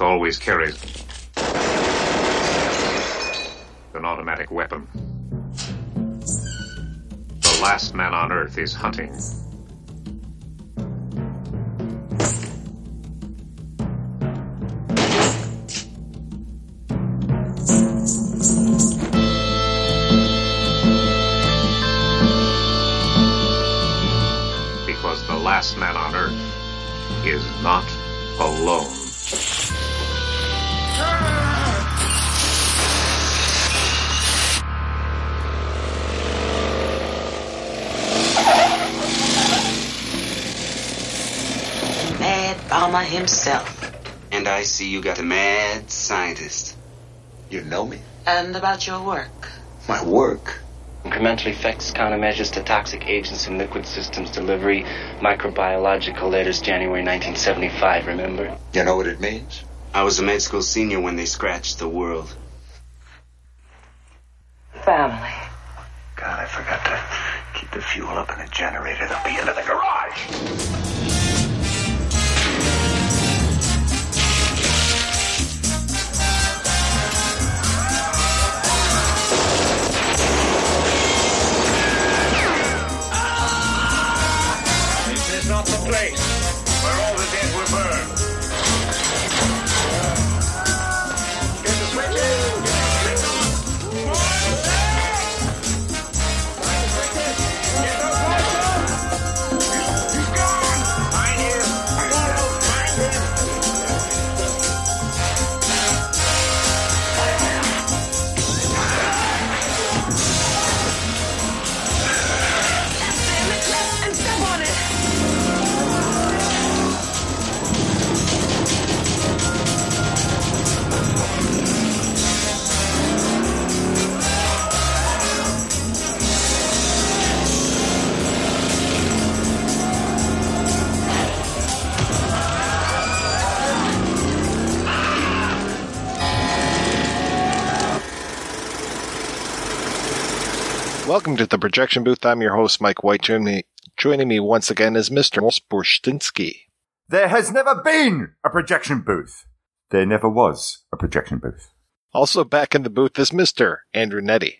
Always carries an automatic weapon. The last man on Earth is hunting. See you got a mad scientist. You know me? And about your work. My work? Incremental effects, countermeasures to toxic agents in liquid systems delivery, microbiological letters, January 1975, remember? You know what it means? I was a med school senior when they scratched the world. Projection booth. I'm your host, Mike White. Joining me, joining me once again is Mr. Bursztynski. There has never been a projection booth. There never was a projection booth. Also back in the booth is Mr. Andrew Nette.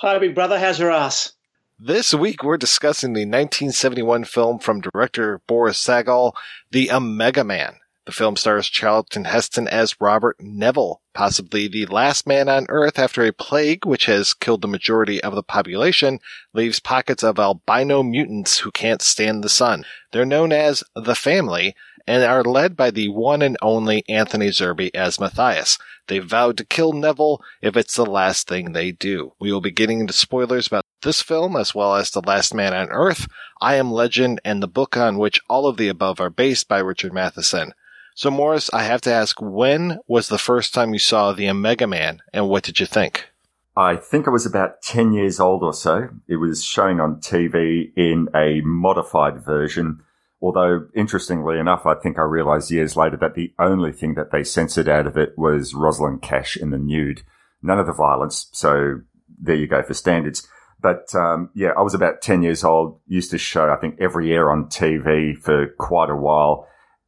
Hi, big brother. How's your ass? This week we're discussing the 1971 film from director Boris Sagal, The Omega Man. The film stars Charlton Heston as Robert Neville, possibly the last man on Earth after a plague which has killed the majority of the population leaves pockets of albino mutants who can't stand the sun. They're known as the Family and are led by the one and only Anthony Zerbe as Matthias. They vowed to kill Neville if it's the last thing they do. We will be getting into spoilers about this film as well as The Last Man on Earth, I Am Legend, and the book on which all of the above are based by Richard Matheson. So Maurice, I have to ask, when was the first time you saw the Omega Man and what did you think? I think I was about 10 years old or so. It was showing on TV in a modified version. Although, interestingly enough, I think I realized years later that the only thing that they censored out of it was Rosalind Cash in the nude. None of the violence. So there you go for standards. But um, yeah, I was about 10 years old, used to show, I think, every year on TV for quite a while,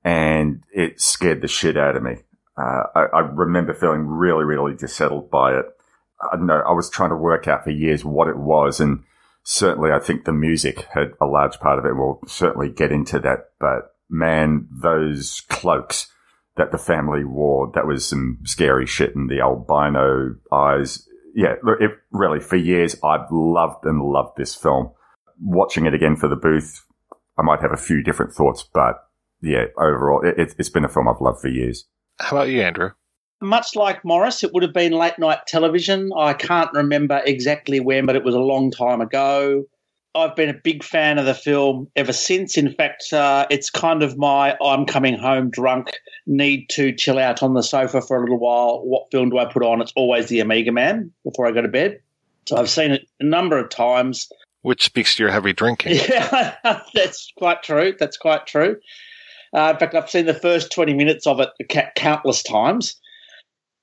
and it scared the shit out of me. Uh, I, I remember feeling really, really dissettled by it. I know. I was trying to work out for years what it was, and certainly I think the music had a large part of it. We'll certainly get into that, but man, those cloaks that the family wore, that was some scary shit, and the albino eyes. Yeah, it really for years I've loved and loved this film. Watching it again for the booth, I might have a few different thoughts, but yeah, overall, it, it's been a film I've loved for years. How about you, Andrew? Much like Maurice, it would have been late night television. I can't remember exactly when, but it was a long time ago. I've been a big fan of the film ever since. In fact, uh, it's kind of my I'm coming home drunk, need to chill out on the sofa for a little while. What film do I put on? It's always The Omega Man before I go to bed. So I've seen it a number of times. Which speaks to your heavy drinking. Yeah, that's quite true. That's quite true. Uh, in fact, I've seen the first 20 minutes of it countless times.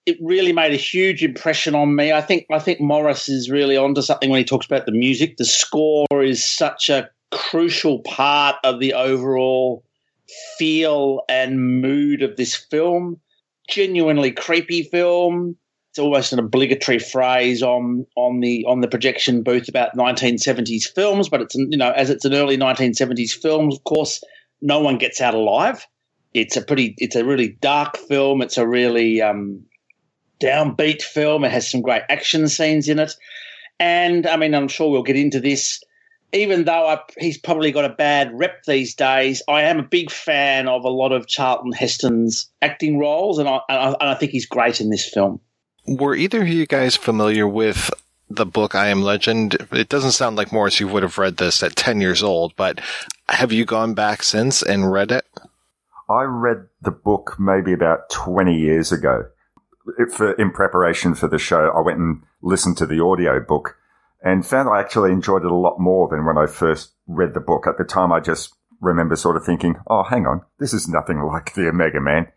It really made a huge impression on me. I think I think Maurice is really onto something when he talks about the music. The score is such a crucial part of the overall feel and mood of this film. Genuinely creepy film. It's almost an obligatory phrase on on the on the projection booth about 1970s films, but it's you know as it's an early 1970s film, of course no one gets out alive. It's a pretty, it's a really dark film. It's a really um, downbeat film. It has some great action scenes in it, and I mean, I'm sure we'll get into this. Even though I, he's probably got a bad rep these days, I am a big fan of a lot of Charlton Heston's acting roles, and I, and I, and I think he's great in this film. Were either of you guys familiar with the book I Am Legend? It doesn't sound like Maurice, you would have read this at 10 years old, but have you gone back since and read it? I read the book maybe about 20 years ago. For, in preparation for the show, I went and listened to the audio book and found I actually enjoyed it a lot more than when I first read the book. At the time, I just remember sort of thinking, oh, hang on, this is nothing like the Omega Man.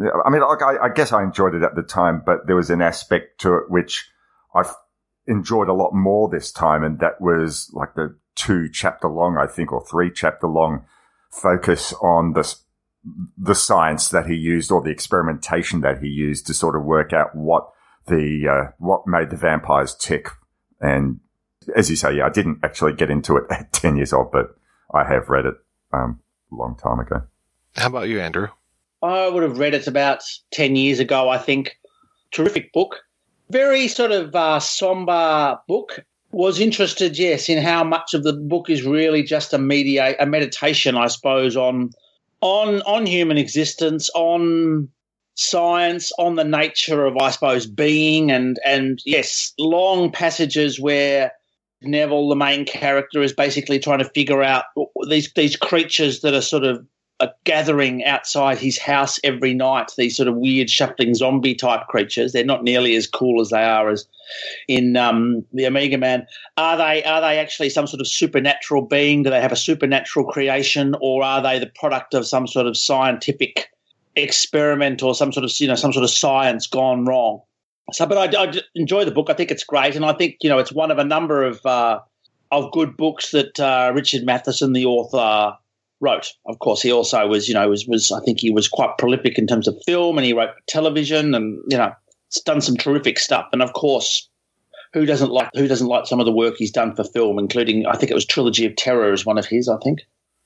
I mean, I, I guess I enjoyed it at the time, but there was an aspect to it which I enjoyed a lot more this time. And that was like the two chapter long, I think, or three chapter long focus on the, the science that he used or the experimentation that he used to sort of work out what the, uh, what made the vampires tick. And as you say, yeah, I didn't actually get into it at 10 years old, but I have read it, um, a long time ago. How about you, Andrew? I would have read it about 10 years ago, I think. Terrific book. Very sort of uh, somber book. Was interested, yes, in how much of the book is really just a mediate, a meditation, I suppose, on on on human existence, on science, on the nature of, I suppose, being, and and yes, long passages where Neville, the main character, is basically trying to figure out these these creatures that are sort of gathering outside his house every night. These sort of weird shuffling zombie type creatures. They're not nearly as cool as they are as in um, the Omega Man. Are they are they actually some sort of supernatural being? Do they have a supernatural creation, or are they the product of some sort of scientific experiment or some sort of you know some sort of science gone wrong? So, but I, I enjoy the book. I think it's great, and I think you know it's one of a number of uh, of good books that uh, Richard Matheson, the author, wrote. Of course, he also was, you know, was, was I think he was quite prolific in terms of film, and he wrote television, and you know, done some terrific stuff. And of course, who doesn't like who doesn't like some of the work he's done for film, including I think it was Trilogy of Terror is one of his, I think.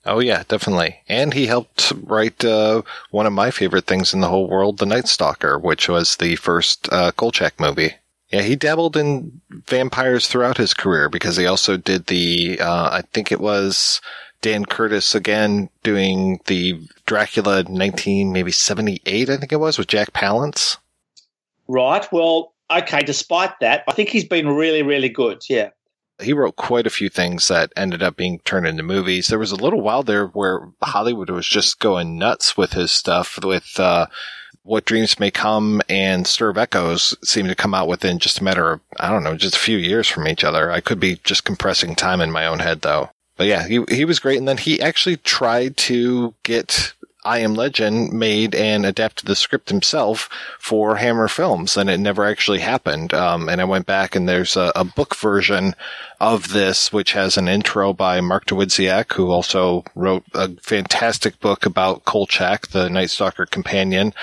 Oh yeah, definitely. And he helped write uh, one of my favorite things in the whole world, The Night Stalker, which was the first uh, Kolchak movie. Yeah, he dabbled in vampires throughout his career because he also did the, uh, I think it was Dan Curtis again doing the Dracula 19, maybe 78, I think it was, with Jack Palance. Right. Well, okay, despite that, I think he's been really, really good. Yeah. He wrote quite a few things that ended up being turned into movies. There was a little while there where Hollywood was just going nuts with his stuff with, uh, what Dreams May Come and Stir of Echoes seem to come out within just a matter of, I don't know, just a few years from each other. I could be just compressing time in my own head though. But yeah, he, he was great. And then he actually tried to get I Am Legend made and adapted the script himself for Hammer Films, and it never actually happened. Um, and I went back and there's a, a, book version of this, which has an intro by Mark Dawidziak, who also wrote a fantastic book about Kolchak, the Night Stalker companion.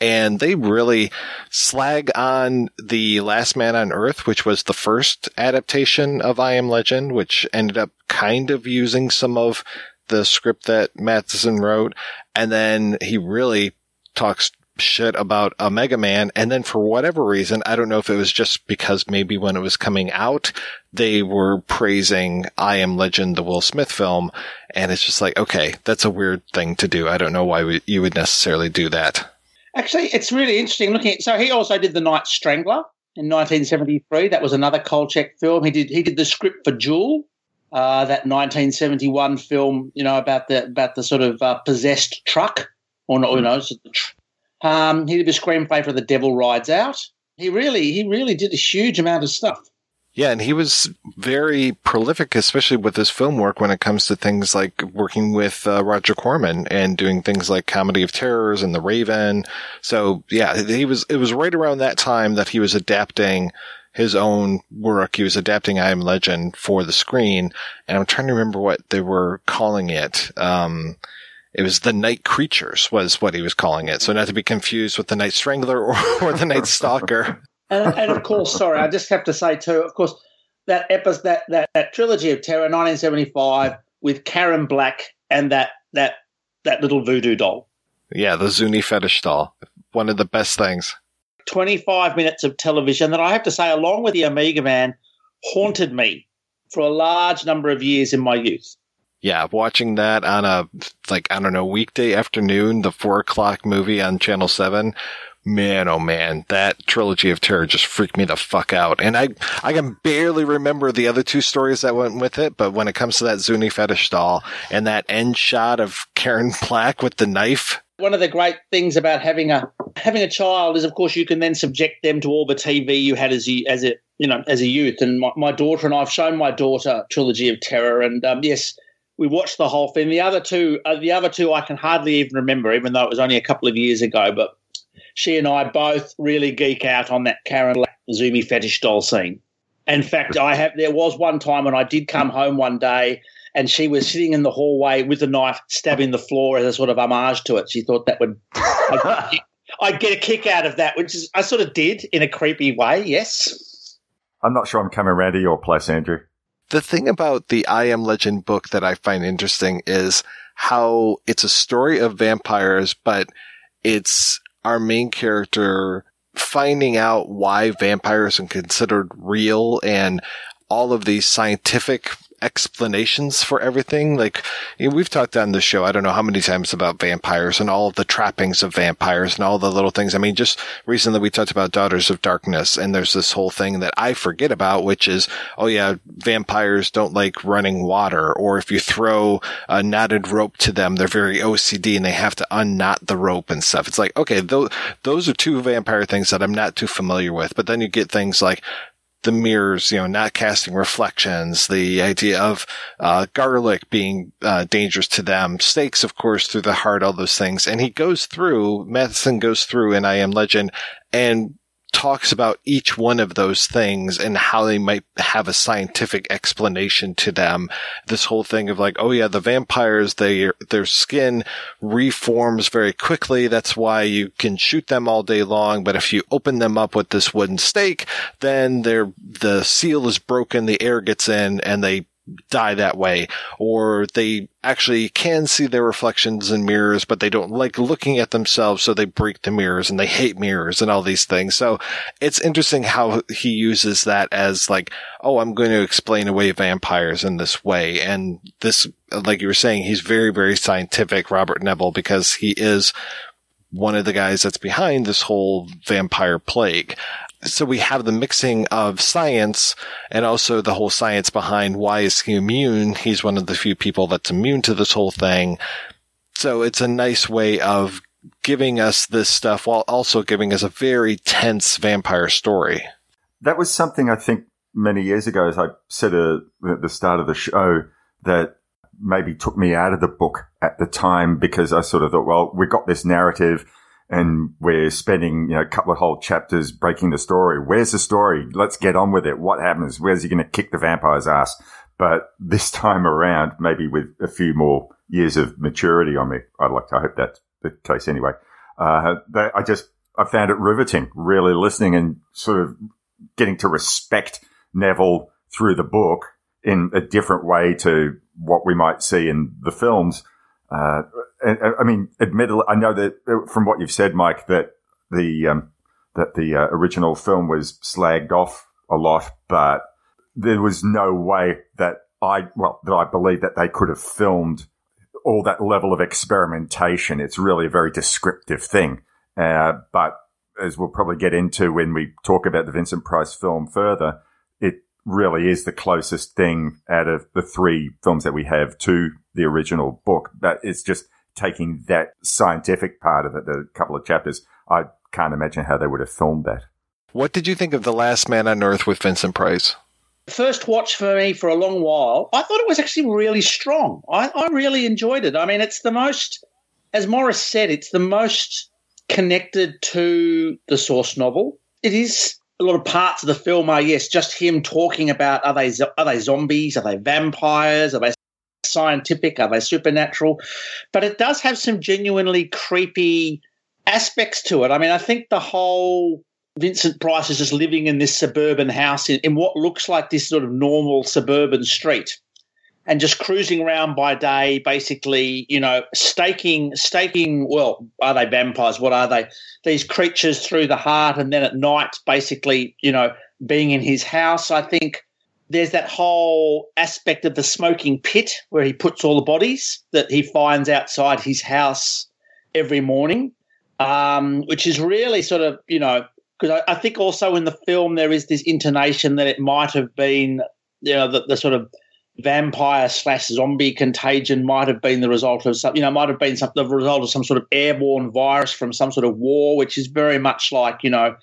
And they really slag on the Last Man on Earth, which was the first adaptation of I Am Legend, which ended up kind of using some of the script that Matheson wrote, and then he really talks shit about Omega Man. And then for whatever reason, I don't know if it was just because maybe when it was coming out, they were praising I Am Legend, the Will Smith film. And it's just like, okay, that's a weird thing to do. I don't know why we, you would necessarily do that. Actually, it's really interesting looking at. So he also did The Night Strangler in 1973. That was another Kolchak film. He did he did the script for Duel, uh, that 1971 film. You know about the about the sort of uh, possessed truck, or not, you know, um, he did the screenplay for The Devil Rides Out. He really, he really did a huge amount of stuff. Yeah, and he was very prolific, especially with his film work when it comes to things like working with uh, Roger Corman and doing things like Comedy of Terrors and The Raven. So yeah, he was, it was right around that time that he was adapting his own work. He was adapting I Am Legend for the screen. And I'm trying to remember what they were calling it. Um, it was the Night Creatures was what he was calling it. So not to be confused with the Night Strangler or, or the Night Stalker. And, and of course, sorry, I just have to say too. Of course, that episode, that that that trilogy of terror, 1975, with Karen Black and that that that little voodoo doll. Yeah, the Zuni fetish doll. One of the best things. 25 minutes of television that I have to say, along with the Omega Man, haunted me for a large number of years in my youth. Yeah, watching that on a, like, I don't know, weekday afternoon, the four o'clock movie on Channel 7, man, oh man, that trilogy of terror just freaked me the fuck out. And I, I can barely remember the other two stories that went with it, but when it comes to that Zuni fetish doll and that end shot of Karen Black with the knife. One of the great things about having a having a child is, of course, you can then subject them to all the TV you had as you as a you know as a youth. And my, my daughter and I've shown my daughter Trilogy of Terror, and um, yes, we watched the whole thing. The other two, uh, the other two, I can hardly even remember, even though it was only a couple of years ago. But she and I both really geek out on that Karen Black Zuni fetish doll scene. In fact, I have. There was one time when I did come home one day, and she was sitting in the hallway with a knife, stabbing the floor as a sort of homage to it. She thought that would. I'd, I'd get a kick out of that, which is I sort of did in a creepy way. Yes. I'm not sure I'm coming around to your place, Andrew. The thing about the I Am Legend book that I find interesting is how it's a story of vampires, but it's our main character finding out why vampires are considered real and all of these scientific explanations for everything. Like you know, we've talked on the show, I don't know how many times about vampires and all of the trappings of vampires and all the little things. I mean, just recently we talked about Daughters of Darkness and there's this whole thing that I forget about, which is, oh yeah, vampires don't like running water. Or if you throw a knotted rope to them, they're very OCD and they have to unknot the rope and stuff. It's like, okay, those, those are two vampire things that I'm not too familiar with. But then you get things like, the mirrors, you know, not casting reflections, the idea of uh, garlic being uh, dangerous to them, stakes, of course, through the heart, all those things. And he goes through, Matheson goes through in I Am Legend and talks about each one of those things and how they might have a scientific explanation to them. This whole thing of like, oh yeah, the vampires, they, their skin reforms very quickly. That's why you can shoot them all day long. But if you open them up with this wooden stake, then their, the seal is broken, the air gets in and they die that way, or they actually can see their reflections in mirrors, but they don't like looking at themselves, so they break the mirrors and they hate mirrors and all these things. So it's interesting how he uses that as like, oh, I'm going to explain away vampires in this way. And this, like you were saying, he's very, very scientific, Robert Neville, because he is one of the guys that's behind this whole vampire plague so we have the mixing of science and also the whole science behind why is he immune. He's one of the few people that's immune to this whole thing. So it's a nice way of giving us this stuff while also giving us a very tense vampire story. That was something I think many years ago, as I said uh, at the start of the show, that maybe took me out of the book at the time because I sort of thought, well, we got this narrative and we're spending you know a couple of whole chapters breaking the story. Where's the story? Let's get on with it. What happens? Where's he going to kick the vampire's ass? But this time around, maybe with a few more years of maturity on me, I'd like to I hope that's the case anyway. Uh, they, I just, I found it riveting, really listening and sort of getting to respect Neville through the book in a different way to what we might see in the films. Uh, I mean, admittedly, I know that uh, from what you've said, Mike, that the, um, that the uh, original film was slagged off a lot, but there was no way that I, well, that I believe that they could have filmed all that level of experimentation. It's really a very descriptive thing. Uh, but as we'll probably get into when we talk about the Vincent Price film further, it really is the closest thing out of the three films that we have to the original book. But it's just taking that scientific part of it, the couple of chapters. I can't imagine how they would have filmed that. What did you think of The Last Man on Earth with Vincent Price? First watch for me for a long while, I thought it was actually really strong. I, I really enjoyed it. I mean, it's the most, as Maurice said, it's the most connected to the source novel. It is a lot of parts of the film are yes, just him talking about are they are they zombies, are they vampires, are they scientific, are they supernatural? But it does have some genuinely creepy aspects to it. I mean, I think the whole Vincent Price is just living in this suburban house in, in what looks like this sort of normal suburban street and just cruising around by day, basically, you know, staking, staking. Well, are they vampires? What are they? These creatures through the heart, and then at night, basically, you know, being in his house. I think there's that whole aspect of the smoking pit where he puts all the bodies that he finds outside his house every morning, um, which is really sort of, you know, because I, I, think also in the film there is this intonation that it might have been, you know, the, the sort of vampire slash zombie contagion might have been the result of some, you know, might have been some, the result of some sort of airborne virus from some sort of war, which is very much like, you know,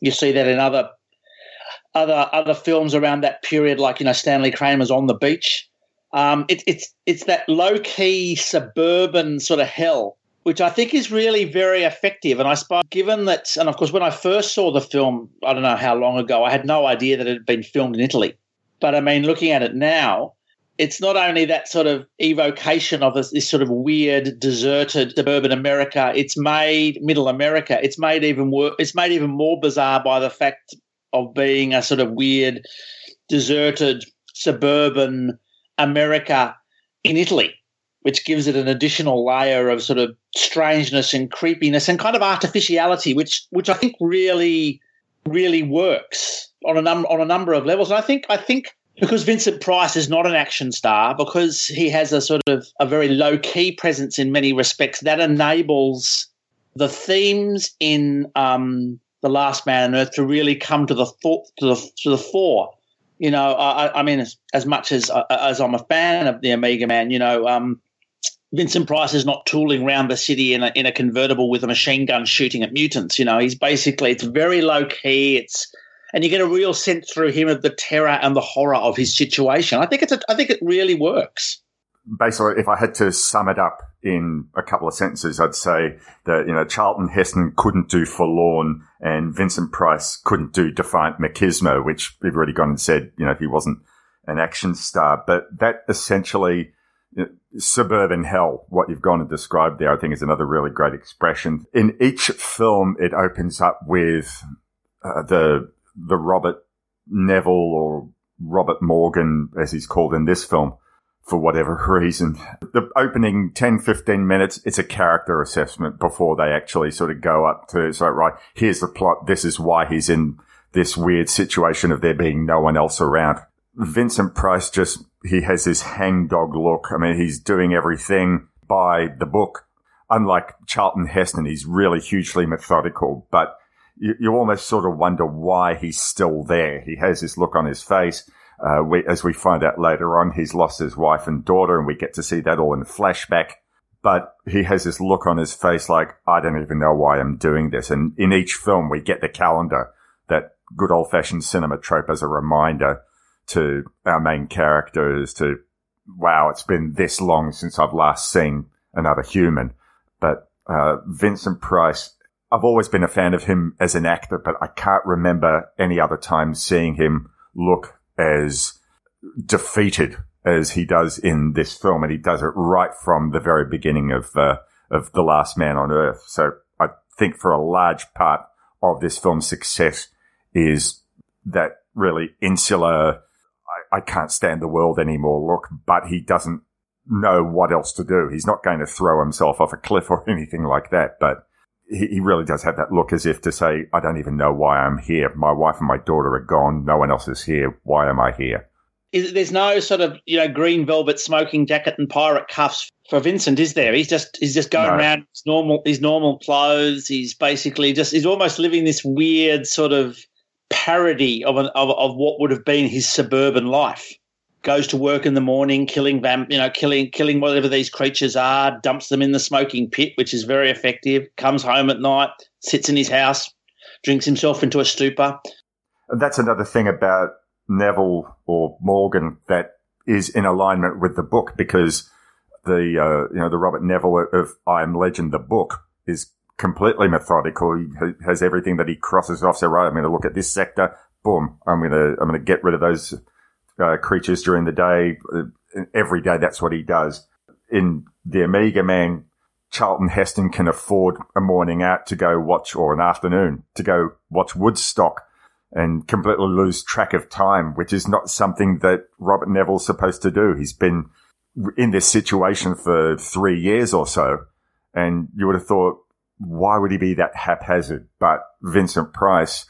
you see that in other other other films around that period, like you know, Stanley Kramer's On the Beach. Um, it, it's it's that low key suburban sort of hell, which I think is really very effective. And I suppose, given that, and of course, when I first saw the film, I don't know how long ago, I had no idea that it had been filmed in Italy. But I mean, looking at it now, it's not only that sort of evocation of this, this, sort of weird, deserted suburban America. It's made middle America. It's made even wor- It's made even more bizarre by the fact of being a sort of weird, deserted suburban America in Italy, which gives it an additional layer of sort of strangeness and creepiness and kind of artificiality, which which I think really, really works on a number on a number of levels. And I think I think because Vincent Price is not an action star, because he has a sort of a very low key presence in many respects, that enables the themes in um, the Last Man on Earth to really come to the thought to the to the fore. You know, I, I mean, as, as, much as uh, as I'm a fan of the Omega Man, you know, um, Vincent Price is not tooling around the city in a, in a convertible with a machine gun shooting at mutants. You know, he's basically it's very low key. It's and you get a real sense through him of the terror and the horror of his situation. I think it's a, I think it really works. Basically, if I had to sum it up in a couple of sentences, I'd say that you know Charlton Heston couldn't do Forlorn, and Vincent Price couldn't do Defiant Machismo, which we've already gone and said you know he wasn't an action star, but that essentially suburban hell, what you've gone and described there, I think is another really great expression. In each film, it opens up with uh, the the Robert Neville or Robert Morgan, as he's called in this film, for whatever reason. The opening 10, 15 minutes, it's a character assessment before they actually sort of go up to, so right, here's the plot. This is why he's in this weird situation of there being no one else around. Vincent Price just, he has this hangdog look. I mean, he's doing everything by the book. Unlike Charlton Heston, he's really hugely methodical, but you, you almost sort of wonder why he's still there. He has this look on his face. Uh, we, as we find out later on, he's lost his wife and daughter, and we get to see that all in flashback. But he has this look on his face like, I don't even know why I'm doing this. And in each film, we get the calendar, that good old fashioned cinema trope as a reminder to our main characters to, wow, it's been this long since I've last seen another human. But uh, Vincent Price I've always been a fan of him as an actor, but I can't remember any other time seeing him look as defeated as he does in this film, and he does it right from the very beginning of uh, of the Last Man on Earth. So I think for a large part of this film's success is that really insular, I, I can't stand the world anymore look, but he doesn't know what else to do. He's not going to throw himself off a cliff or anything like that, but he, he really does have that look as if to say, I don't even know why I'm here. My wife and my daughter are gone. No one else is here. Why am I here? Is, there's no sort of you know green velvet smoking jacket and pirate cuffs for Vincent, is there? He's just he's just going No. around his normal his normal clothes. He's basically just he's almost living this weird sort of parody of an of, of what would have been his suburban life. Goes to work in the morning, killing vam, you know, killing killing whatever these creatures are, dumps them in the smoking pit, which is very effective. Comes home at night, sits in his house, drinks himself into a stupor. That's another thing about Neville or Morgan that is in alignment with the book because the uh, you know the Robert Neville of I Am Legend the book is completely methodical. He has everything that he crosses off. So right, I'm going to look at this sector. Boom, I'm going to I'm going to get rid of those uh, creatures during the day. Uh, every day, that's what he does. In the Omega Man, Charlton Heston can afford a morning out to go watch or an afternoon to go watch Woodstock and completely lose track of time, which is not something that Robert Neville's supposed to do. He's been in this situation for three years or so. And you would have thought, why would he be that haphazard? But Vincent Price,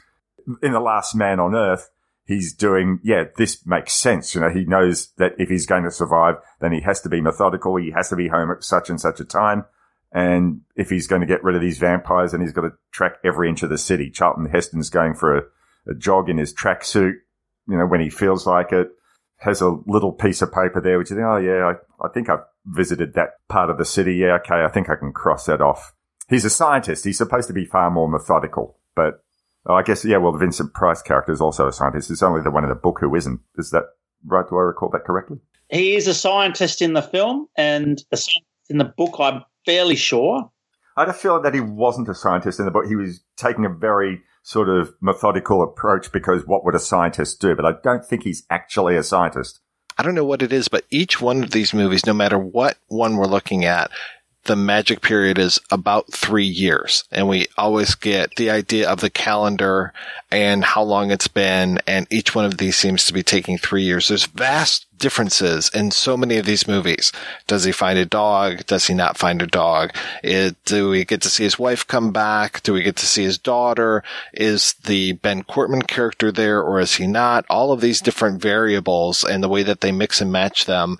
in The Last Man on Earth, he's doing, yeah, this makes sense. You know, he knows that if he's going to survive, then he has to be methodical. He has to be home at such and such a time. And if he's going to get rid of these vampires, then he's got to track every inch of the city. Charlton Heston's going for a, a jog in his tracksuit, you know, when he feels like it, has a little piece of paper there, which is, oh yeah, I, I think I've visited that part of the city. Yeah, okay, I think I can cross that off. He's a scientist. He's supposed to be far more methodical, but oh, I guess, yeah, well, the Vincent Price character is also a scientist. It's only the one in the book who isn't. Is that right? Do I recall that correctly? He is a scientist in the film and a scientist in the book. I'm fairly sure. I had a feeling that he wasn't a scientist in the book. He was taking a very sort of methodical approach because what would a scientist do? But I don't think he's actually a scientist. I don't know what it is, but each one of these movies, no matter what one we're looking at, the magic period is about three years. And we always get the idea of the calendar and how long it's been. And each one of these seems to be taking three years. There's vast differences in so many of these movies. Does he find a dog? Does he not find a dog? It, do we get to see his wife come back? Do we get to see his daughter? Is the Ben Cortman character there or is he not? All of these different variables and the way that they mix and match them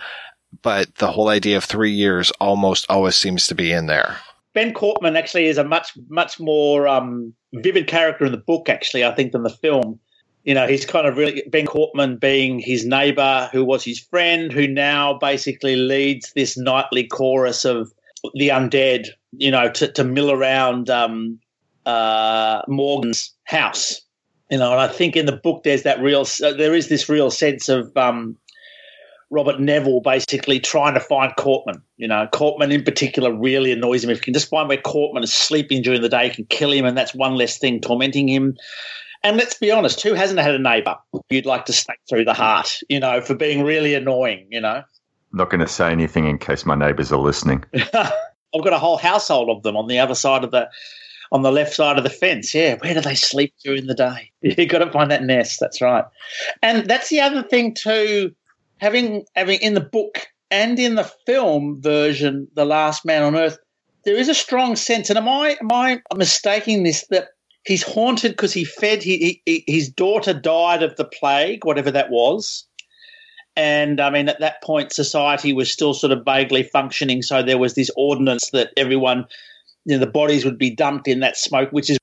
but the whole idea of three years almost always seems to be in there. Ben Cortman actually is a much much more um, vivid character in the book, actually, I think, than the film. You know, he's kind of really Ben Cortman being his neighbor, who was his friend, who now basically leads this nightly chorus of the undead. You know, to, to mill around um, uh, Morgan's house. You know, and I think in the book there's that real uh, there is this real sense of um, Robert Neville basically trying to find Cortman. You know, Cortman in particular really annoys him. If you can just find where Cortman is sleeping during the day, you can kill him, and that's one less thing tormenting him. And let's be honest, who hasn't had a neighbour you'd like to stake through the heart, you know, for being really annoying, you know? Not going to say anything in case my neighbours are listening. I've got a whole household of them on the other side of the on the left side of the fence. Yeah, where do they sleep during the day? You've got to find that nest. That's right. And that's the other thing too. Having having in the book and in the film version, The Last Man on Earth, there is a strong sense. And am I am I mistaking this that he's haunted because he fed he, he, his daughter died of the plague, whatever that was. And I mean, at that point, society was still sort of vaguely functioning. So there was this ordinance that everyone, you know, the bodies would be dumped in that smoke, which is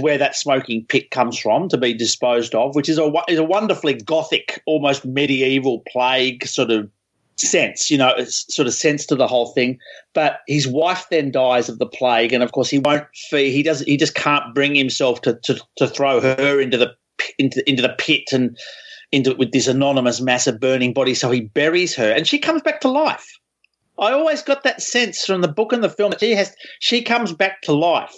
where that smoking pit comes from to be disposed of, which is a is a wonderfully gothic, almost medieval plague sort of sense, you know, sort of sense to the whole thing. But his wife then dies of the plague, and of course he won't feed. He does. He just can't bring himself to to, to throw her into the into into the pit and into with this anonymous massive burning body. So he buries her, and she comes back to life. I always got that sense from the book and the film that she has she comes back to life,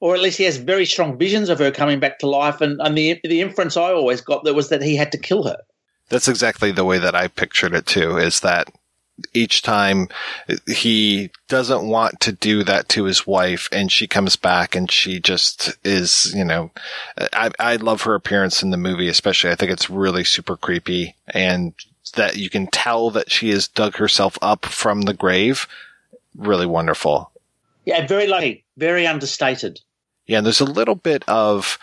or at least he has very strong visions of her coming back to life. And, and the the inference I always got that was that he had to kill her. That's exactly the way that I pictured it too, is that each time he doesn't want to do that to his wife and she comes back and she just is, you know, I, I love her appearance in the movie, especially. I think it's really super creepy and that you can tell that she has dug herself up from the grave. Really wonderful. Yeah, very lucky, very understated. Yeah, and there's a little bit of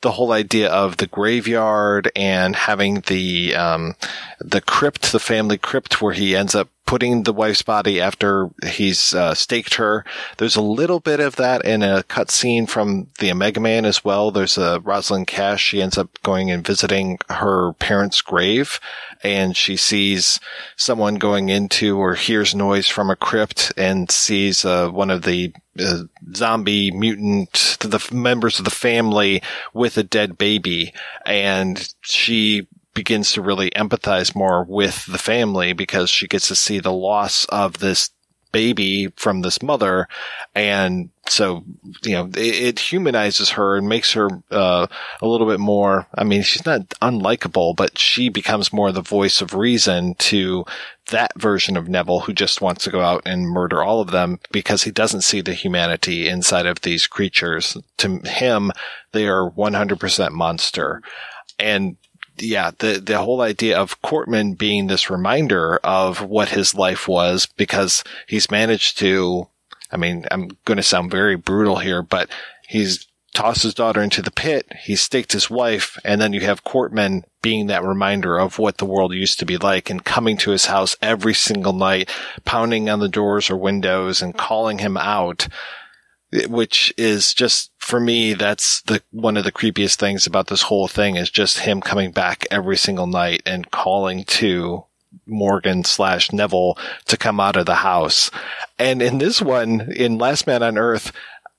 the whole idea of the graveyard and having the um, the crypt, the family crypt, where he ends up putting the wife's body after he's uh, staked her. There's a little bit of that in a cutscene from the Omega Man as well. There's a Rosalind Cash. She ends up going and visiting her parents' grave, and she sees someone going into or hears noise from a crypt and sees uh, one of the uh, zombie mutant the members of the family with a dead baby and she begins to really empathize more with the family because she gets to see the loss of this baby from this mother. And so, you know, it, it humanizes her and makes her, uh, a little bit more, I mean, she's not unlikable, but she becomes more the voice of reason to that version of Neville who just wants to go out and murder all of them because he doesn't see the humanity inside of these creatures. To him, they are 100% monster. And yeah, the the whole idea of Cortman being this reminder of what his life was because he's managed to I mean, I'm going to sound very brutal here, but he's tossed his daughter into the pit, he staked his wife, and then you have Cortman being that reminder of what the world used to be like and coming to his house every single night, pounding on the doors or windows and calling him out which is just for me that's the one of the creepiest things about this whole thing is just him coming back every single night and calling to Morgan slash Neville to come out of the house. And in this one, in Last Man on Earth,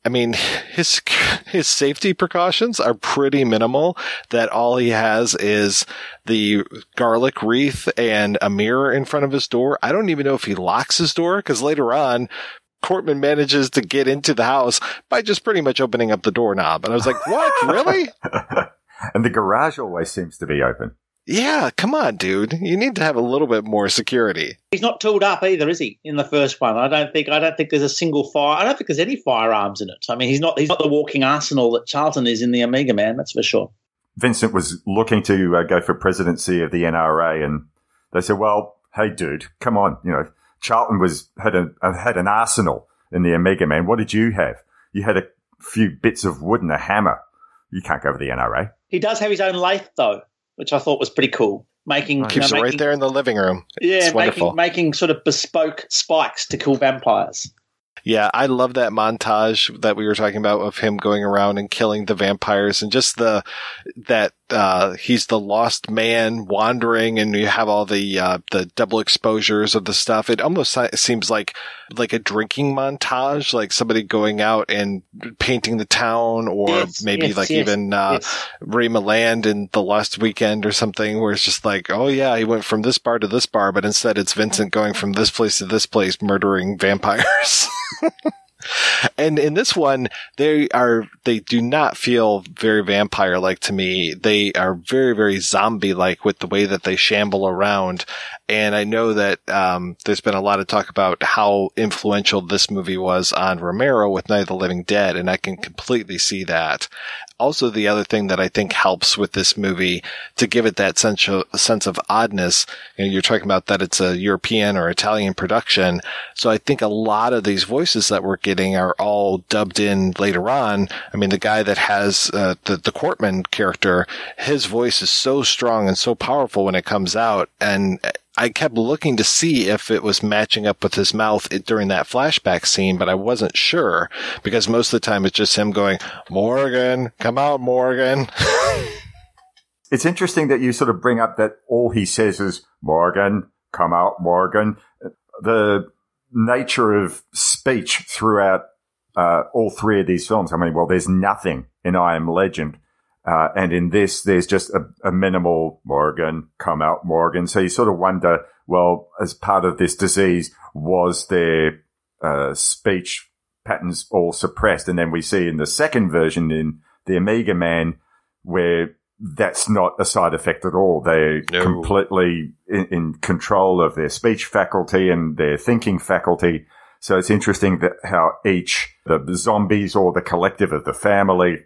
I mean, his his safety precautions are pretty minimal. That all he has is the garlic wreath and a mirror in front of his door. I don't even know if he locks his door because later on, Cortman manages to get into the house by just pretty much opening up the doorknob. And I was like, what? really? and the garage always seems to be open. Yeah, come on, dude. You need to have a little bit more security. He's not tooled up either, is he? In the first one, I don't think. I don't think there's a single fire. I don't think there's any firearms in it. I mean, he's not. He's not the walking arsenal that Charlton is in the Omega Man. That's for sure. Vincent was looking to uh, go for presidency of the NRA, and they said, "Well, hey, dude, come on, you know, Charlton was had a uh, had an arsenal in the Omega Man. What did you have? You had a few bits of wood and a hammer. You can't go over the NRA. He does have his own lathe though, which I thought was pretty cool. Making keeps you know, it right there in the living room. Yeah, it's making wonderful. making sort of bespoke spikes to kill vampires. Yeah, I love that montage that we were talking about of him going around and killing the vampires and just the that uh he's the lost man wandering and you have all the uh the double exposures of the stuff. It almost seems like like a drinking montage, like somebody going out and painting the town or Yes, maybe yes, like yes, even uh. Ray Milland in the last weekend or something where it's just like, oh yeah, he went from this bar to this bar, but instead it's Vincent going from this place to this place murdering vampires. and in this one, they are, they do not feel very vampire like to me. They are very, very zombie like with the way that they shamble around. And I know that, um, there's been a lot of talk about how influential this movie was on Romero with Night of the Living Dead. And I can completely see that. Also, the other thing that I think helps with this movie to give it that sense of, sense of oddness, you know, you're talking about that it's a European or Italian production. So I think a lot of these voices that we're getting are all dubbed in later on. I mean, the guy that has uh, the the Cortman character, his voice is so strong and so powerful when it comes out, and I kept looking to see if it was matching up with his mouth during that flashback scene, but I wasn't sure because most of the time it's just him going, Morgan, come out, Morgan. It's interesting that you sort of bring up that all he says is Morgan, come out, Morgan. The nature of speech throughout uh, all three of these films. I mean, well, there's nothing in I Am Legend. Uh, and in this, there's just a, a minimal Morgan, come out, Morgan. So you sort of wonder, well, as part of this disease, was their uh, speech patterns all suppressed? And then we see in the second version in the Omega Man where that's not a side effect at all. They're No. completely in, in control of their speech faculty and their thinking faculty. So it's interesting that how each the zombies or the collective of the family,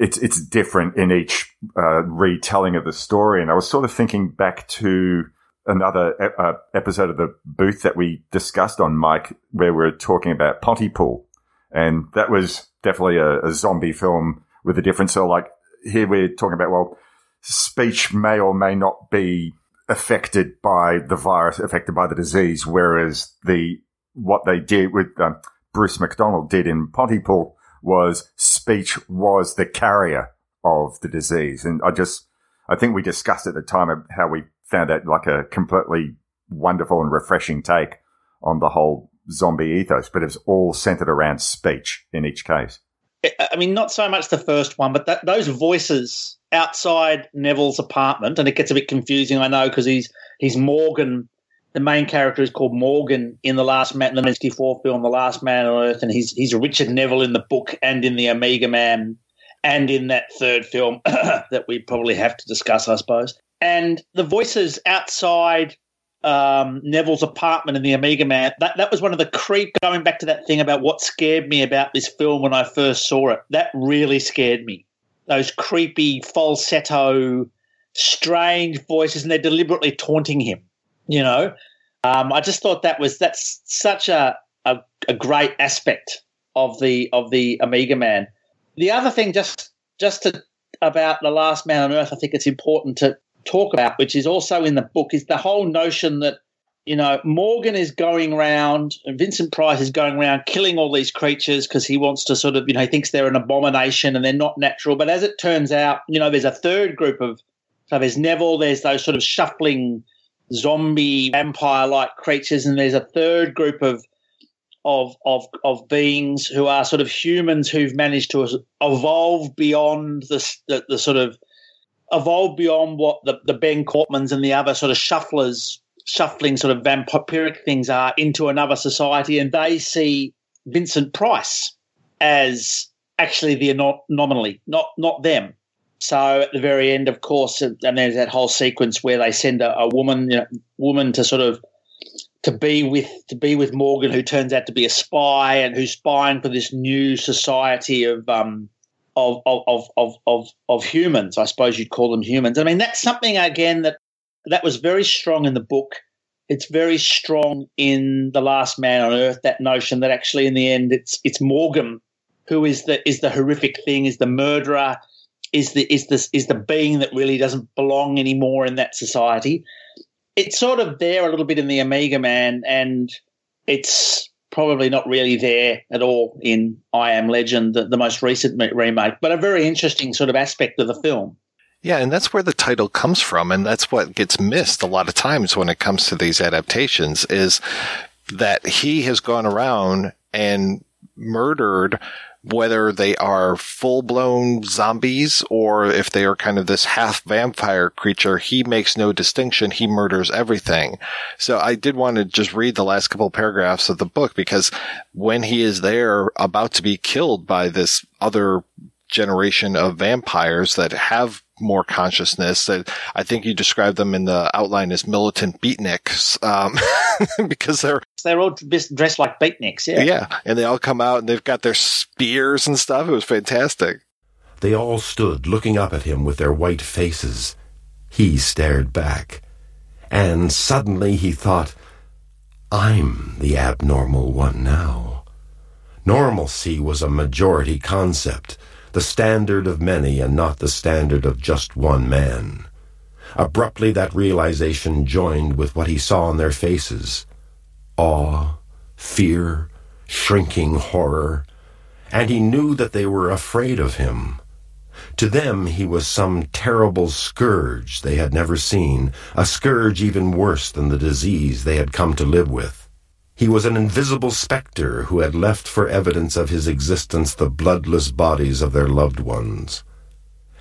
it's it's different in each uh, retelling of the story. And I was sort of thinking back to another e- uh, episode of the booth that we discussed on Mike, where we are talking about Pontypool, and that was definitely a, a zombie film with a difference. So like here we're talking about well, speech may or may not be affected by the virus, affected by the disease, whereas the what they did with um, Bruce McDonald did in Pontypool was speech was the carrier of the disease, and I just I think we discussed at the time how we found that like a completely wonderful and refreshing take on the whole zombie ethos, but it was all centered around speech in each case. I mean, not so much the first one, but that, those voices outside Neville's apartment, and it gets a bit confusing, I know, because he's he's Morgan. The main character is called Morgan in the last man, the '94 film, The Last Man on Earth, and he's he's Richard Neville in the book and in the Omega Man, and in that third film that we probably have to discuss, I suppose. And the voices outside um, Neville's apartment in the Omega Man. That that was one of the creep. Going back to that thing about what scared me about this film when I first saw it. That really scared me. Those creepy falsetto, strange voices, and they're deliberately taunting him. You know, um, I just thought that was that's such a, a a great aspect of the of the Omega Man. The other thing, just just to about the Last Man on Earth, I think it's important to talk about, which is also in the book, is the whole notion that you know Morgan is going around, and Vincent Price is going around killing all these creatures because he wants to sort of you know he thinks they're an abomination and they're not natural. But as it turns out, you know there's a third group of so there's Neville, there's those sort of shuffling zombie vampire like creatures, and there's a third group of of of of beings who are sort of humans who've managed to evolve beyond the the, the sort of evolve beyond what the, the Ben Cortmans and the other sort of shufflers, shuffling sort of vampiric things are into another society, and they see Vincent Price as actually the anom- anomaly, not not them. So at the very end, of course, and there's that whole sequence where they send a, a woman, you know, woman to sort of to be with to be with Morgan, who turns out to be a spy and who's spying for this new society of um, of, of, of, of, of, of humans. I suppose you'd call them humans. I mean, that's something again that that was very strong in the book. It's very strong in the Last Man on Earth. That notion that actually, in the end, it's it's Morgan who is the is the horrific thing, is the murderer, is the is this is the being that really doesn't belong anymore in that society. It's sort of there a little bit in the Omega Man, and it's probably not really there at all in I Am Legend, the, the most recent remake, but a very interesting sort of aspect of the film. Yeah, and that's where the title comes from, and that's what gets missed a lot of times when it comes to these adaptations is that he has gone around and murdered whether they are full blown zombies or if they are kind of this half vampire creature, he makes no distinction. He murders everything. So I did want to just read the last couple of paragraphs of the book because when he is there about to be killed by this other generation of vampires that have more consciousness that I think you described them in the outline as militant beatniks, um, because they're they're all dressed like beatniks, yeah. Yeah, and they all come out and they've got their spears and stuff. It was fantastic. They all stood looking up at him with their white faces. He stared back, and suddenly he thought, "I'm the abnormal one now." Normalcy was a majority concept the standard of many and not the standard of just one man. Abruptly, that realization joined with what he saw on their faces awe, fear, shrinking horror, and he knew that they were afraid of him. To them, he was some terrible scourge they had never seen, a scourge even worse than the disease they had come to live with. He was an invisible spectre who had left for evidence of his existence the bloodless bodies of their loved ones.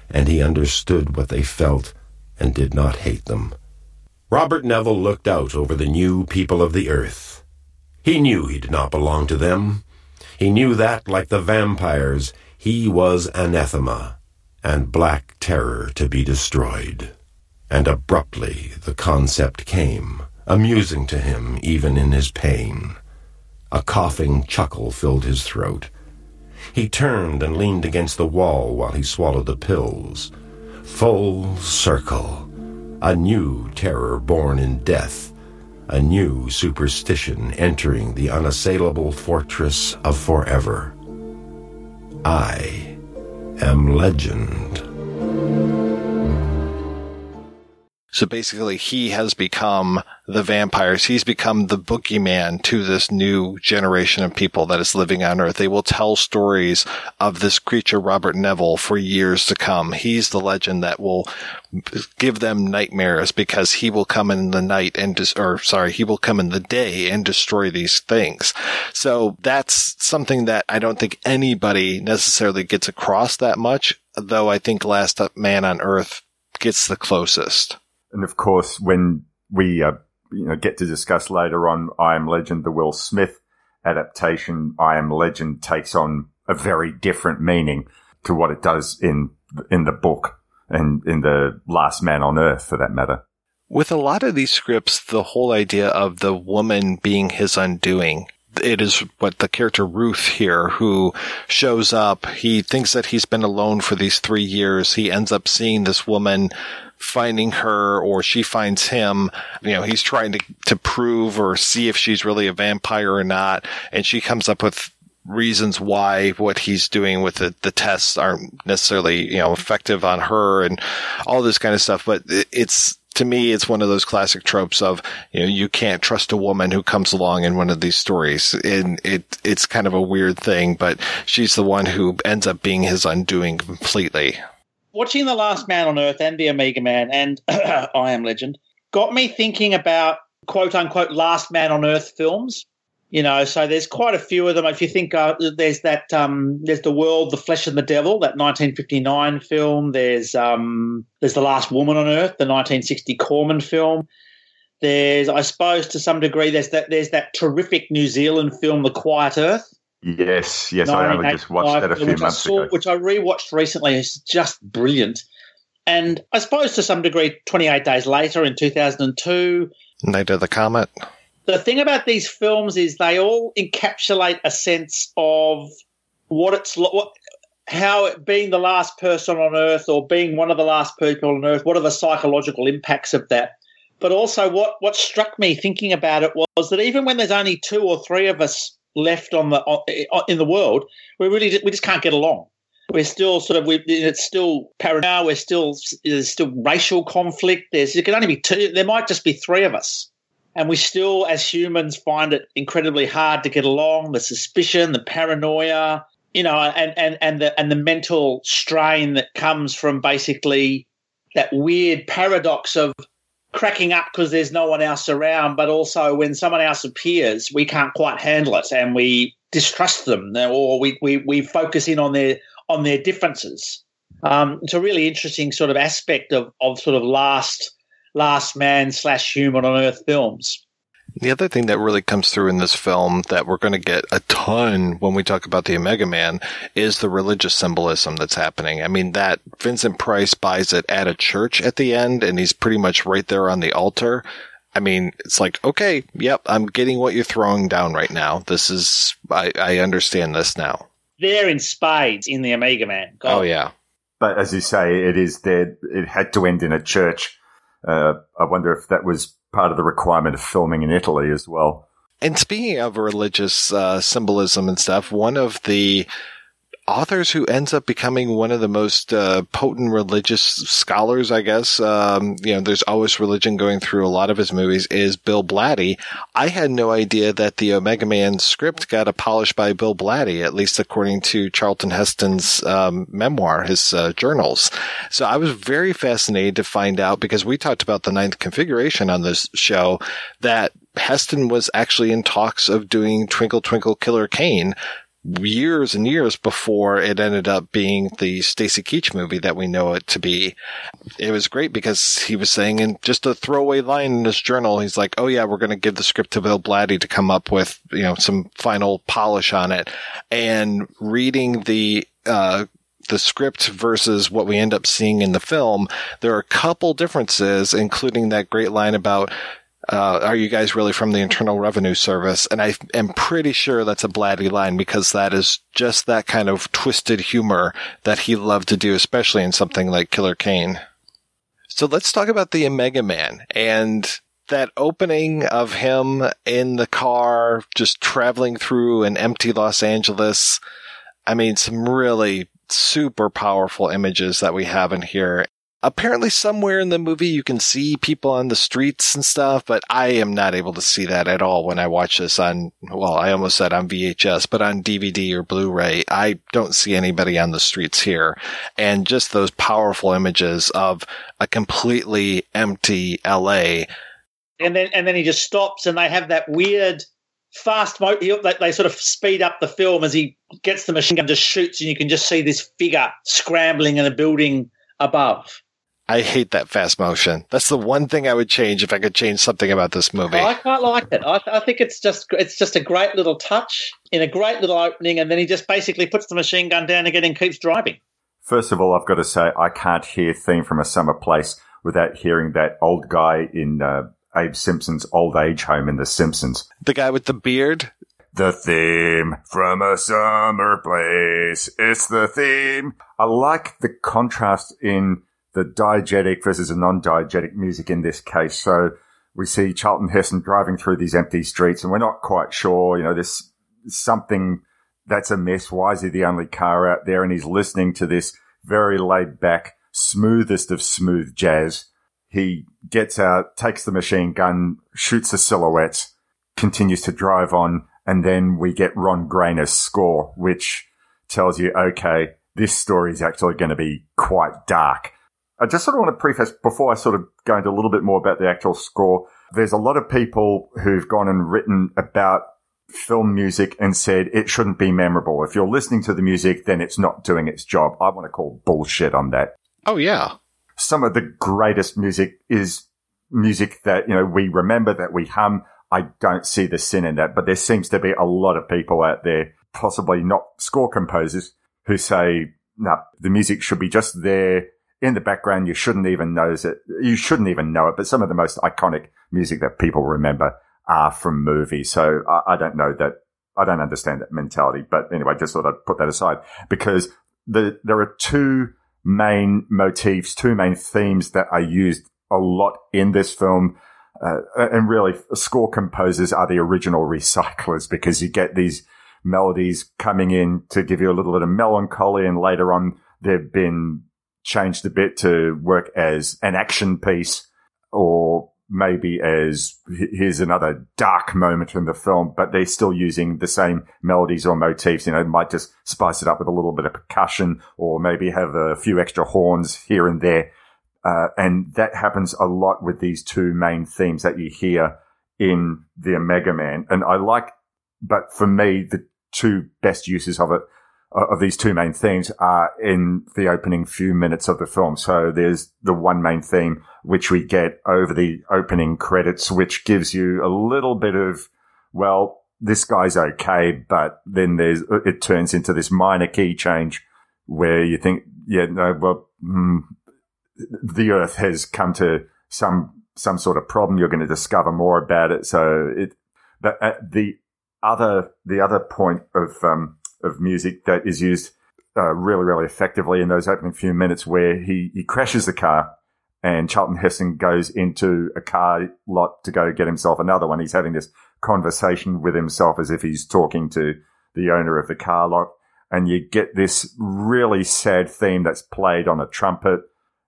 And he understood what they felt and did not hate them. Robert Neville looked out over the new people of the earth. He knew he did not belong to them. He knew that, like the vampires, he was anathema. and black terror to be destroyed. And abruptly the concept came, amusing to him even in his pain. A coughing chuckle filled his throat. He turned and leaned against the wall while he swallowed the pills. Full circle. A new terror born in death. A new superstition entering the unassailable fortress of forever. I am legend. So basically, he has become the vampires. He's become the boogeyman to this new generation of people that is living on Earth. They will tell stories of this creature, Robert Neville, for years to come. He's the legend that will give them nightmares because he will come in the night and, or sorry, he will come in the day and destroy these things. So that's something that I don't think anybody necessarily gets across that much, though I think Last Man on Earth gets the closest. And of course, when we uh, you know get to discuss later on I Am Legend, the Will Smith adaptation, I Am Legend takes on a very different meaning to what it does in in the book and in the Last Man on Earth, for that matter. With a lot of these scripts, the whole idea of the woman being his undoing it is what the character Ruth here who shows up. He thinks that he's been alone for these three years. He ends up seeing this woman finding her or she finds him. You know, he's trying to, to prove or see if she's really a vampire or not. And she comes up with reasons why what he's doing with the, the tests aren't necessarily, you know, effective on her and all this kind of stuff. But it's, to me, it's one of those classic tropes of, you know, you can't trust a woman who comes along in one of these stories. And it, it's kind of a weird thing, but she's the one who ends up being his undoing completely. Watching The Last Man on Earth and The Omega Man and I Am Legend got me thinking about quote unquote Last Man on Earth films. You know, so there's quite a few of them. If you think uh, there's that, um, there's the World, the Flesh and the Devil, that 1959 film. There's um, there's the Last Woman on Earth, the 1960 Corman film. There's, I suppose, to some degree, there's that there's that terrific New Zealand film, The Quiet Earth. Yes, yes, I only just watched that a few months saw, ago. Which I rewatched recently. It's just brilliant. And I suppose to some degree, 28 Days Later in 2002. Night of the Comet. The thing about these films is they all encapsulate a sense of what it's what how it, being the last person on earth or being one of the last people on earth what are the psychological impacts of that? But also what what struck me thinking about it was that even when there's only two or three of us left on the on, in the world we really we just can't get along. We're still sort of we it's still paranoia we're still there's still racial conflict there's it can only be two there might just be three of us and we still, as humans, find it incredibly hard to get along. The suspicion, the paranoia, you know, and and and the and the mental strain that comes from basically that weird paradox of cracking up because there's no one else around, but also when someone else appears, we can't quite handle it and we distrust them, or we we we focus in on their on their differences. Um, it's a really interesting sort of aspect of of sort of last last man slash human on earth films. The other thing that really comes through in this film that we're going to get a ton when we talk about the Omega Man is the religious symbolism that's happening. I mean, that Vincent Price buys it at a church at the end and he's pretty much right there on the altar. I mean, it's like, okay, yep, I'm getting what you're throwing down right now. This is, I, I understand this now. They're in spades in the Omega Man. God. Oh, yeah. But as you say, it is there. It had to end in a church. Uh, I wonder if that was part of the requirement of filming in Italy as well. And speaking of religious uh, symbolism and stuff, one of the authors who ends up becoming one of the most uh, potent religious scholars, I guess. Um, you know, there's always religion going through a lot of his movies. Is Bill Blatty? I had no idea that the Omega Man script got polished by Bill Blatty, at least according to Charlton Heston's um, memoir, his uh, journals. So I was very fascinated to find out because we talked about the ninth configuration on this show that Heston was actually in talks of doing Twinkle Twinkle Killer Kane years and years before it ended up being the Stacy Keach movie that we know it to be. It was great because he was saying in just a throwaway line in his journal, he's like, Oh yeah, we're going to give the script to Bill Blatty to come up with, you know, some final polish on it and reading the, uh, the script versus what we end up seeing in the film, there are a couple differences, including that great line about uh, are you guys really from the Internal Revenue Service? And I am pretty sure that's a Blatty line because that is just that kind of twisted humor that he loved to do, especially in something like Killer Kane. So let's talk about the Omega Man and that opening of him in the car, just traveling through an empty Los Angeles. I mean, some really super powerful images that we have in here apparently somewhere in the movie you can see people on the streets and stuff, but I am not able to see that at all when I watch this on, well, I almost said on VHS, but on DVD or Blu-ray. I don't see anybody on the streets here. And just those powerful images of a completely empty LA. And then, and then he just stops and they have that weird fast mo they, they sort of speed up the film as he gets the machine gun just shoots and you can just see this figure scrambling in a building above I hate that fast motion. That's the one thing I would change if I could change something about this movie. I quite like it. I, I, think it's just it's just a great little touch in a great little opening, and then he just basically puts the machine gun down again and keeps driving. First of all, I've got to say I can't hear "Theme from a Summer Place" without hearing that old guy in uh, Abe Simpson's old age home in The Simpsons. The guy with the beard. The theme from a summer place. It's the theme. I like the contrast in the diegetic versus a non-diegetic music in this case. So we see Charlton Heston driving through these empty streets and we're not quite sure, you know, there's something that's a mess. Why is he the only car out there? And he's listening to this very laid back, smoothest of smooth jazz. He gets out, takes the machine gun, shoots the silhouettes, continues to drive on. And then we get Ron Grainer's score, which tells you, okay, this story is actually going to be quite dark. I just sort of want to preface before I sort of go into a little bit more about the actual score. There's a lot of people who've gone and written about film music and said it shouldn't be memorable. If you're listening to the music, then it's not doing its job. I want to call bullshit on that. Oh, yeah. Some of the greatest music is music that, you know, we remember that we hum. I don't see the sin in that, but there seems to be a lot of people out there, possibly not score composers, who say, no, the music should be just there in the background. You shouldn't even notice it. You shouldn't even know it. But some of the most iconic music that people remember are from movies. So I, I don't know that. I don't understand that mentality. But anyway, just thought I'd put that aside because the, there are two main motifs, two main themes that are used a lot in this film. Uh, and really score composers are the original recyclers because you get these melodies coming in to give you a little bit of melancholy and later on they've been changed a bit to work as an action piece or maybe as here's another dark moment in the film, but they're still using the same melodies or motifs. You know, might just spice it up with a little bit of percussion or maybe have a few extra horns here and there. Uh, and that happens a lot with these two main themes that you hear in the Omega Man. And I like, but for me, the two best uses of it of these two main themes are in the opening few minutes of the film. So there's the one main theme, which we get over the opening credits, which gives you a little bit of, well, this guy's okay, but then there's, it turns into this minor key change where you think, yeah, no, well, mm, the earth has come to some, some sort of problem. You're going to discover more about it. So it, but uh, the other, the other point of, um, of music that is used uh, really, really effectively in those opening few minutes where he, he crashes the car and Charlton Heston goes into a car lot to go get himself another one. He's having this conversation with himself as if he's talking to the owner of the car lot. And you get this really sad theme that's played on a trumpet.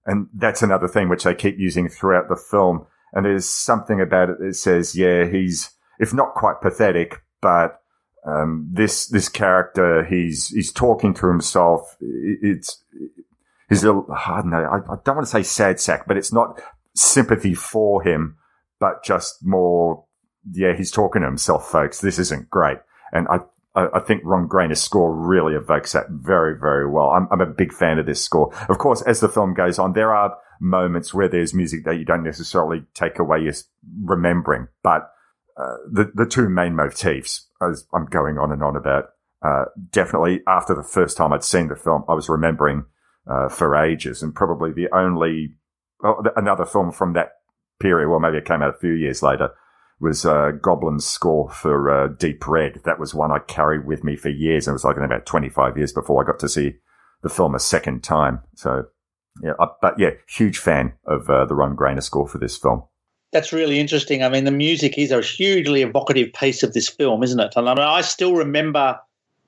And that's another thing which they keep using throughout the film. And there's something about it that says, yeah, he's, if not quite pathetic, but um, this this character he's he's talking to himself. It's he's a I don't know. I, I don't want to say sad sack, but it's not sympathy for him, but just more. Yeah, he's talking to himself, folks. This isn't great, and I I think Ron Grainer's score really evokes that very, very well. I'm, I'm, a big fan of this score. Of course, as the film goes on, there are moments where there's music that you don't necessarily take away your remembering, but uh, the the two main motifs, as I'm going on and on about, uh, definitely after the first time I'd seen the film, I was remembering uh, for ages, and probably the only well, another film from that period, well, maybe it came out a few years later, was uh, Goblin's score for uh, Deep Red. That was one I carried with me for years, and it was like in about 25 years before I got to see the film a second time. So, yeah, I, but yeah, huge fan of uh, the Ron Grainer score for this film. That's really interesting. I mean, the music is a hugely evocative piece of this film, isn't it? And I, mean, I still remember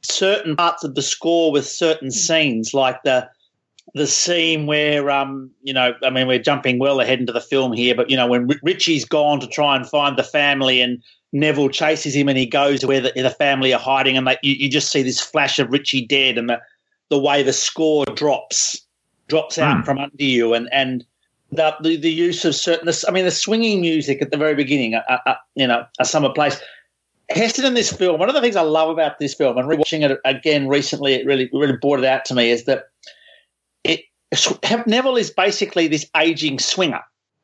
certain parts of the score with certain scenes, like the the scene where, um, you know, I mean, we're jumping well ahead into the film here, but you know, when Richie's gone to try and find the family, and Neville chases him, and he goes to where the, the family are hiding, and they, you, you, just see this flash of Richie dead, and the the way the score drops drops out mm. from under you, and and the, the, the use of certain, I mean, the swinging music at the very beginning, uh, uh, you know, a summer place. Heston in this film, one of the things I love about this film, and rewatching it again recently, it really really brought it out to me, is that it Neville is basically this aging swinger.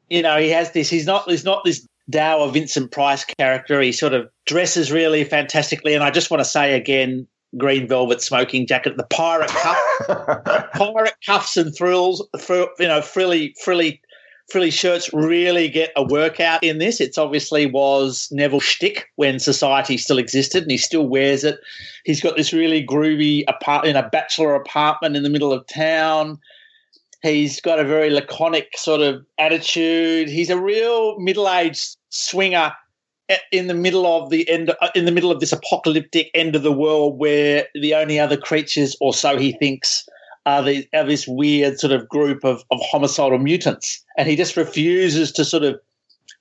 You know, he has this. He's not. He's not this dour Vincent Price character. He sort of dresses really fantastically, and I just want to say again, green velvet smoking jacket, the pirate cuff, pirate cuffs and thrills, thrill, you know, frilly, frilly, frilly shirts really get a workout in this. It's obviously was Neville shtick when society still existed, and he still wears it. He's got this really groovy apart in a bachelor apartment in the middle of town. He's got a very laconic sort of attitude. He's a real middle-aged swinger in the middle of the end uh, in the middle of this apocalyptic end of the world where the only other creatures or so he thinks are, the, are this weird sort of group of, of homicidal mutants. And he just refuses to sort of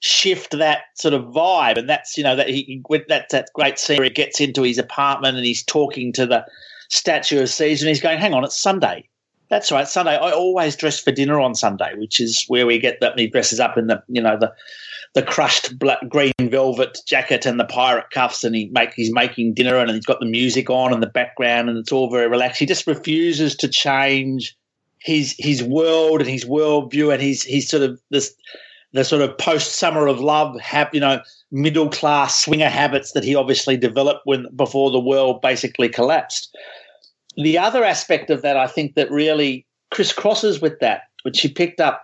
shift that sort of vibe. And that's you know that he that's that great scene where he gets into his apartment and he's talking to the statue of caesar and he's going hang on it's sunday. That's right sunday. I always dress for dinner on sunday which is where we get that he dresses up in the you know the the crushed black, green velvet jacket and the pirate cuffs, and he make he's making dinner, and he's got the music on in the background, and it's all very relaxed. He just refuses to change his his world and his worldview, and he's he's sort of this the sort of post summer of love, have you know, middle class swinger habits that he obviously developed when before the world basically collapsed. The other aspect of that, I think, that really crisscrosses with that, which he picked up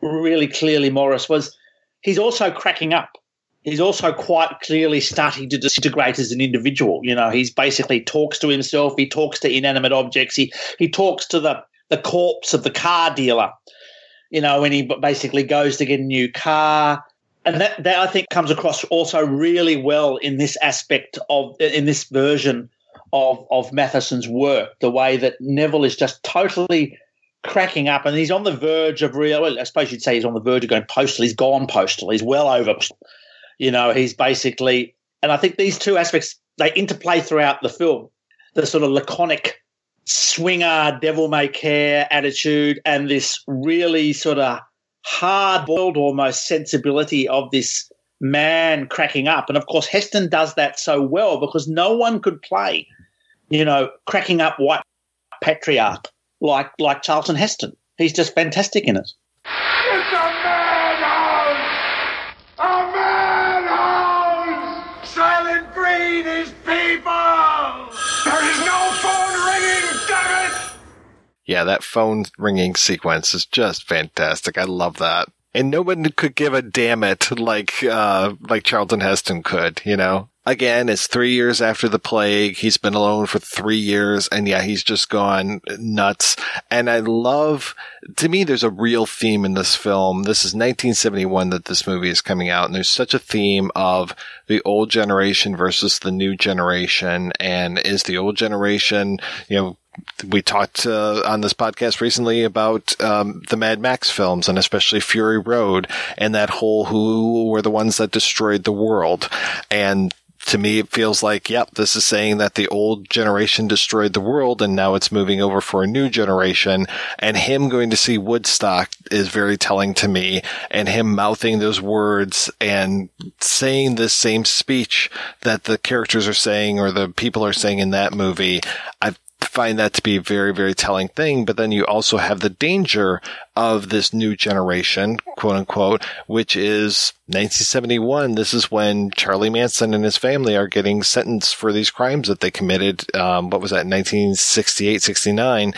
really clearly, Maurice, was he's also cracking up. He's also quite clearly starting to disintegrate as an individual. You know, he's basically talks to himself. He talks to inanimate objects. He he talks to the the corpse of the car dealer. You know, when he basically goes to get a new car, and that that I think comes across also really well in this aspect of in this version of of Matheson's work. The way that Neville is just totally cracking up, and he's on the verge of real. Well, I suppose you'd say he's on the verge of going postal. He's gone postal. He's well over. You know, he's basically, and I think these two aspects they interplay throughout the film. The sort of laconic swinger, devil may care attitude, and this really sort of hard boiled almost sensibility of this man cracking up. And of course, Heston does that so well because no one could play, you know, cracking up white patriarch like like Charlton Heston. He's just fantastic in it. It's a madhouse! A madhouse! Soylent Green is people! There is no phone ringing, damn it! Yeah, that phone ringing sequence is just fantastic. I love that. And no one could give a damn it like uh like Charlton Heston could, you know? Again, it's three years after the plague. He's been alone for three years and yeah, he's just gone nuts. And I love, to me, there's a real theme in this film. This is 1971 that this movie is coming out and there's such a theme of the old generation versus the new generation. And is the old generation, you know, we talked uh, on this podcast recently about um, the Mad Max films and especially Fury Road and that whole who were the ones that destroyed the world. And to me, it feels like, yep, this is saying that the old generation destroyed the world and now it's moving over for a new generation. And him going to see Woodstock is very telling to me and him mouthing those words and saying the same speech that the characters are saying or the people are saying in that movie. I find that to be a very, very telling thing. But then you also have the danger of this new generation, quote unquote, which is 1971. This is when Charlie Manson and his family are getting sentenced for these crimes that they committed. Um, what was that, 1968, 69?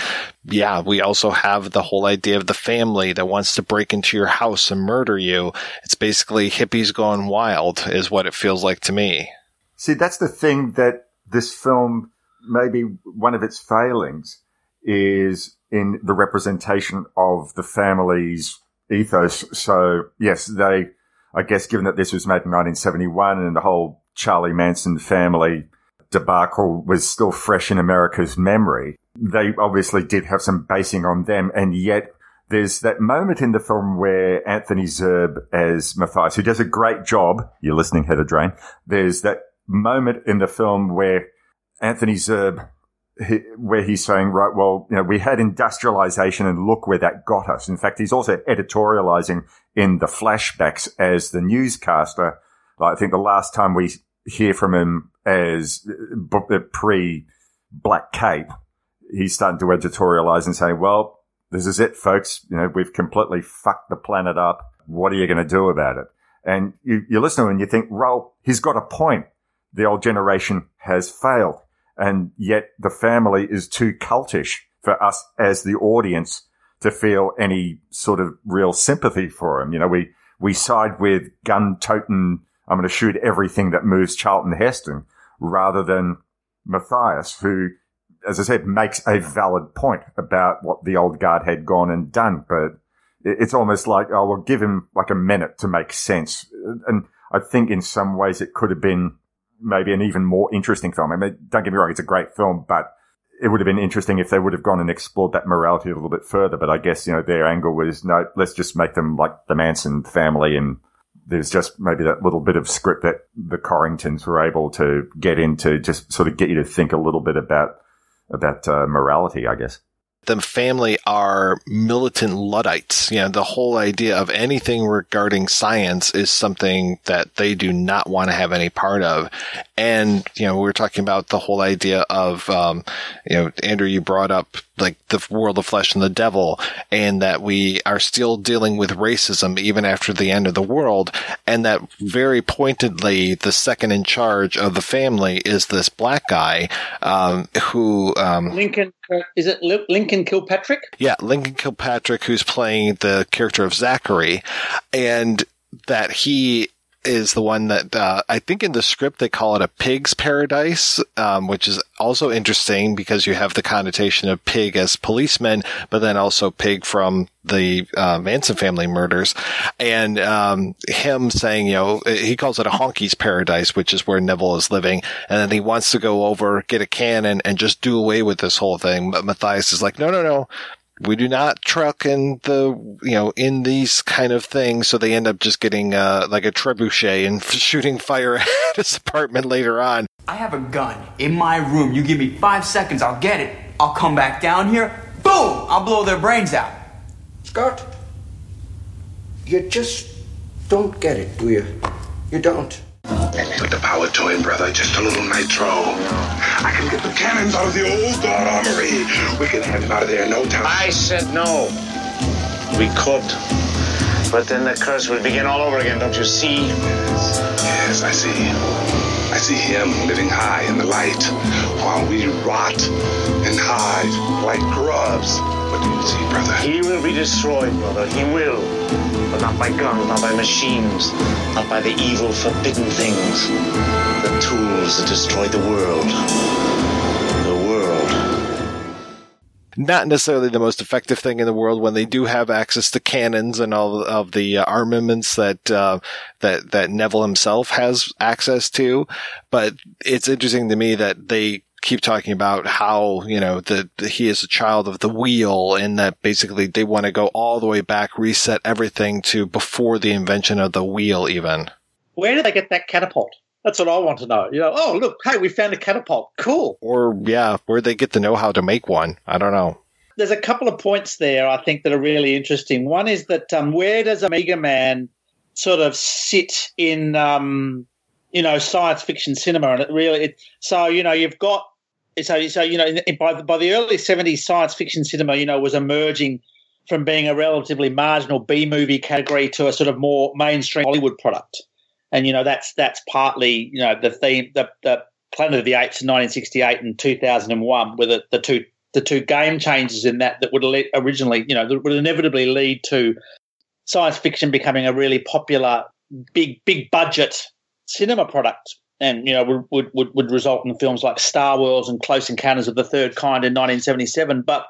Yeah, we also have the whole idea of the family that wants to break into your house and murder you. It's basically hippies gone wild, is what it feels like to me. See, that's the thing that this film, maybe one of its failings, is in the representation of the family's ethos. So, yes, they, I guess, given that this was made in 1971 and the whole Charlie Manson family debacle was still fresh in America's memory, they obviously did have some basing on them. And yet, there's that moment in the film where Anthony Zerbe as Matthias, who does a great job. You're listening, Heather Drain. There's that moment in the film where Anthony Zerbe, he, where he's saying, right, well, you know, we had industrialization and look where that got us. In fact, he's also editorializing in the flashbacks as the newscaster. I think the last time we hear from him as uh, pre Black Cape, he's starting to editorialize and say, well, this is it, folks. You know, we've completely fucked the planet up. What are you going to do about it? And you, you listen to him and you think, well, he's got a point the old generation has failed. And yet the family is too cultish for us as the audience to feel any sort of real sympathy for him. You know, we, we side with gun toting, I'm going to shoot everything that moves Charlton Heston rather than Matthias, who, as I said, makes a valid point about what the old guard had gone and done. But it's almost like, oh, we'll give him like a minute to make sense. And I think in some ways it could have been maybe an even more interesting film. I mean, don't get me wrong, it's a great film, but it would have been interesting if they would have gone and explored that morality a little bit further. But I guess, you know, their angle was, no, let's just make them like the Manson family. And there's just maybe that little bit of script that the Corringtons were able to get into, just sort of get you to think a little bit about, about uh, morality, I guess the family are militant Luddites. You know, the whole idea of anything regarding science is something that they do not want to have any part of. And, you know, we were talking about the whole idea of, um, you know, Andrew, you brought up like the world of flesh and the devil and that we are still dealing with racism even after the end of the world. And that very pointedly, the second in charge of the family is this black guy, um, who, um, Lincoln, is it Lincoln Kilpatrick? Yeah, Lincoln Kilpatrick, who's playing the character of Zachary and that he is the one that uh, I think in the script they call it a pig's paradise, um, which is also interesting because you have the connotation of pig as policeman, but then also pig from the uh, Manson family murders, and um, him saying, you know, he calls it a honky's paradise, which is where Neville is living, and then he wants to go over, get a cannon, and just do away with this whole thing. But Matthias is like, no, no, no, we do not truck in the you know in these kind of things so they end up just getting uh, like a trebuchet and shooting fire at his apartment later on. I have a gun in my room. You give me five seconds i'll get it. I'll come back down here. Boom! I'll blow their brains out. Scott you just don't get it do you? You don't Put the power to him, brother. Just a little nitro. I can get the cannons out of the old guard armory. We can have him out of there in no time. I said no. We could. But then the curse would begin all over again, don't you see? Yes, I see. I see him living high in the light while we rot and hide like grubs. What do you see, brother? He will be destroyed, brother. He will. But not by guns, not by machines, not by the evil, forbidden things. The tools that destroy the world. The world. Not necessarily the most effective thing in the world when they do have access to cannons and all of the armaments that uh, that that Neville himself has access to. But it's interesting to me that they keep talking about how, you know, that he is a child of the wheel and that basically they want to go all the way back, reset everything to before the invention of the wheel even. Where did they get that catapult? That's what I want to know. You know, oh, look, hey, we found a catapult. Cool. Or, yeah, where did they get the know how to make one. I don't know. There's a couple of points there I think that are really interesting. One is that um, where does Omega Man sort of sit in, um, you know, science fiction cinema? And it really, it, so, you know, you've got so so you know by by the early seventies, science fiction cinema you know was emerging from being a relatively marginal B movie category to a sort of more mainstream Hollywood product, and you know that's that's partly you know the theme the the Planet of the Apes in 1968 and 2001 were the, the two the two game changes in that that would originally you know that would inevitably lead to science fiction becoming a really popular big big budget cinema product and you know would, would would result in films like Star Wars and Close Encounters of the Third Kind in 1977 but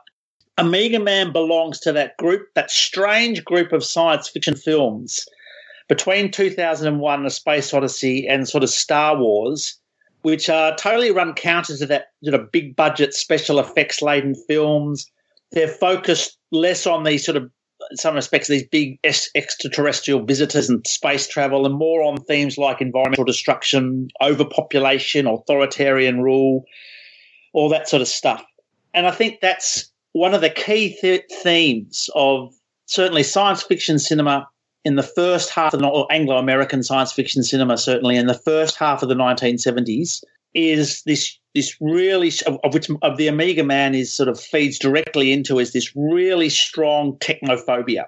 Omega Man belongs to that group that strange group of science fiction films. Between 2001 A Space Odyssey and sort of Star Wars which are totally run counter to that sort of big budget special effects laden films. They're focused less on these sort of in some respects these big extraterrestrial visitors and space travel and more on themes like environmental destruction, overpopulation, authoritarian rule, all that sort of stuff. And I think that's one of the key th- themes of certainly science fiction cinema in the first half of the Anglo American science fiction cinema, certainly in the first half of the 1970s, is this this really of which of the Omega Man is sort of feeds directly into is this really strong technophobia.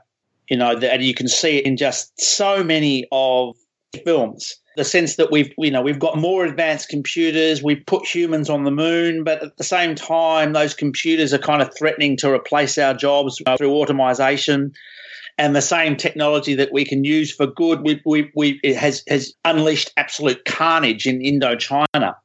You know, that, and you can see it in just so many of films. The sense that we've you know we've got more advanced computers, we've put humans on the moon, but at the same time, those computers are kind of threatening to replace our jobs uh, through automation and the same technology that we can use for good, we, we, we, it has, has unleashed absolute carnage in Indochina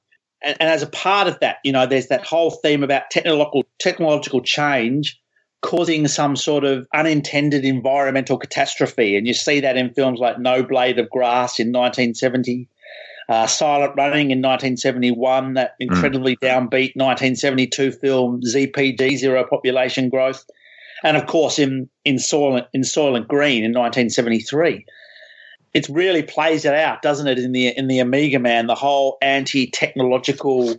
and, and, as a part of that, you know, there's that whole theme about technological technological change causing some sort of unintended environmental catastrophe, and you see that in films like No Blade of Grass in 1970. Uh, Silent Running in 1971, that hmm. incredibly mm. downbeat 1972 film ZPG, Zero Population Growth, and of course in in Soylent in Soylent Green in 1973 it really plays it out, doesn't it, in the in the Omega Man, the whole anti-technological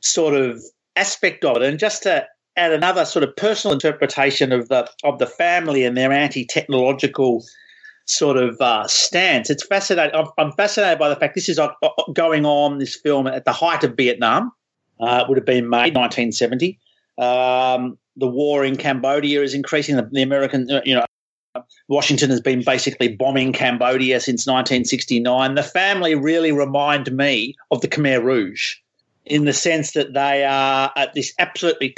sort of aspect of it. And just to add another sort of personal interpretation of the of the family and their anti-technological sort of uh, stance, it's fascinating. I'm, I'm, fascinated by the fact this is uh, uh, going on this film at the height of Vietnam. Uh, it would have been May 1970. Um, the war in Cambodia is increasing. The, the American, you know, Washington has been basically bombing Cambodia since 1969. The family really remind me of the Khmer Rouge in the sense that they are at this absolutely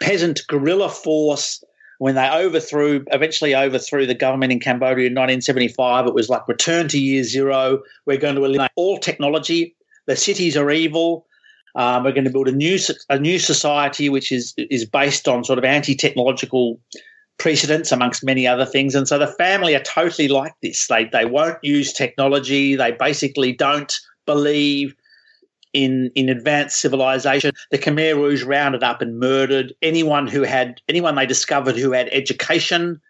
peasant guerrilla force. When they overthrew, eventually overthrew the government in Cambodia in 1975, it was like return to year zero. We're going to eliminate all technology. The cities are evil. Um, we're going to build a new a new society which is is based on sort of anti technological precedents amongst many other things. And so the family are totally like this. They they won't use technology. They basically don't believe in in advanced civilization. The Khmer Rouge rounded up and murdered anyone who had anyone they discovered who had education.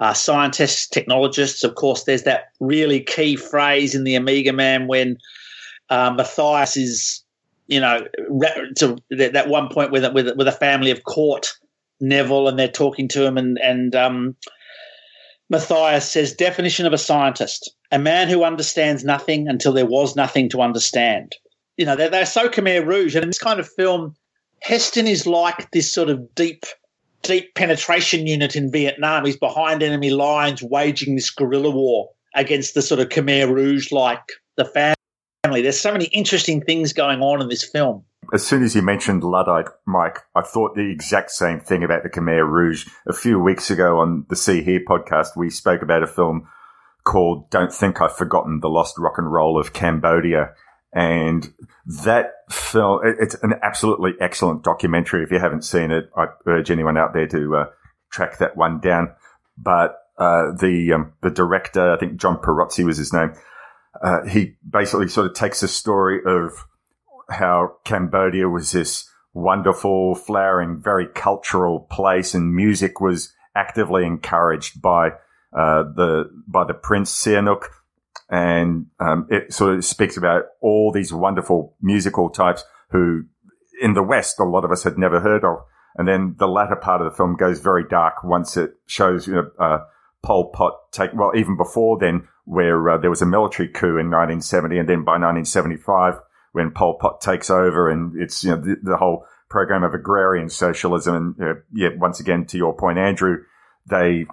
Uh, scientists, technologists. Of course, there's that really key phrase in the Omega Man when uh, Matthias is, you know, to that one point with with, with a family of court Neville and they're talking to him, and and um, Matthias says, definition of a scientist: a man who understands nothing until there was nothing to understand. You know, they're, they're so Khmer Rouge, and in this kind of film, Heston is like this sort of deep, deep penetration unit in Vietnam. He's behind enemy lines, waging this guerrilla war against the sort of Khmer Rouge, like the There's so many interesting things going on in this film as soon as you mentioned Luddite, Mike, I thought the exact same thing about the Khmer Rouge. A few weeks ago on the See Here podcast, we spoke about a film called Don't Think I've Forgotten the Lost Rock and Roll of Cambodia. And that film, it's an absolutely excellent documentary. If you haven't seen it, I urge anyone out there to uh, track that one down. But uh, the um, the director, I think John Pirozzi was his name, uh, he basically sort of takes a story of how Cambodia was this wonderful, flowering, very cultural place, and music was actively encouraged by uh, the by the Prince Sihanouk, and um, it sort of speaks about all these wonderful musical types who, in the West, a lot of us had never heard of. And then the latter part of the film goes very dark once it shows you know uh, Pol Pot take well even before then, where uh, there was a military coup in 1970, and then by 1975 when Pol Pot takes over and it's, you know, the, the whole program of agrarian socialism. And uh, yeah, once again, to your point, Andrew, they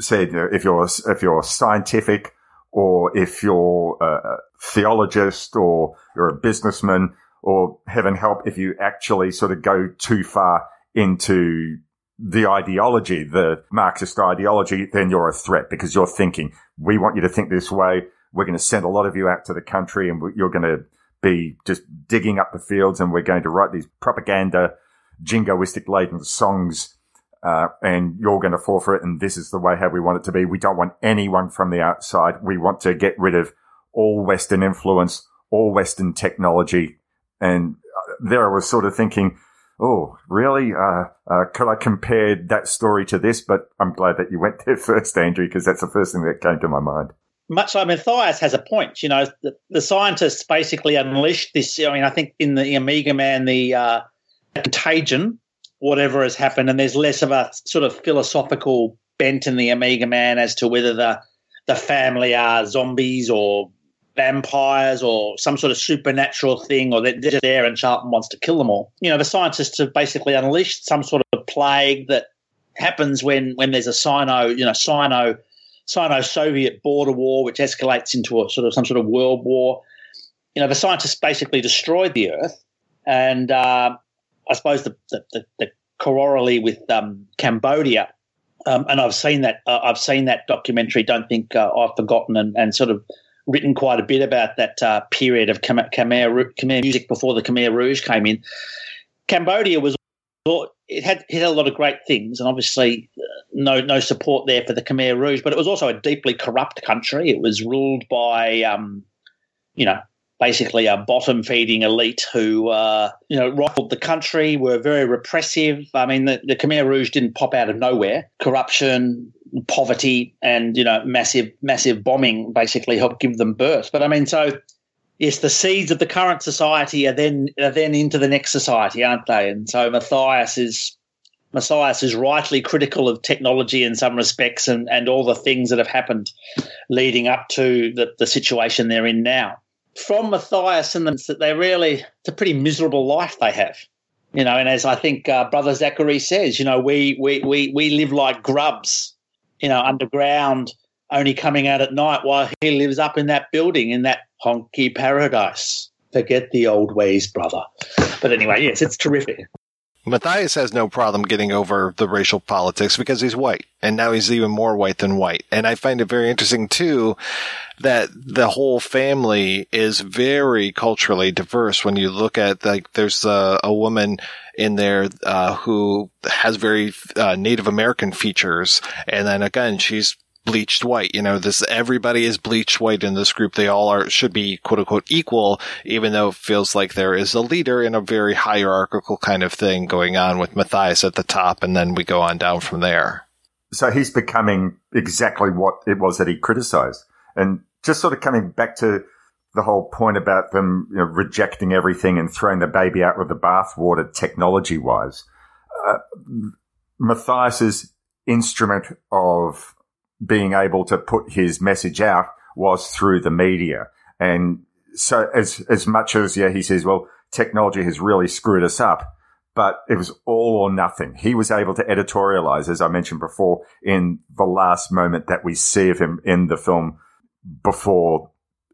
said uh, if you're if you're scientific or if you're a theologist or you're a businessman or heaven help if you actually sort of go too far into the ideology, the Marxist ideology, then you're a threat because you're thinking, we want you to think this way. We're going to send a lot of you out to the country and you're going to be just digging up the fields and we're going to write these propaganda, jingoistic laden songs. Uh, and you're going to fall for it. And this is the way how we want it to be. We don't want anyone from the outside. We want to get rid of all Western influence, all Western technology. And uh, there I was sort of thinking, oh, really? Uh, uh, could I compare that story to this? But I'm glad that you went there first, Andrew, because that's the first thing that came to my mind much like Matthias has a point. You know, the, the, scientists basically unleashed this. I mean, I think in the Omega Man, the uh, contagion, whatever has happened, and there's less of a sort of philosophical bent in the Omega Man as to whether the the family are zombies or vampires or some sort of supernatural thing, or they're just there and Charlton wants to kill them all. You know, the scientists have basically unleashed some sort of plague that happens when when there's a sino, you know, sino Sino-Soviet border war, which escalates into a sort of some sort of world war. You know, the scientists basically destroyed the Earth, and uh, I suppose the, the, the the corollary with um, Cambodia, um, and I've seen that uh, I've seen that documentary. Don't think uh, I've forgotten, and, and, sort of written quite a bit about that uh, period of Khmer, Khmer, Khmer music before the Khmer Rouge came in. Cambodia was it had it had a lot of great things, and obviously uh, no no support there for the Khmer Rouge. But it was also a deeply corrupt country. It was ruled by um, you know basically a bottom feeding elite who uh, you know rifled the country, were very repressive. I mean, the, the Khmer Rouge didn't pop out of nowhere. Corruption, poverty, and you know massive massive bombing basically helped give them birth. But I mean, so yes, the seeds of the current society are then are then into the next society, aren't they? And so Matthias is Matthias is rightly critical of technology in some respects and, and all the things that have happened leading up to the, the situation they're in now. From Matthias and them that they're really it's a pretty miserable life they have. You know, and as I think uh, Brother Zachary says, you know, we, we, we, we live like grubs, you know, underground only coming out at night while he lives up in that building in that honky paradise. Forget the old ways, brother. But anyway, yes, it's terrific. Matthias has no problem getting over the racial politics because he's white. And now he's even more white than white. And I find it very interesting too that the whole family is very culturally diverse. When you look at like, there's a, a woman in there, uh, who has very, uh, Native American features. And then again, she's bleached white. You know, this, everybody is bleached white in this group. They all are, should be quote unquote equal, even though it feels like there is a leader in a very hierarchical kind of thing going on with Matthias at the top. And then we go on down from there. So he's becoming exactly what it was that he criticized. And just sort of coming back to the whole point about them you know, rejecting everything and throwing the baby out with the bathwater technology wise. Uh, Matthias's instrument of being able to put his message out was through the media. And so as, as much as, yeah, he says, well, technology has really screwed us up, but it was all or nothing. He was able to editorialize, as I mentioned before, in the last moment that we see of him in the film before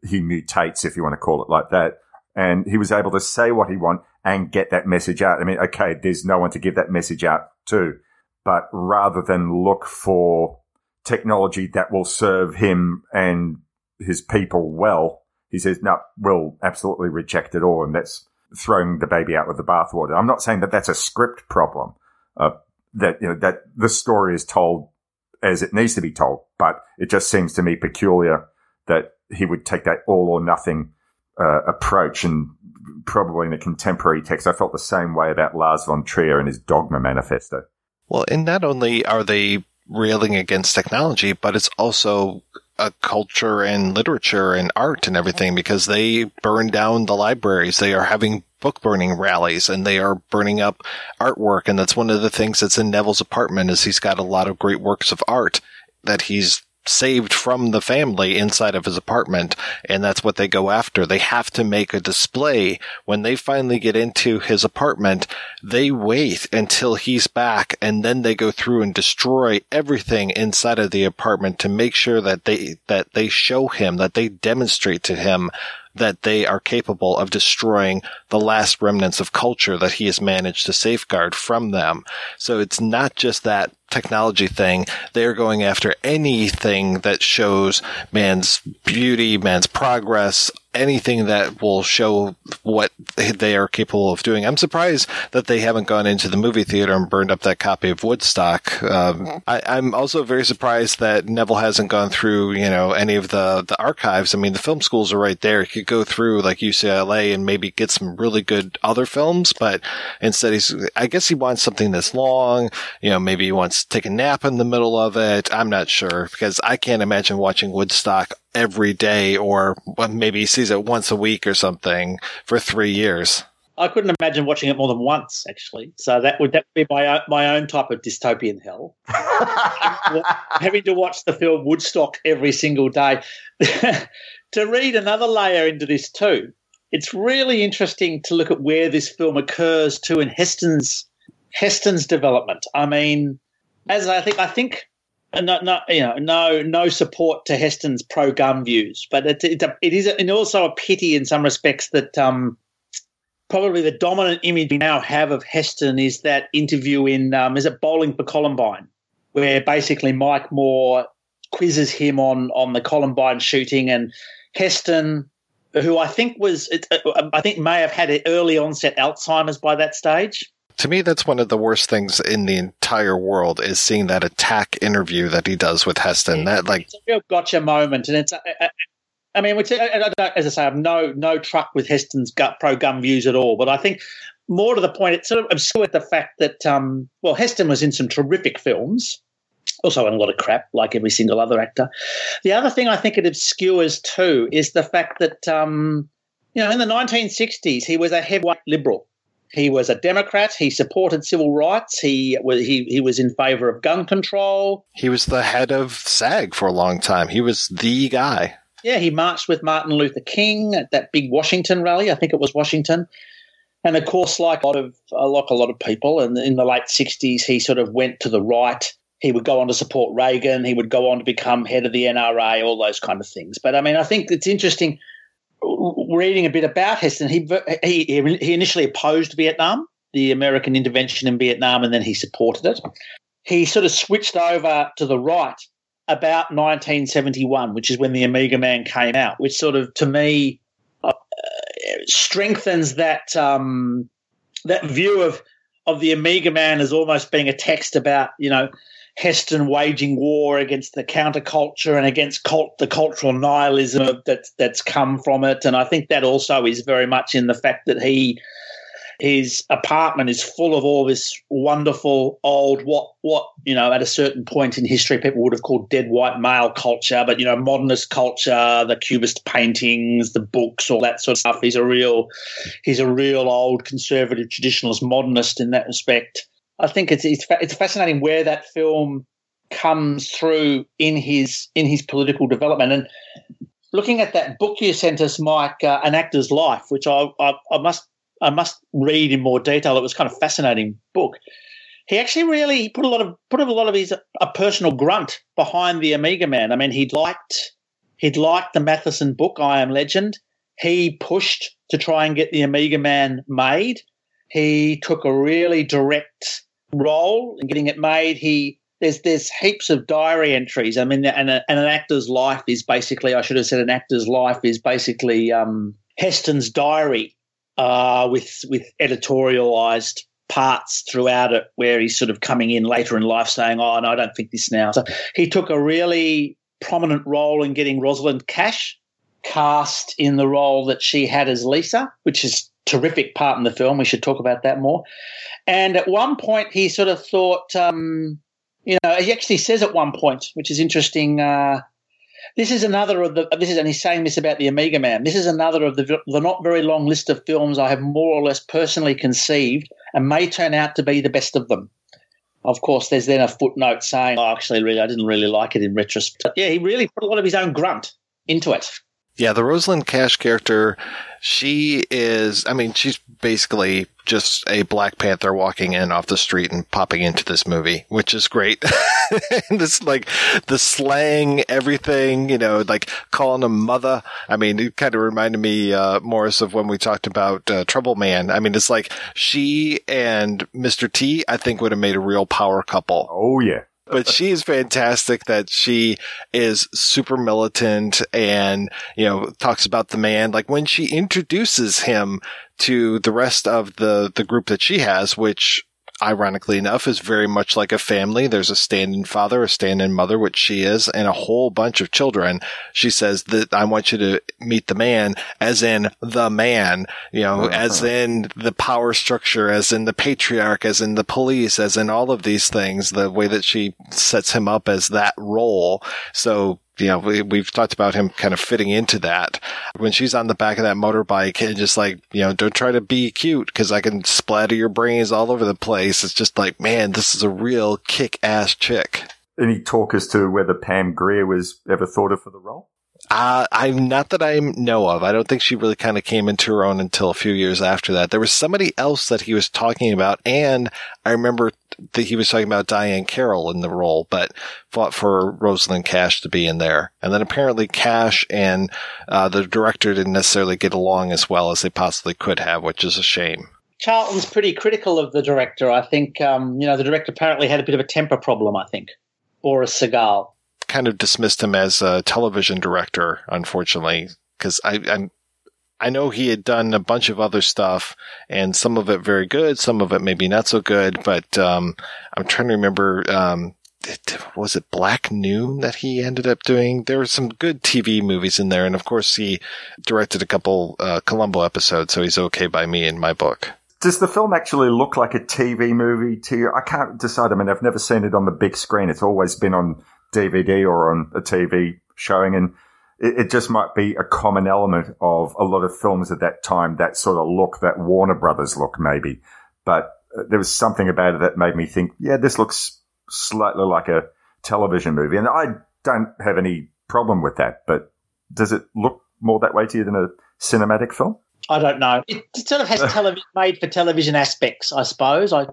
he mutates, if you want to call it like that. And he was able to say what he want and get that message out. I mean, okay, there's no one to give that message out to, but rather than look for technology that will serve him and his people well, he says, no, we'll absolutely reject it all. And that's throwing the baby out with the bathwater. I'm not saying that that's a script problem, uh, that, you know, that the story is told as it needs to be told, but it just seems to me peculiar that he would take that all or nothing uh, approach and probably in a contemporary text. I felt the same way about Lars von Trier and his Dogma Manifesto. Well, and not only are they railing against technology, but it's also a culture and literature and art and everything because they burn down the libraries. They are having book burning rallies and they are burning up artwork. And that's one of the things that's in Neville's apartment is he's got a lot of great works of art that he's saved from the family inside of his apartment. And that's what they go after. They have to make a display. When they finally get into his apartment, they wait until he's back and then they go through and destroy everything inside of the apartment to make sure that they, that they show him, that they demonstrate to him that they are capable of destroying the last remnants of culture that he has managed to safeguard from them. So it's not just that technology thing. They're going after anything that shows man's beauty, man's progress, anything that will show what they are capable of doing. I'm surprised that they haven't gone into the movie theater and burned up that copy of Woodstock. Um, I, am also very surprised that Neville hasn't gone through, you know, any of the, the archives. I mean, the film schools are right there. He could go through like UCLA and maybe get some really good other films, but instead he's, I guess he wants something that's long, you know, maybe he wants to take a nap in the middle of it. I'm not sure because I can't imagine watching Woodstock every day or maybe he sees it once a week or something for three years. I couldn't imagine watching it more than once, actually. So that would that would be my my own type of dystopian hell. Having to watch the film Woodstock every single day. to read another layer into this too, it's really interesting to look at where this film occurs to in Heston's Heston's development. I mean, as I think I think no, no, you know, no, no support to Heston's pro-gun views, but it, it, it is, and also a pity in some respects that um, probably the dominant image we now have of Heston is that interview in, um, is it Bowling for Columbine, where basically Mike Moore quizzes him on on the Columbine shooting, and Heston, who I think was, I think may have had early onset Alzheimer's by that stage to me, that's one of the worst things in the entire world is seeing that attack interview that he does with Heston. That like it's a real gotcha moment, and it's. I mean, which, as I say, I have no no truck with Heston's gut pro gun views at all. But I think more to the point, it sort of obscured the fact that um, well, Heston was in some terrific films, also in a lot of crap, like every single other actor. The other thing I think it obscures too is the fact that um, you know in the 1960s he was a heavyweight liberal. He was a Democrat. He supported civil rights. He was he, he was in favor of gun control. He was the head of SAG for a long time. He was the guy. Yeah, he marched with Martin Luther King at that big Washington rally. I think it was Washington. And of course, like a lot of uh, like a lot of people, and in the late '60s, he sort of went to the right. He would go on to support Reagan. He would go on to become head of the NRA, all those kind of things. But I mean, I think it's interesting reading a bit about Heston, he, he he initially opposed Vietnam, the American intervention in Vietnam, and then he supported it. He sort of switched over to the right about 1971, which is when the Omega Man came out, which sort of, to me, uh, strengthens that um, that view of of the Omega Man as almost being a text about you know Heston waging war against the counterculture and against cult, the cultural nihilism that that's come from it. And I think that also is very much in the fact that he his apartment is full of all this wonderful old what what you know at a certain point in history people would have called dead white male culture but you know modernist culture the cubist paintings the books all that sort of stuff he's a real he's a real old conservative traditionalist modernist in that respect I think it's it's it's fascinating where that film comes through in his in his political development and looking at that book you sent us, Mike, uh, an actor's life, which I, I, I must I must read in more detail. It was kind of fascinating book. He actually really put a lot of put a lot of his a personal grunt behind the Omega Man. I mean, he'd liked he'd liked the Matheson book, I Am Legend. He pushed to try and get the Omega Man made. He took a really direct role in getting it made. He there's there's heaps of diary entries. I mean, and, a, and an actor's life is basically I should have said an actor's life is basically um, Heston's diary uh, with with editorialized parts throughout it where he's sort of coming in later in life saying, "Oh, no, I don't think this now." So he took a really prominent role in getting Rosalind Cash cast in the role that she had as Lisa, which is terrific part in the film. We should talk about that more. And at one point, he sort of thought, um, you know, he actually says at one point, which is interesting. Uh, this is another of the. This is, and he's saying this about the Omega Man. This is another of the the not very long list of films I have more or less personally conceived and may turn out to be the best of them. Of course, there's then a footnote saying, "Oh, actually, really, I didn't really like it in retrospect." But yeah, he really put a lot of his own grunt into it. Yeah, the Rosalind Cash character, she is, I mean, she's basically just a Black Panther walking in off the street and popping into this movie, which is great. this, like, the slang, everything, you know, like calling him mother. I mean, it kind of reminded me, uh, Maurice of when we talked about, uh, Trouble Man. I mean, it's like she and Mr. T, I think would have made a real power couple. Oh, yeah but she is fantastic that she is super militant and, you know, talks about the man. Like when she introduces him to the rest of the, the group that she has, which ironically enough, is very much like a family. There's a stand-in father, a stand-in mother, which she is, and a whole bunch of children. She says that I want you to meet the man, as in the man, you know, uh-huh. as in the power structure, as in the patriarch, as in the police, as in all of these things, the way that she sets him up as that role. So you know, we, have talked about him kind of fitting into that. When she's on the back of that motorbike and just like, you know, don't try to be cute because I can splatter your brains all over the place. It's just like, man, this is a real kick ass chick. Any talk as to whether Pam Grier was ever thought of for the role? Uh, I'm not that I know of. I don't think she really kind of came into her own until a few years after that. There was somebody else that he was talking about, and I remember that he was talking about Diahann Carroll in the role, but fought for Rosalind Cash to be in there. And then apparently Cash and uh, the director didn't necessarily get along as well as they possibly could have, which is a shame. Charlton's pretty critical of the director. I think, um, you know, the director apparently had a bit of a temper problem, I think. Boris Sagal kind of dismissed him as a television director, unfortunately, because I, I'm, I know he had done a bunch of other stuff and some of it very good, some of it maybe not so good, but, um, I'm trying to remember, um, was it Black Noon that he ended up doing? There were some good TV movies in there. And of course, he directed a couple, uh, Columbo episodes. So he's okay by me in my book. Does the film actually look like a TV movie to you? I can't decide. I mean, I've never seen it on the big screen. It's always been on DVD or on a TV showing. And it, it, just might be a common element of a lot of films at that time, that sort of look, that Warner Brothers look, maybe. But uh, there was something about it that made me think, yeah, this looks slightly like a television movie. And I don't have any problem with that. But does it look more that way to you than a cinematic film? I don't know. It, sort of has television made for television aspects, I suppose. I,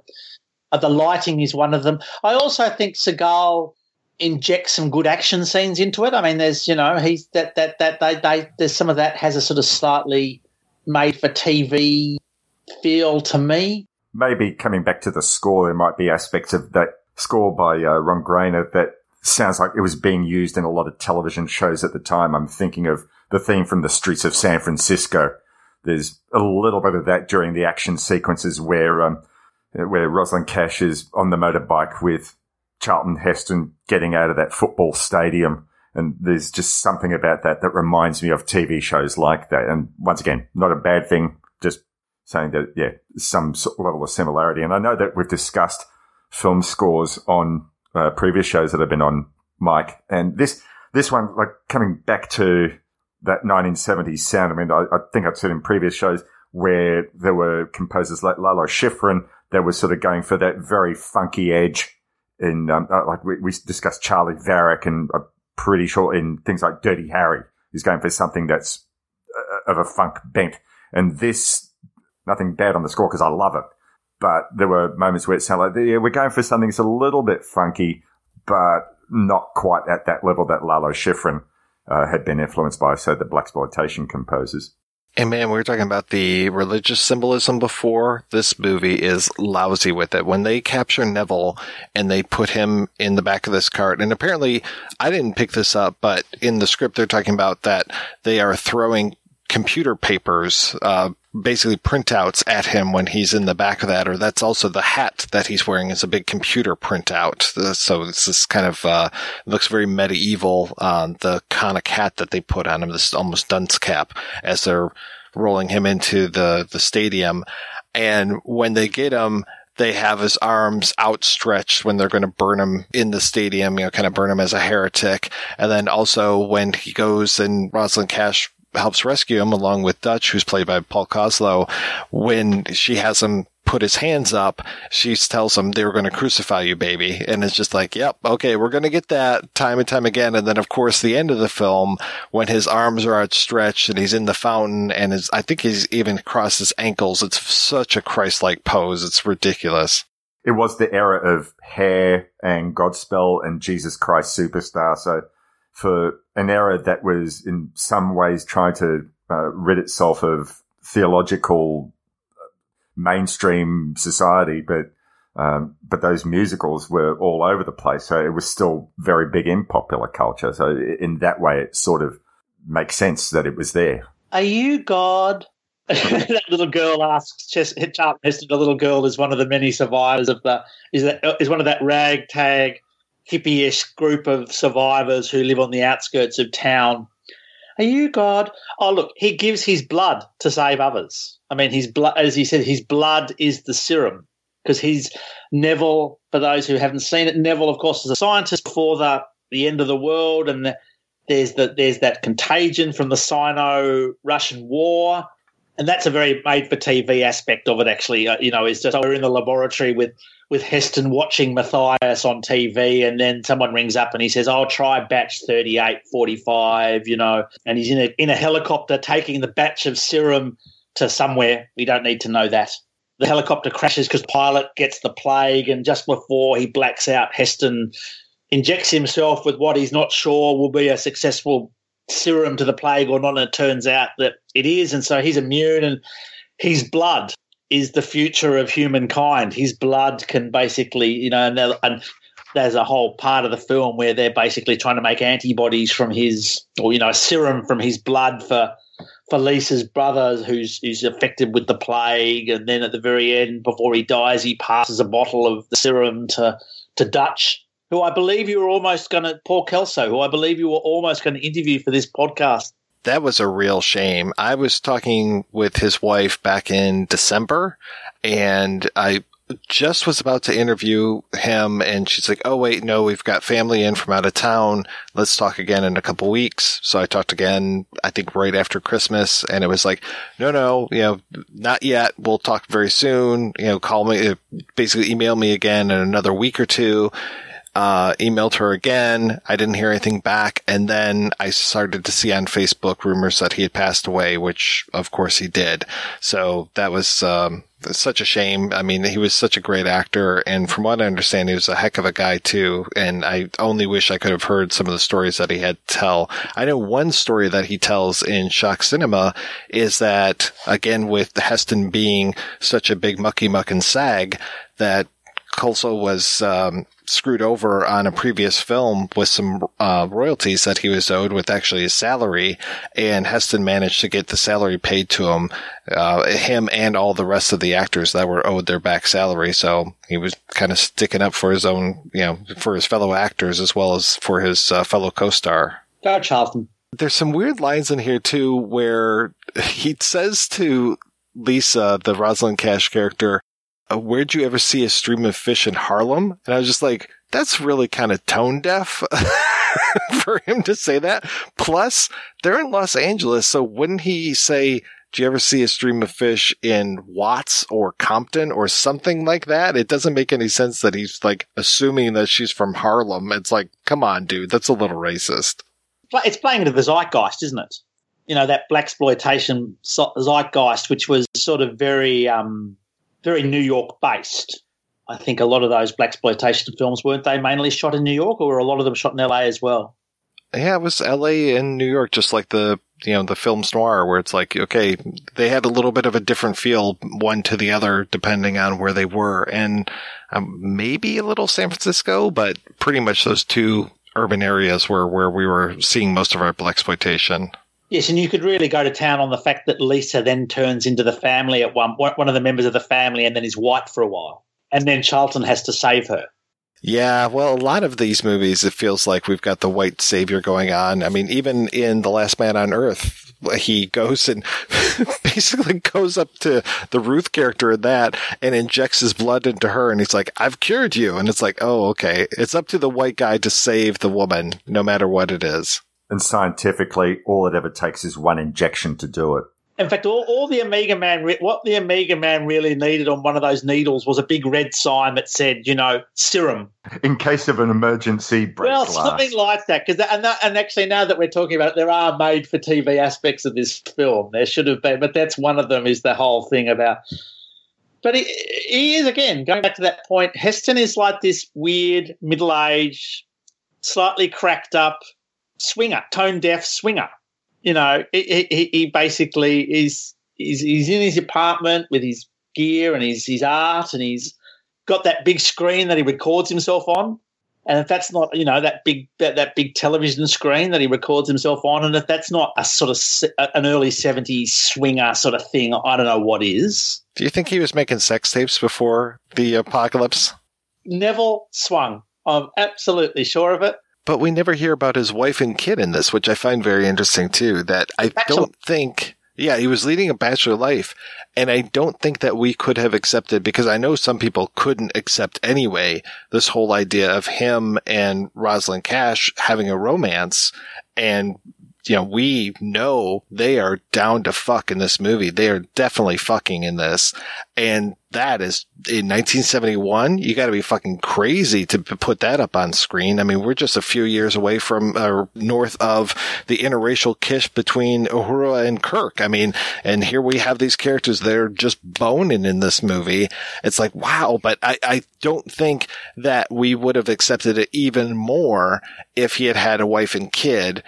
uh, the lighting is one of them. I also think Sagal inject some good action scenes into it. I mean, there's you know he's that that that they they there's some of that has a sort of slightly made for TV feel to me. Maybe coming back to the score, there might be aspects of that score by uh, Ron Grainer that sounds like it was being used in a lot of television shows at the time. I'm thinking of the theme from the streets of San Francisco. There's a little bit of that during the action sequences where um, where Rosalind Cash is on the motorbike with Charlton Heston getting out of that football stadium. And there's just something about that that reminds me of TV shows like that. And once again, not a bad thing, just saying that, yeah, some level of similarity. And I know that we've discussed film scores on uh, previous shows that have been on Mike. And this, this one, like coming back to that 1970s sound, I mean, I, I think I've said in previous shows where there were composers like Lalo Schifrin that were sort of going for that very funky edge in um, uh, like we, we, discussed Charley Varrick and I'm pretty sure in things like Dirty Harry, he's going for something that's uh, of a funk bent. And this, nothing bad on the score because I love it, but there were moments where it sounded like yeah, we're going for something that's a little bit funky, but not quite at that level that Lalo Schifrin uh, had been influenced by, so the blaxploitation composers. And man, we were talking about the religious symbolism before. This movie is lousy with it. When they capture Neville and they put him in the back of this cart, and apparently I didn't pick this up, but in the script they're talking about that they are throwing computer papers, uh, basically printouts at him when he's in the back of that, or that's also the hat that he's wearing is a big computer printout. Uh, so it's this kind of, uh, looks very medieval, uh, the conic hat that they put on him, this almost dunce cap as they're rolling him into the, the stadium. And when they get him, they have his arms outstretched when they're going to burn him in the stadium, you know, kind of burn him as a heretic. And then also when he goes and Rosalind Cash helps rescue him along with Dutch, who's played by Paul Koslo, when she has him put his hands up, she tells him they were going to crucify you, baby. And it's just like, yep, okay, we're going to get that time and time again. And then, of course, the end of the film, when his arms are outstretched and he's in the fountain and his, I think he's even crossed his ankles. It's such a Christ-like pose. It's ridiculous. It was the era of Hair and Godspell and Jesus Christ Superstar. So for an era that was in some ways trying to uh, rid itself of theological mainstream society, but um, but those musicals were all over the place, so it was still very big in popular culture. So in that way, it sort of makes sense that it was there. Are you God? that little girl asks Charlton Heston. The little girl is one of the many survivors of the is that is one of that ragtag hippie-ish group of survivors who live on the outskirts of town. Are you God? Oh, look, he gives his blood to save others. I mean, his blood, as he said, his blood is the serum because he's Neville. For those who haven't seen it, Neville, of course, is a scientist before the the end of the world, and the, there's the, there's that contagion from the Sino-Russian War, and that's a very made-for-TV aspect of it. Actually, uh, you know, is just we're in the laboratory with with Heston watching Matthias on TV, and then someone rings up and he says, "I'll try batch thirty-eight forty-five," you know, and he's in a in a helicopter taking the batch of serum to somewhere. We don't need to know that. The helicopter crashes because pilot gets the plague, and just before he blacks out, Heston injects himself with what he's not sure will be a successful serum to the plague or not. And it turns out that it is, and so he's immune, and his blood is the future of humankind. His blood can basically, you know, and, and there's a whole part of the film where they're basically trying to make antibodies from his, or you know, a serum from his blood for for Lisa's brother who's who's affected with the plague, and then at the very end, before he dies, he passes a bottle of the serum to to Dutch, who I believe you were almost going to Paul Koslo, who I believe you were almost going to interview for this podcast. That was a real shame. I was talking with his wife back in December, and I just was about to interview him and she's like, Oh, wait, no, we've got family in from out of town. Let's talk again in a couple weeks. So I talked again, I think right after Christmas and it was like, no, no, you know, not yet. We'll talk very soon. You know, call me, basically email me again in another week or two uh, emailed her again. I didn't hear anything back. And then I started to see on Facebook rumors that he had passed away, which of course he did. So that was, um, such a shame. I mean, he was such a great actor. And from what I understand, he was a heck of a guy too. And I only wish I could have heard some of the stories that he had to tell. I know one story that he tells in Shock Cinema is that again, with Heston being such a big mucky muck and sag that Koslo was, um, screwed over on a previous film with some uh, royalties that he was owed with actually his salary, and Heston managed to get the salary paid to him, uh, him and all the rest of the actors that were owed their back salary. So he was kind of sticking up for his own, you know, for his fellow actors as well as for his uh, fellow co-star. There's some weird lines in here too, where he says to Lisa, the Rosalind Cash character, where'd you ever see a stream of fish in Harlem? And I was just like, that's really kind of tone deaf for him to say that. Plus, they're in Los Angeles, so wouldn't he say, do you ever see a stream of fish in Watts or Compton or something like that? It doesn't make any sense that he's like assuming that she's from Harlem. It's like, come on, dude, that's a little racist. It's playing into the zeitgeist, isn't it? You know, that black exploitation zeitgeist, which was sort of very, um, very New York based. I think a lot of those black exploitation films weren't they mainly shot in New York, or were a lot of them shot in LA as well? Yeah, it was L.A. and New York, just like the you know the films noir, where it's like okay, they had a little bit of a different feel one to the other depending on where they were, and um, maybe a little San Francisco, but pretty much those two urban areas were where we were seeing most of our black exploitation. Yes, and you could really go to town on the fact that Lisa then turns into the family at one one of the members of the family, and then is white for a while, and then Charlton has to save her. Yeah, well, a lot of these movies, it feels like we've got the white savior going on. I mean, even in The Last Man on Earth, he goes and basically goes up to the Ruth character in that and injects his blood into her. And he's like, I've cured you. And it's like, oh, okay. It's up to the white guy to save the woman, no matter what it is. And scientifically, all it ever takes is one injection to do it. In fact, all, all the Omega Man, re- what the Omega Man really needed on one of those needles was a big red sign that said, you know, serum. In case of an emergency break well, glass. something like that. Because and, that, and actually, now that we're talking about it, there are made for TV aspects of this film. There should have been, but that's one of them. Is the whole thing about. But he, he is again going back to that point. Heston is like this weird middle-aged, slightly cracked up swinger, tone deaf swinger. You know, he, he, he basically is he's, he's in his apartment with his gear and his his art, and he's got that big screen that he records himself on. And if that's not, you know, that big that, that big television screen that he records himself on, and if that's not a sort of an early seventies swinger sort of thing, I don't know what is. Do you think he was making sex tapes before the apocalypse? Neville swung. I'm absolutely sure of it. But we never hear about his wife and kid in this, which I find very interesting too. That I don't think, yeah, he was leading a bachelor life. And I don't think that we could have accepted, because I know some people couldn't accept anyway, this whole idea of him and Rosalind Cash having a romance. And, you know, we know they are down to fuck in this movie. They are definitely fucking in this. And that is in 1971. You got to be fucking crazy to put that up on screen. I mean, we're just a few years away from, uh, north of the interracial kiss between Uhura and Kirk. I mean, and here we have these characters that are just boning in this movie. It's like, wow, but I, I don't think that we would have accepted it even more if he had had a wife and kid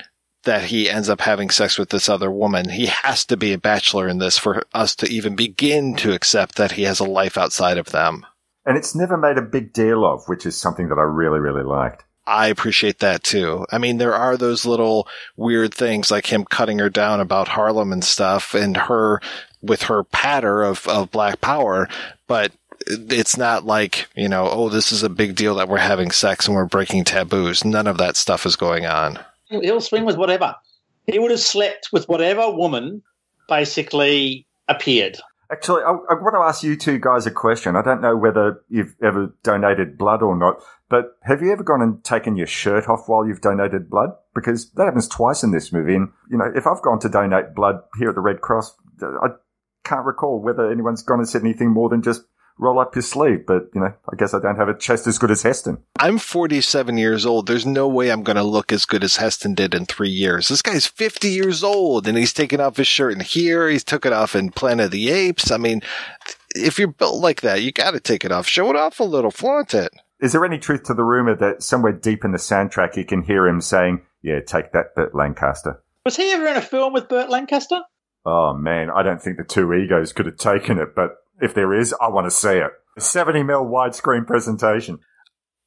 that he ends up having sex with this other woman. He has to be a bachelor in this for us to even begin to accept that he has a life outside of them. And it's never made a big deal of, which is something that I really, really liked. I appreciate that too. I mean, there are those little weird things like him cutting her down about Harlem and stuff and her with her patter of, of black power, but it's not like, you know, oh, this is a big deal that we're having sex and we're breaking taboos. None of that stuff is going on. He'll swing with whatever. He would have slept with whatever woman basically appeared. Actually, I, I want to ask you two guys a question. I don't know whether you've ever donated blood or not, but have you ever gone and taken your shirt off while you've donated blood? Because that happens twice in this movie. And, you know, if I've gone to donate blood here at the Red Cross, I can't recall whether anyone's gone and said anything more than just roll up your sleeve. But, you know, I guess I don't have a chest as good as Heston. I'm 47 years old. There's no way I'm going to look as good as Heston did in three years. This guy's 50 years old and he's taken off his shirt in here. He's took it off in Planet of the Apes. I mean, if you're built like that, you got to take it off. Show it off a little. Flaunt it. Is there any truth to the rumor that somewhere deep in the soundtrack you can hear him saying, yeah, take that, Burt Lancaster? Was he ever in a film with Burt Lancaster? Oh man, I don't think the two egos could have taken it, but if there is, I want to see it. A 70 mil widescreen presentation.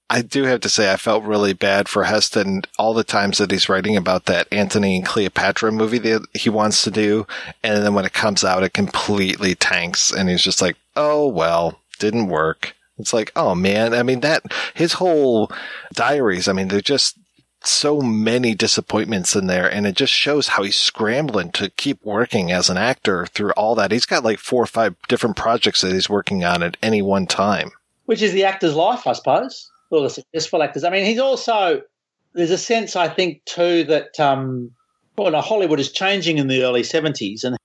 I do have to say, I felt really bad for Heston all the times that he's writing about that Antony and Cleopatra movie that he wants to do. And then when it comes out, it completely tanks. And he's just like, oh, well, didn't work. It's like, oh man. I mean, that, his whole diaries, I mean, they're just so many disappointments in there. And it just shows how he's scrambling to keep working as an actor through all that. He's got like four or five different projects that he's working on at any one time. Which is the actor's life, I suppose. All the successful actors. I mean, he's also, there's a sense, I think, too, that, um, well, no, Hollywood is changing in the early 70s and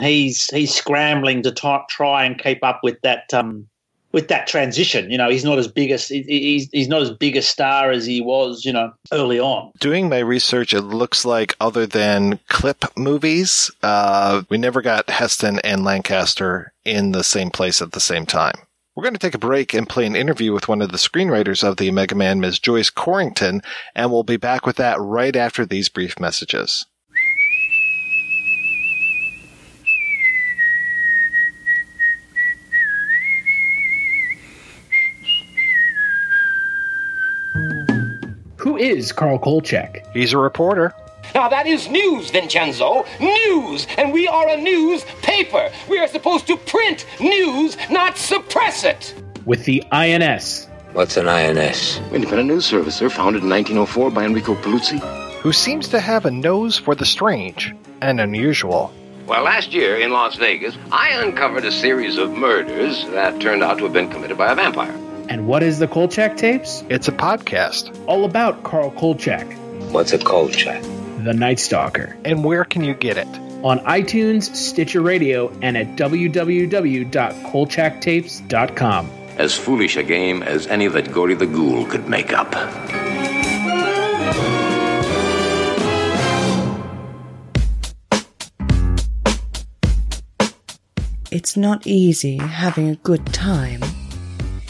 he's, he's scrambling to t- try and keep up with that, um, with that transition. You know, he's not as big as he's he's not as big a star as he was, you know, early on. Doing my research, it looks like other than clip movies, uh, we never got Heston and Lancaster in the same place at the same time. We're going to take a break and play an interview with one of the screenwriters of the Omega Man, Ms. Joyce Corrington, and we'll be back with that right after these brief messages. Who is Carl Kolchak? He's a reporter. Now that is news, Vincenzo. News! And we are a news paper. We are supposed to print news, not suppress it. With the INS. What's an INS? Independent News Service, sir, founded in 1904 by Enrico Paluzzi. Who seems to have a nose for the strange and unusual. Well, last year in Las Vegas, I uncovered a series of murders that turned out to have been committed by a vampire. And what is the Kolchak tapes? It's a podcast. All about Carl Kolchak. What's a Kolchak? The Night Stalker. And where can you get it? On iTunes, Stitcher Radio, and at www.kolchaktapes.com. As foolish a game as any that Gory the Ghoul could make up. It's not easy having a good time.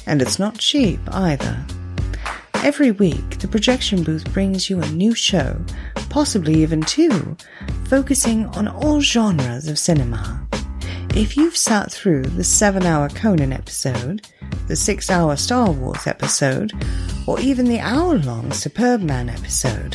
And it's not cheap either. Every week, the projection booth brings you a new show, possibly even two, focusing on all genres of cinema. If you've sat through the seven hour Conan episode, the six hour Star Wars episode, or even the hour long Superbman episode,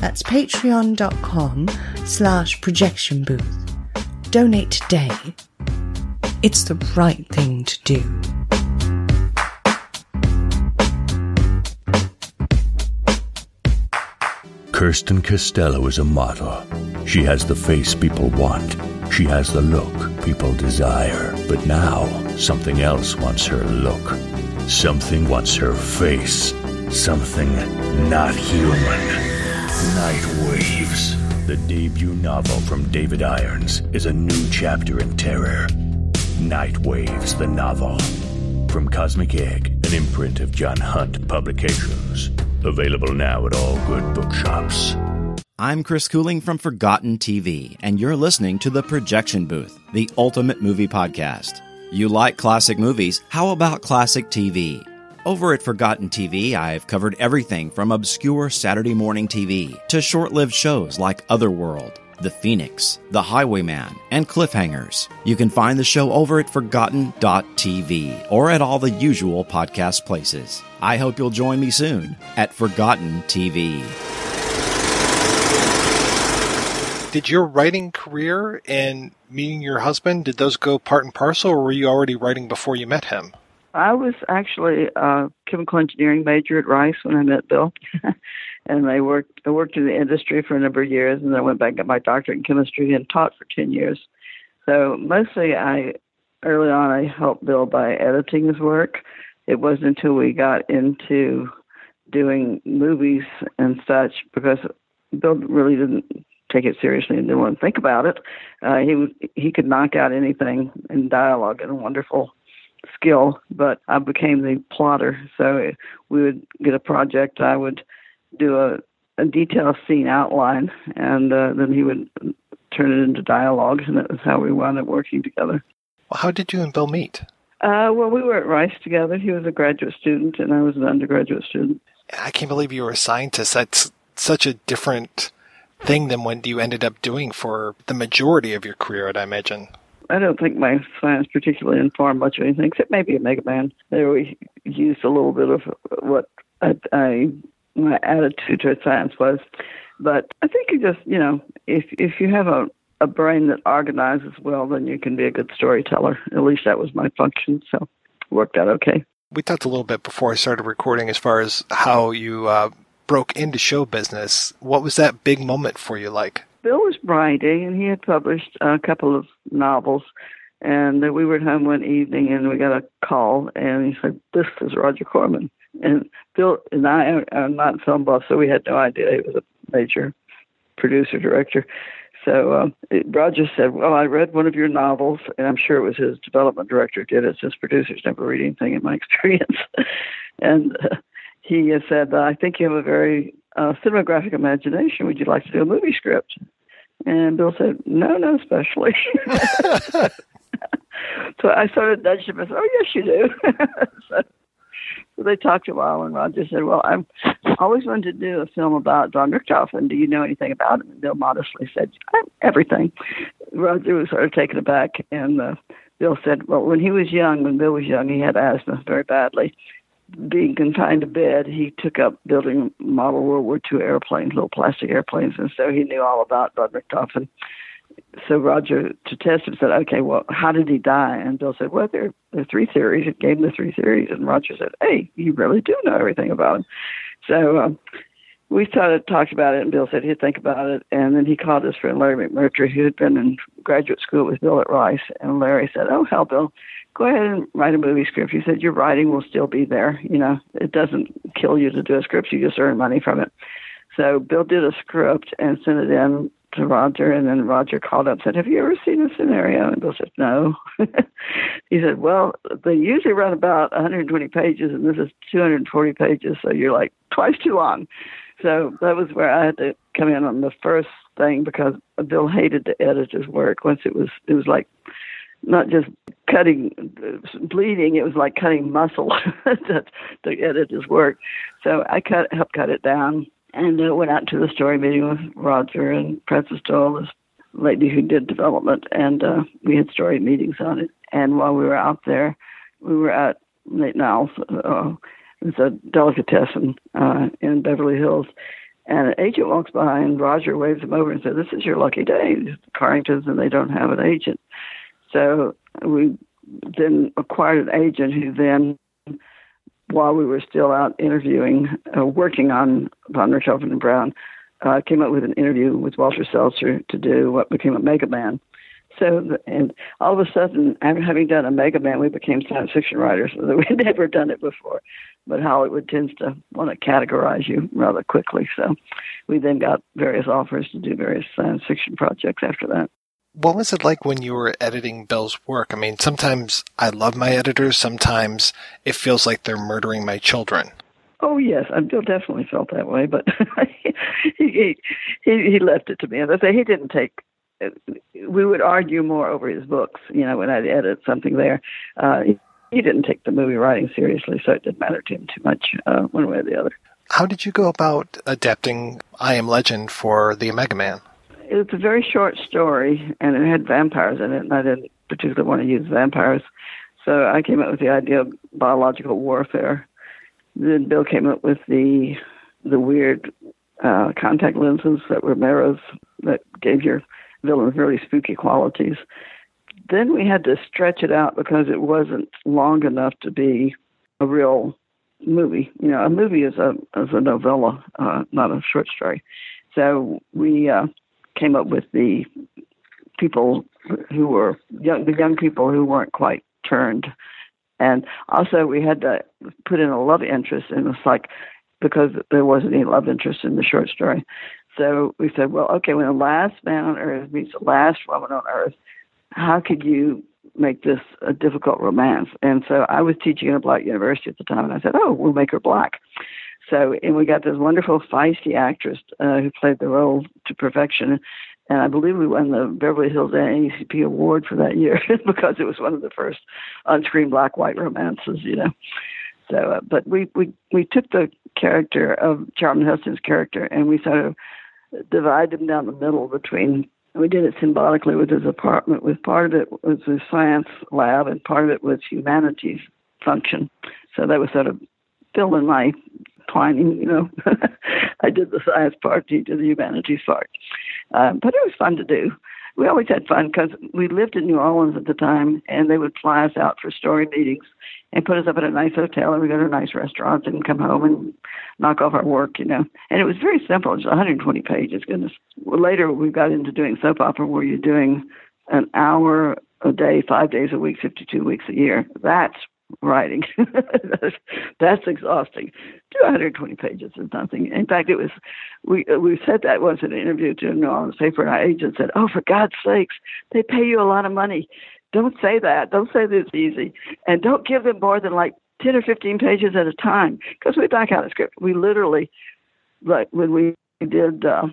that's patreon.com slash projection booth. Donate today. It's the right thing to do. Kirsten Costello is a model. She has the face people want. She has the look people desire. But now, something else wants her look. Something wants her face. Something not human. Night Waves. The debut novel from David Irons is a new chapter in terror. Night Waves, the novel. From Cosmic Egg, an imprint of John Hunt Publications. Available now at all good bookshops. I'm Chris Cooling from Forgotten TV, and you're listening to The Projection Booth, the ultimate movie podcast. You like classic movies? How about classic TV? Over at Forgotten TV, I've covered everything from obscure Saturday morning TV to short lived shows like Otherworld, The Phoenix, The Highwayman, and Cliffhangers. You can find the show over at Forgotten.tv or at all the usual podcast places. I hope you'll join me soon at Forgotten TV. Did your writing career and meeting your husband, did those go part and parcel, or were you already writing before you met him? I was actually a chemical engineering major at Rice when I met Bill, and I worked I worked in the industry for a number of years, and then I went back and got my doctorate in chemistry and taught for ten years. So mostly, I early on I helped Bill by editing his work. It wasn't until we got into doing movies and such because Bill really didn't take it seriously and didn't want to think about it. Uh, he he could knock out anything in dialogue in a wonderful skill, but I became the plotter. So we would get a project, I would do a, a detailed scene outline, and uh, then he would turn it into dialogue, and that was how we wound up working together. Well, how did you and Bill meet? Uh, well, we were at Rice together. He was a graduate student, and I was an undergraduate student. I can't believe you were a scientist. That's such a different thing than what you ended up doing for the majority of your career, I'd imagine. I don't think my science particularly informed much of anything, except maybe Omega Man. There we used a little bit of what I, I my attitude toward science was, but I think you just you know if if you have a a brain that organizes well, then you can be a good storyteller. At least that was my function, so it worked out okay. We talked a little bit before I started recording as far as how you uh, broke into show business. What was that big moment for you like? Bill was writing, and he had published a couple of novels. And we were at home one evening, and we got a call, and he said, "This is Roger Corman." And Bill and I are not film buffs, so we had no idea he was a major producer director. So um, it, Roger said, "Well, I read one of your novels, and I'm sure it was his development director did it, since producers never read anything in my experience." and uh, he said, "I think you have a very uh, cinematographic imagination. Would you like to do a movie script?" And Bill said, "No, not especially." so I sort of nudged him and said, "Oh yes, you do." so, so they talked a while, and Roger said, "Well, I'm always wanted to do a film about von Richthofen. Do you know anything about him?" And Bill modestly said, "Everything." Roger was sort of taken aback, and uh, Bill said, "Well, when he was young, when Bill was young, he had asthma very badly." Being confined to bed, he took up building model World War II airplanes, little plastic airplanes, and so he knew all about von Richthofen. So Roger, to test him, said, "Okay, well, how did he die?" And Bill said, "Well, there, there are three theories." It gave him the three theories, and Roger said, "Hey, you really do know everything about him." So um, we started talked about it, and Bill said he'd think about it, and then he called his friend Larry McMurtry, who had been in graduate school with Bill at Rice, and Larry said, "Oh, hell, Bill." Go ahead and write a movie script. He said your writing will still be there. You know, it doesn't kill you to do a script. You just earn money from it. So Bill did a script and sent it in to Roger, and then Roger called up and said, "Have you ever seen a scenario?" And Bill said, "No." he said, "Well, they usually run about 120 pages, and this is 240 pages, so you're like twice too long." So that was where I had to come in on the first thing because Bill hated to edit his work. Once it was, it was like not just cutting bleeding it was like cutting muscle to, to edit his work. So i cut helped cut it down. And uh, went out to the story meeting with roger and Frances doyle this lady who did development. And uh, we had story meetings on it. And while we were out there we were at Nate 'n Al's, uh, it's a delicatessen uh, in Beverly Hills, and an agent walks by, and Roger waves him over and says, "This is your lucky day. Corringtons, and they don't have an agent." So we then acquired an agent who then, while we were still out interviewing, uh, working on Von Richthofen and Brown, uh, came up with an interview with Walter Seltzer to do what became Omega Man. So, and all of a sudden, after having done Omega Man, we became science fiction writers. We'd never done it before, but Hollywood tends to want to categorize you rather quickly. So, we then got various offers to do various science fiction projects after that what was it like when you were editing Bill's work? I mean, sometimes I love my editors, sometimes it feels like they're murdering my children. Oh yes, Bill definitely felt that way, but he, he he left it to me. As I say, he didn't take. We would argue more over his books, you know, when I'd edit something there. Uh, he, he didn't take the movie writing seriously, so it didn't matter to him too much, uh, one way or the other. How did you go about adapting I Am Legend for the Omega Man? It's a very short story, and it had vampires in it, and I didn't particularly want to use vampires. So I came up with the idea of biological warfare. Then Bill came up with the the weird uh, contact lenses that were mirrors that gave your villains really spooky qualities. Then we had to stretch it out because it wasn't long enough to be a real movie. You know, a movie is a is a novella, uh, not a short story. So we uh, came up with the people who were young, the young people who weren't quite turned. And also, we had to put in a love interest, and it's like because there wasn't any love interest in the short story. So we said, well, okay, when the last man on earth meets the last woman on earth, how could you make this a difficult romance? And so I was teaching at a black university at the time, and I said, oh, we'll make her black. So, and we got this wonderful feisty actress uh, who played the role to perfection. And I believe we won the Beverly Hills NAACP award for that year because it was one of the first on-screen black-white romances, you know. So, uh, but we, we, we took the character of Charlton Heston's character and we sort of divided him down the middle between we did it symbolically with his apartment with part of it was his science lab and part of it was humanities function so that was sort of still in my Twining, you know. I did the science part, he did the humanities part. Um, but it was fun to do. We always had fun because we lived in New Orleans at the time, and they would fly us out for story meetings and put us up at a nice hotel, and we go to a nice restaurant and come home and knock off our work, you know. And it was very simple. Was 120 pages. Goodness. Well, later we got into doing soap opera where you're doing an hour a day, five days a week, 52 weeks a year. That's writing. that's, that's exhausting. 220 pages is nothing. In fact, it was we we said that once in an interview to a New Orleans paper, and our agent said, "Oh, for God's sakes, they pay you a lot of money. Don't say that. Don't say that it's easy, and don't give them more than like 10 or 15 pages at a time because we back out a script. We literally, like when we did." Uh,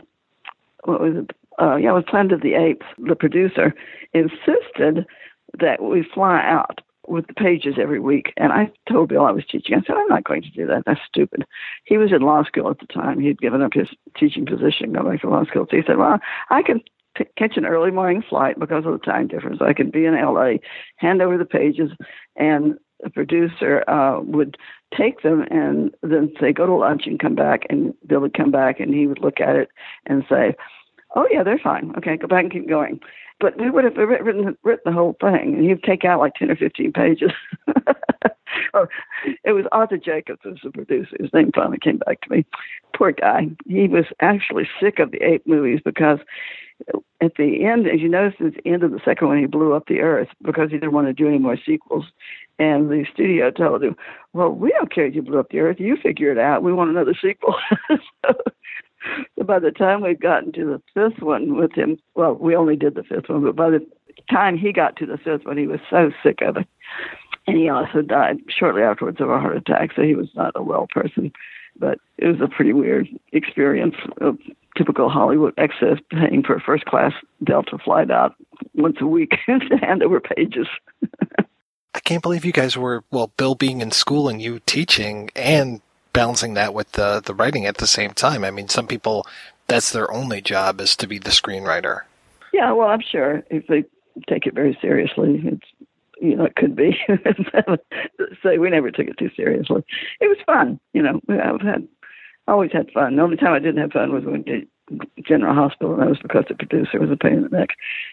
what was it? Uh, yeah, it was Planet of the Apes. The producer insisted that we fly out with the pages every week. And I told Bill I was teaching. I said, I'm not going to do that. That's stupid. He was in law school at the time. He'd given up his teaching position, go back to law school. So he said, Well, I can t- catch an early morning flight because of the time difference. I could be in LA, hand over the pages, and the producer uh, would take them and then say, Go to lunch and come back. And Bill would come back and he would look at it and say, Oh, yeah, they're fine. Okay, go back and keep going. But we would have written written the whole thing, and he'd take out like ten or fifteen pages. oh, it was Arthur Jacobs was the producer. His name finally came back to me. Poor guy. He was actually sick of the ape movies because at the end, as you notice, at the end of the second one, he blew up the earth because he didn't want to do any more sequels. And the studio told him, "Well, we don't care if you blew up the earth. You figure it out. We want another sequel." so, by the time we'd gotten to the fifth one with him, well, we only did the fifth one, but by the time he got to the fifth one, he was so sick of it. And he also died shortly afterwards of a heart attack, so he was not a well person. But it was a pretty weird experience of typical Hollywood excess paying for a first class Delta flight out once a week to hand over pages. I can't believe you guys were, well, Bill being in school and you teaching and balancing that with the the writing at the same time. I mean, some people that's their only job is to be the screenwriter. Yeah, well, I'm sure if they take it very seriously, it's you know it could be. so we never took it too seriously. It was fun, you know. I've had always had fun. The only time I didn't have fun was when we did General Hospital, and that was because the producer was a pain in the neck.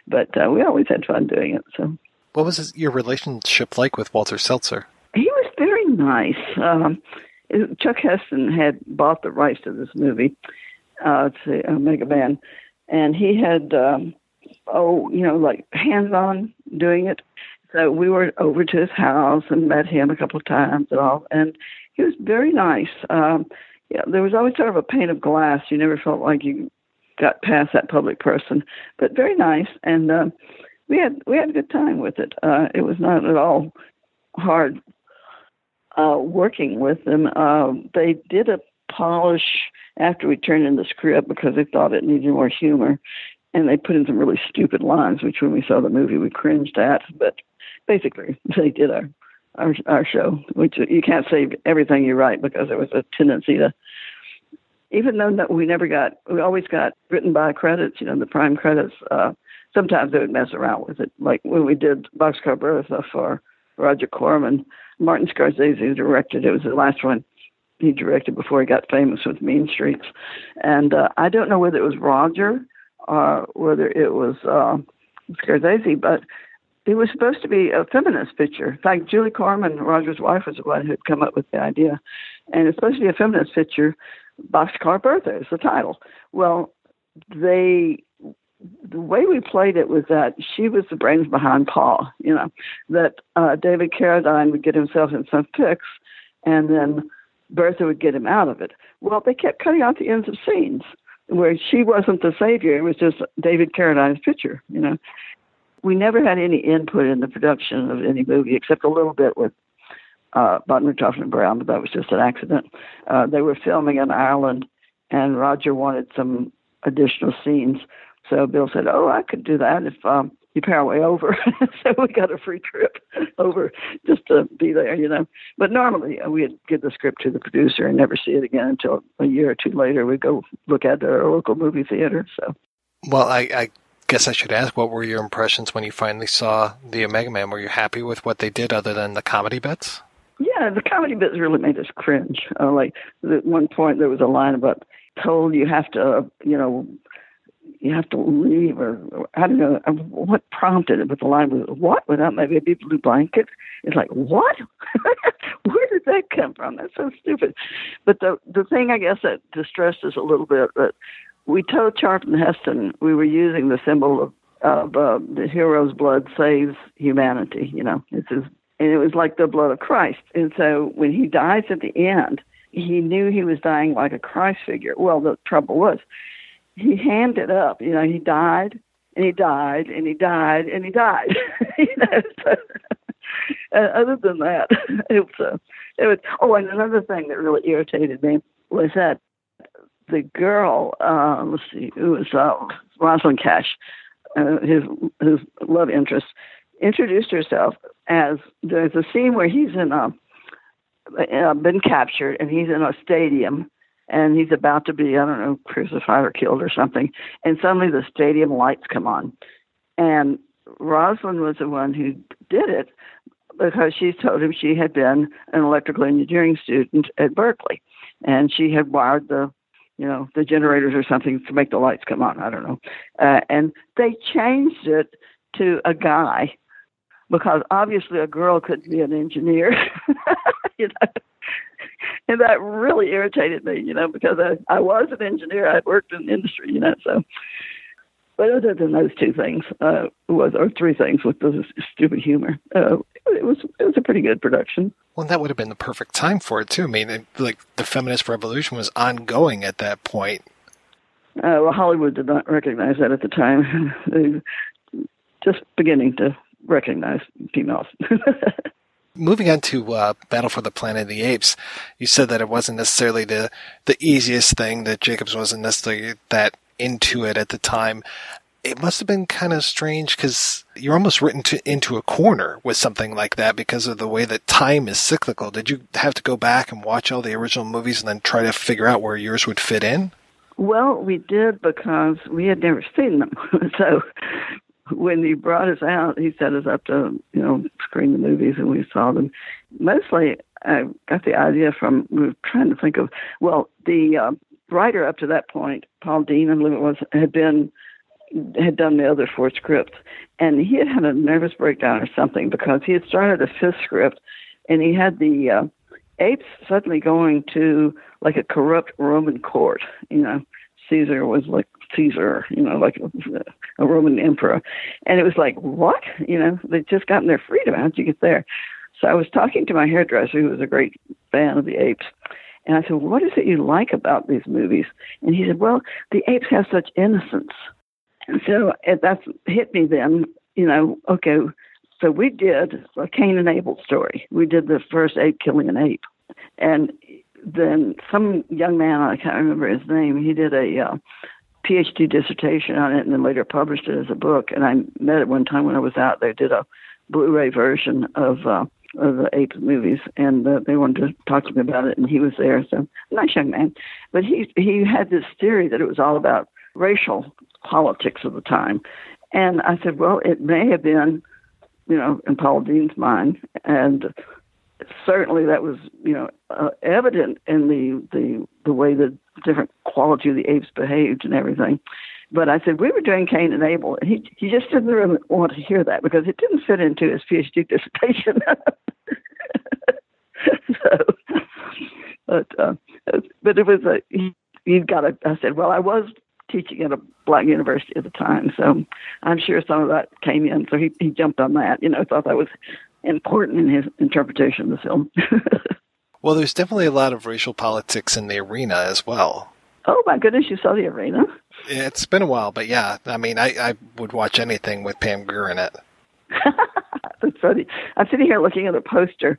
But uh, we always had fun doing it. So, what was your relationship like with Walter Seltzer? He was very nice. Um, Chuck Heston had bought the rights to this movie, uh, to Omega Man, and he had, um, oh, you know, like hands on doing it. So we were over to his house and met him a couple of times and all, and he was very nice. Um, yeah, there was always sort of a pane of glass. You never felt like you got past that public person, but very nice. And uh, we had we had a good time with it. Uh, it was not at all hard uh, working with them. Uh, they did a polish after we turned in the script because they thought it needed more humor, and they put in some really stupid lines, which when we saw the movie we cringed at. But basically, they did our our, our show, which you can't say everything you write because there was a tendency to. Even though we never got, we always got written by credits, you know, the prime credits. Uh, sometimes they would mess around with it, like when we did Boxcar Bertha for Roger Corman Martin Scorsese directed. It was the last one he directed before he got famous with Mean Streets. And uh, I don't know whether it was Roger or whether it was uh, Scorsese, but it was supposed to be a feminist picture. In fact, Julie Corman, Roger's wife, was the one who'd come up with the idea. And it's supposed to be a feminist picture. Boxcar Bertha is the title. Well, they the way we played it was that she was the brains behind Paul, you know, that uh, David Carradine would get himself in some fix and then Bertha would get him out of it. Well, they kept cutting out the ends of scenes where she wasn't the savior. It was just David Carradine's picture, you know. We never had any input in the production of any movie except a little bit with uh, Button, and Brown, but that was just an accident. Uh, they were filming in Ireland, and Roger wanted some additional scenes so Bill said, "Oh, I could do that if um, you pay our way over." so we got a free trip over just to be there, you know. But normally uh, we'd give the script to the producer and never see it again until a year or two later. We'd go look at our local movie theater. So, well, I, I guess I should ask, what were your impressions when you finally saw the Omega Man? Were you happy with what they did, other than the comedy bits? Yeah, the comedy bits really made us cringe. Uh, like at one point, there was a line about told you have to, uh, you know, you have to leave, or, I don't know what prompted it, but the line was "What?" without my baby blue blanket. It's like what? Where did that come from? That's so stupid. But the the thing I guess that distressed us a little bit, but we told Charlton Heston we were using the symbol of of uh, the hero's blood saves humanity. You know, it's his, and it was like the blood of Christ. And so when he dies at the end, he knew he was dying like a Christ figure. Well, the trouble was he hammed it up. You know, he died and he died and he died and he died. you know, so, other than that, it was, uh, it was. Oh, and another thing that really irritated me was that the girl, uh, let's see, it was uh, Rosalind Cash, uh, his his love interest. introduced herself as there's a scene where he's in a uh, been captured and he's in a stadium and he's about to be I don't know crucified or killed or something, and suddenly the stadium lights come on, and Rosalind was the one who did it because she told him she had been an electrical engineering student at Berkeley, and she had wired the you know the generators or something to make the lights come on. I don't know, uh, and they changed it to a guy because obviously a girl couldn't be an engineer. you know, and that really irritated me, you know, because I, I was an engineer. I'd worked in the industry, you know, so. But other than those two things, uh, was or three things with the stupid humor, uh, it was it was a pretty good production. Well, that would have been the perfect time for it too. I mean, it, like the feminist revolution was ongoing at that point. Uh, well, Hollywood did not recognize that at the time. they just beginning to recognize females. Moving on to uh, Battle for the Planet of the Apes, you said that it wasn't necessarily the the easiest thing. That Jacobs wasn't necessarily that into it at the time. It must have been kind of strange because you're almost written to, into a corner with something like that because of the way that time is cyclical. Did you have to go back and watch all the original movies and then try to figure out where yours would fit in? Well, we did because we had never seen them. so when he brought us out, he set us up to, you know, screen the movies and we saw them. Mostly, I got the idea from, we were trying to think of, well, the uh, writer up to that point, Paul Dehn, I believe it was, had been, had done the other four scripts. And he had had a nervous breakdown or something because he had started a fifth script and he had the uh, apes suddenly going to like a corrupt Roman court, you know. Caesar was like Caesar, you know, like a, Roman emperor. And it was like, what? You know, they'd just gotten their freedom. How'd you get there? So I was talking to my hairdresser, who was a great fan of the apes. And I said, what is it you like about these movies? And he said, well, the apes have such innocence. And so it, that's hit me then, you know, okay, so we did a Cain and Abel story. We did the first ape killing an ape. And then some young man, I can't remember his name, he did a uh, PhD dissertation on it and then later published it as a book. And I met it one time when I was out there, did a Blu-ray version of uh, of the ape movies, and uh, they wanted to talk to me about it, and he was there. So nice young man, but he he had this theory that it was all about racial politics of the time, and I said, well, it may have been, you know, in Paul Dehn's mind, and certainly that was you know uh, evident in the the the way the different quality of the apes behaved and everything. But I said we were doing Cain and Abel, and he he just didn't really want to hear that because it didn't fit into his PhD dissertation. so, but uh, but it was a he, he got a. I said, well, I was teaching at a black university at the time, so I'm sure some of that came in. So he he jumped on that, you know, thought that was important in his interpretation of the film. well, there's definitely a lot of racial politics in the arena as well. Oh my goodness, you saw the arena? Yeah, it's been a while, but yeah, I mean, I, I would watch anything with Pam Grier in it. That's funny. I'm sitting here looking at a poster,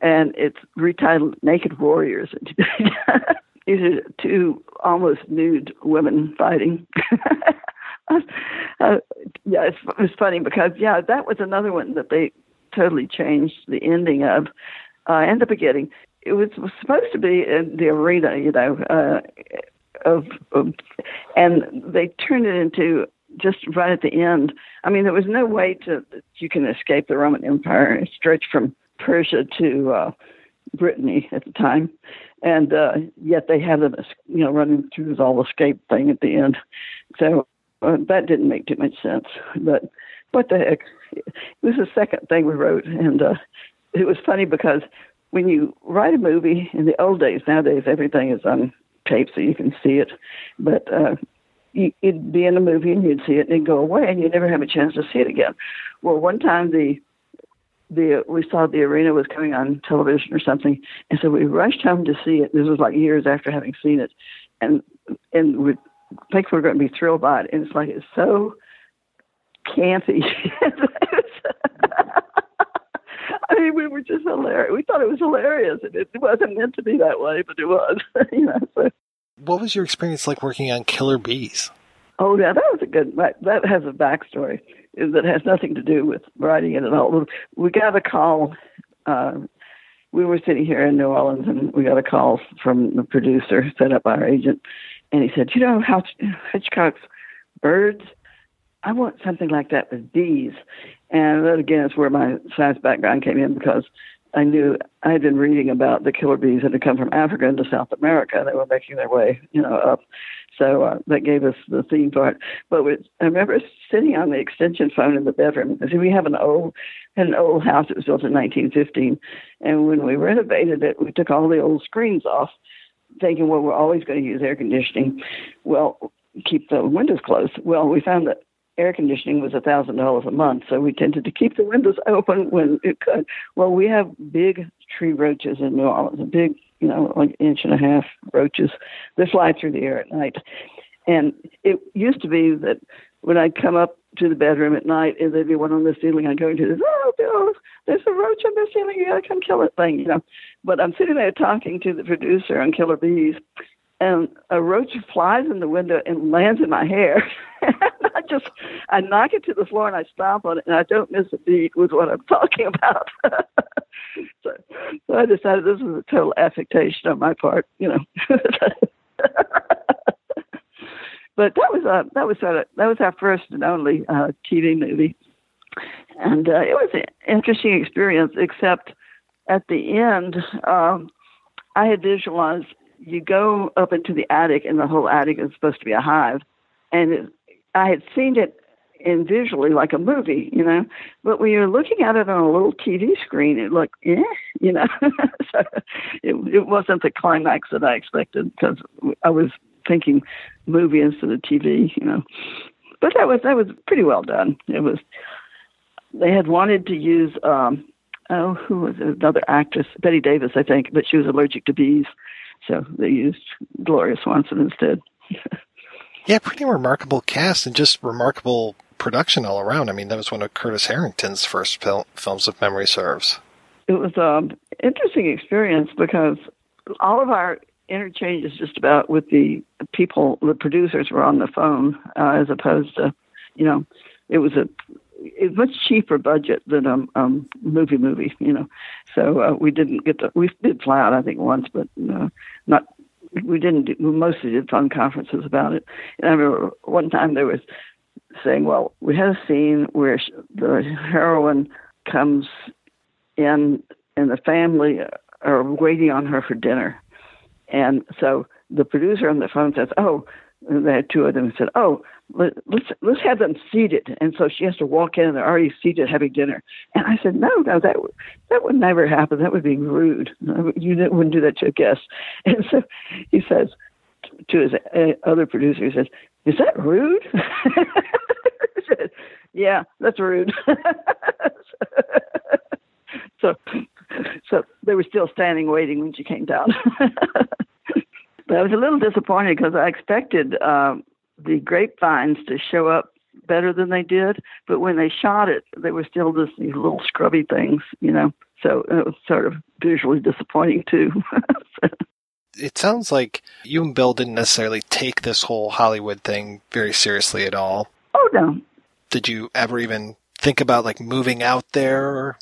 and it's retitled "Naked Warriors." These are two almost nude women fighting. uh, yeah, it's, it's funny because yeah, that was another one that they totally changed the ending of uh, and the beginning. It was, was supposed to be in the arena, you know, uh, of, of, and they turned it into just right at the end. I mean, there was no way to you can escape the Roman Empire. It stretched from Persia to uh, Brittany at the time, and uh, yet they had them, you know, running through this all escape thing at the end. So uh, that didn't make too much sense. But what the heck? It was the second thing we wrote, and uh, it was funny because when you write a movie in the old days, nowadays everything is on tape so you can see it, but uh, you, it'd be in a movie and you'd see it and it'd go away and you'd never have a chance to see it again. Well, one time the the we saw the arena was coming on television or something, and so we rushed home to see it. This was like years after having seen it, and and we we we're going to be thrilled by it. And it's like it's so campy. I mean, we were just hilarious. We thought it was hilarious. It, it wasn't meant to be that way, but it was. you know. So. What was your experience like working on Killer Bees? Oh, yeah, that was a good. That has a backstory. that has nothing to do with writing it at all. We got a call. Uh, we were sitting here in New Orleans, and we got a call from the producer set up by our agent, and he said, "You know how Hitchcock's birds? I want something like that with bees." And that again is where my science background came in because I knew I had been reading about the killer bees that had come from Africa into South America. They were making their way, you know, up. So uh, that gave us the theme part. But we, I remember sitting on the extension phone in the bedroom. See, we have an old an old house. It was built in 1915, and when we renovated it, we took all the old screens off, thinking, well, we're always going to use air conditioning. Well, keep the windows closed. Well, we found that air conditioning was a thousand dollars a month, so we tended to keep the windows open when it could. Well, we have big tree roaches in New Orleans, a big, you know, like inch and a half roaches They fly through the air at night. And it used to be that when I'd come up to the bedroom at night and there'd be one on the ceiling, I'd go into this, oh, Bill, there's a roach on the ceiling, you gotta come kill it thing, you know. But I'm sitting there talking to the producer on Killer Bees, and a roach flies in the window and lands in my hair. I just, I knock it to the floor and I stomp on it, and I don't miss a beat with what I'm talking about. so, so I decided this was a total affectation on my part, you know. but that was uh, that was sort of that was our first and only uh, TV movie, and uh, it was an interesting experience. Except at the end, um, I had visualized you go up into the attic, and the whole attic is supposed to be a hive. And it, I had seen it in visually like a movie, you know. But when you're looking at it on a little TV screen, it looked, eh, you know. so it, it wasn't the climax that I expected because I was thinking movie instead of TV, you know. But that was that was pretty well done. It was. They had wanted to use um oh who was it? another actress Bette Davis I think, but she was allergic to bees, so they used Gloria Swanson instead. yeah, pretty remarkable cast and just remarkable production all around. I mean, that was one of Curtis Harrington's first fil- films, if memory serves. It was an um, interesting experience because all of our interchanges just about with the people, the producers were on the phone, uh, as opposed to, you know, it was a it much cheaper budget than a um, um, movie movie, you know. So uh, we didn't get to. We did fly out, I think, once, but uh, not. We didn't. Do, we mostly did fun conferences about it. And I remember one time there was saying, "Well, we had a scene where the heroine comes in, and the family are waiting on her for dinner." And so the producer on the phone says, "Oh." And they had two of them said, "Oh, let, let's let's have them seated." And so she has to walk in, and they're already seated having dinner. And I said, "No, no, that would that would never happen. That would be rude. You wouldn't do that to a guest." And so he says to his uh, other producer, he says, "Is that rude?" said, "Yeah, that's rude." so, so they were still standing waiting when she came down. but I was a little disappointed because I expected uh, the grapevines to show up better than they did, but when they shot it, they were still just these little scrubby things, you know. So it was sort of visually disappointing too. it sounds like you and Bill didn't necessarily take this whole Hollywood thing very seriously at all. Oh no. Did you ever even think about like moving out there? Or?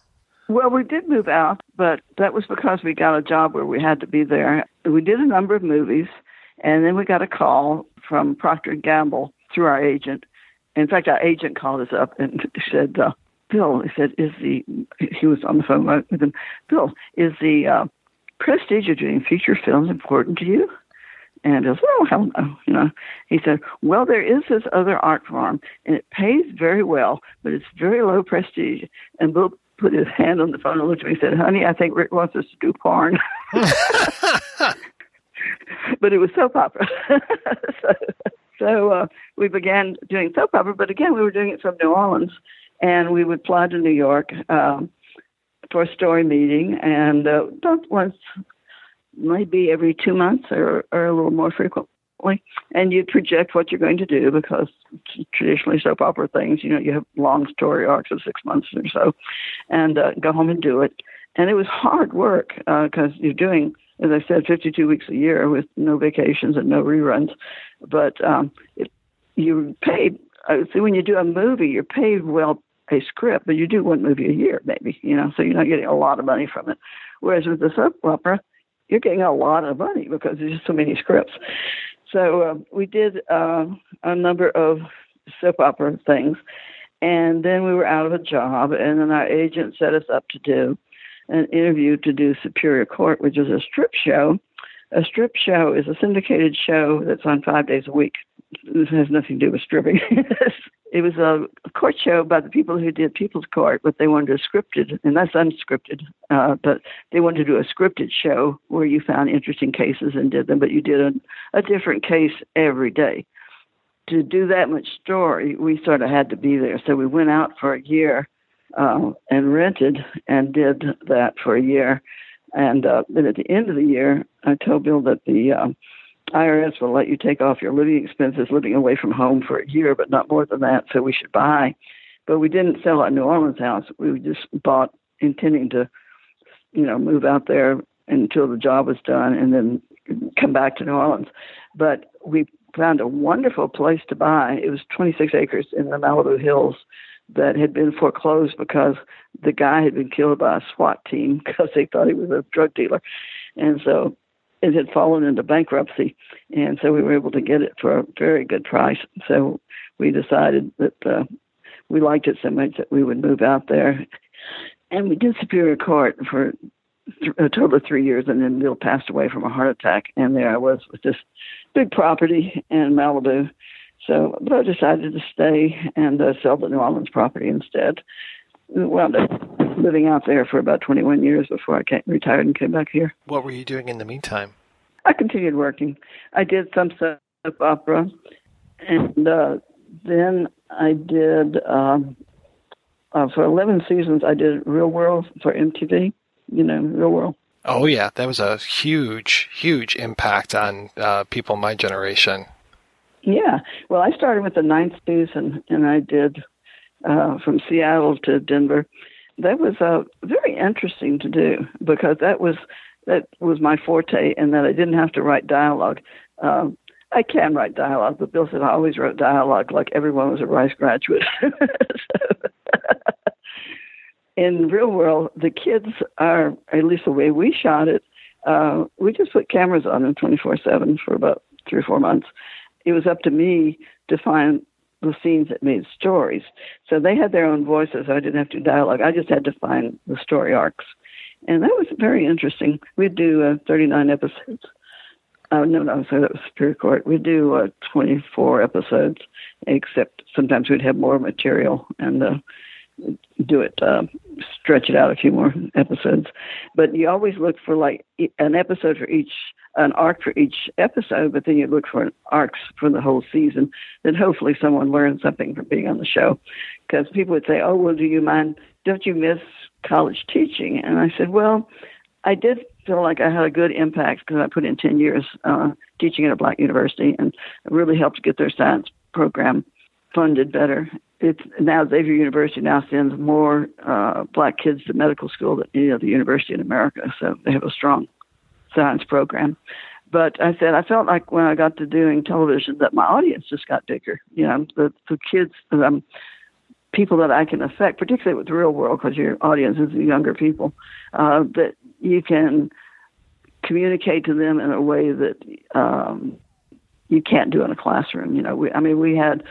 Well, we did move out, but that was because we got a job where we had to be there. We did a number of movies, and then we got a call from Procter and Gamble through our agent. In fact, our agent called us up and said, uh, "Bill," he said, "is the he was on the phone with him. Bill, is the uh, prestige of doing feature films important to you?" And I said, "Oh hell no," you know. He said, "Well, there is this other art form, and it pays very well, but it's very low prestige." And Bill put his hand on the phone and looked at me and said, Honey, I think Rick wants us to do porn. but it was soap opera. so so uh, we began doing soap opera, but again, we were doing it from New Orleans. And we would fly to New York um, for a story meeting, and uh, once, maybe every two months or, or a little more frequent, and you project what you're going to do because traditionally soap opera things, you know, you have long story arcs of six months or so, and uh, go home and do it. And it was hard work because uh, you're doing, as I said, 52 weeks a year with no vacations and no reruns. But um, it, you paid uh, see when you do a movie, you're paid well a script, but you do one movie a year, maybe, you know, so you're not getting a lot of money from it. Whereas with the soap opera, you're getting a lot of money because there's just so many scripts. So uh, we did uh, a number of soap opera things, and then we were out of a job, and then our agent set us up to do an interview to do Superior Court, which is a strip show. A strip show is a syndicated show that's on five days a week. This has nothing to do with stripping. it was a court show by the people who did People's Court, but they wanted a scripted, and that's unscripted. Uh, but they wanted to do a scripted show where you found interesting cases and did them, but you did a, a different case every day. To do that much story, we sort of had to be there. So we went out for a year uh, and rented and did that for a year. And uh, then at the end of the year, I told Bill that the uh, IRS will let you take off your living expenses living away from home for a year, but not more than that. So we should buy. But we didn't sell our New Orleans house. We just bought intending to, you know, move out there until the job was done and then come back to New Orleans. But we found a wonderful place to buy. It was 26 acres in the Malibu Hills that had been foreclosed because the guy had been killed by a SWAT team because they thought he was a drug dealer. And so it had fallen into bankruptcy, and so we were able to get it for a very good price. So we decided that uh, we liked it so much that we would move out there, and we did Superior Court for a total of three years, and then Bill passed away from a heart attack, and there I was with this big property in Malibu. So, but I decided to stay and uh, sell the New Orleans property instead. Wound up living out there for about 21 years before I came, retired and came back here. What were you doing in the meantime? I continued working. I did some soap opera, and uh, then I did um, uh, for 11 seasons. I did Real World for MTV. You know, Real World. Oh yeah, that was a huge, huge impact on uh, people my generation. Yeah. Well, I started with the ninth season, and I did uh, from Seattle to Denver. That was uh, very interesting to do because that was that was my forte, and that I didn't have to write dialogue. Um, I can write dialogue, but Bill said I always wrote dialogue like everyone was a Rice graduate. in real world, the kids are at least the way we shot it. Uh, we just put cameras on them 24 7 for about three or four months. It was up to me to find the scenes that made stories. So they had their own voices. I didn't have to dialogue. I just had to find the story arcs. And that was very interesting. We'd do uh, 39 episodes. Uh, no, no, so that was Superior Court. We'd do uh, 24 episodes, except sometimes we'd have more material and uh, do it, uh, stretch it out a few more episodes. But you always look for like an episode for each an arc for each episode, but then you look for an arcs for the whole season. Then hopefully someone learns something from being on the show. Because people would say, "Oh, well, do you mind? Don't you miss college teaching?" And I said, "Well, I did feel like I had a good impact because I put in ten years uh, teaching at a black university, and really helped get their science program funded better. It's now Xavier University now sends more uh, black kids to medical school than any other university in America, so they have a strong science program. But I said I felt like when I got to doing television that my audience just got bigger. You know, the the kids, um, people that I can affect, particularly with the real world, because your audience is younger people, uh, that you can communicate to them in a way that um, you can't do in a classroom. You know, we, I mean, we had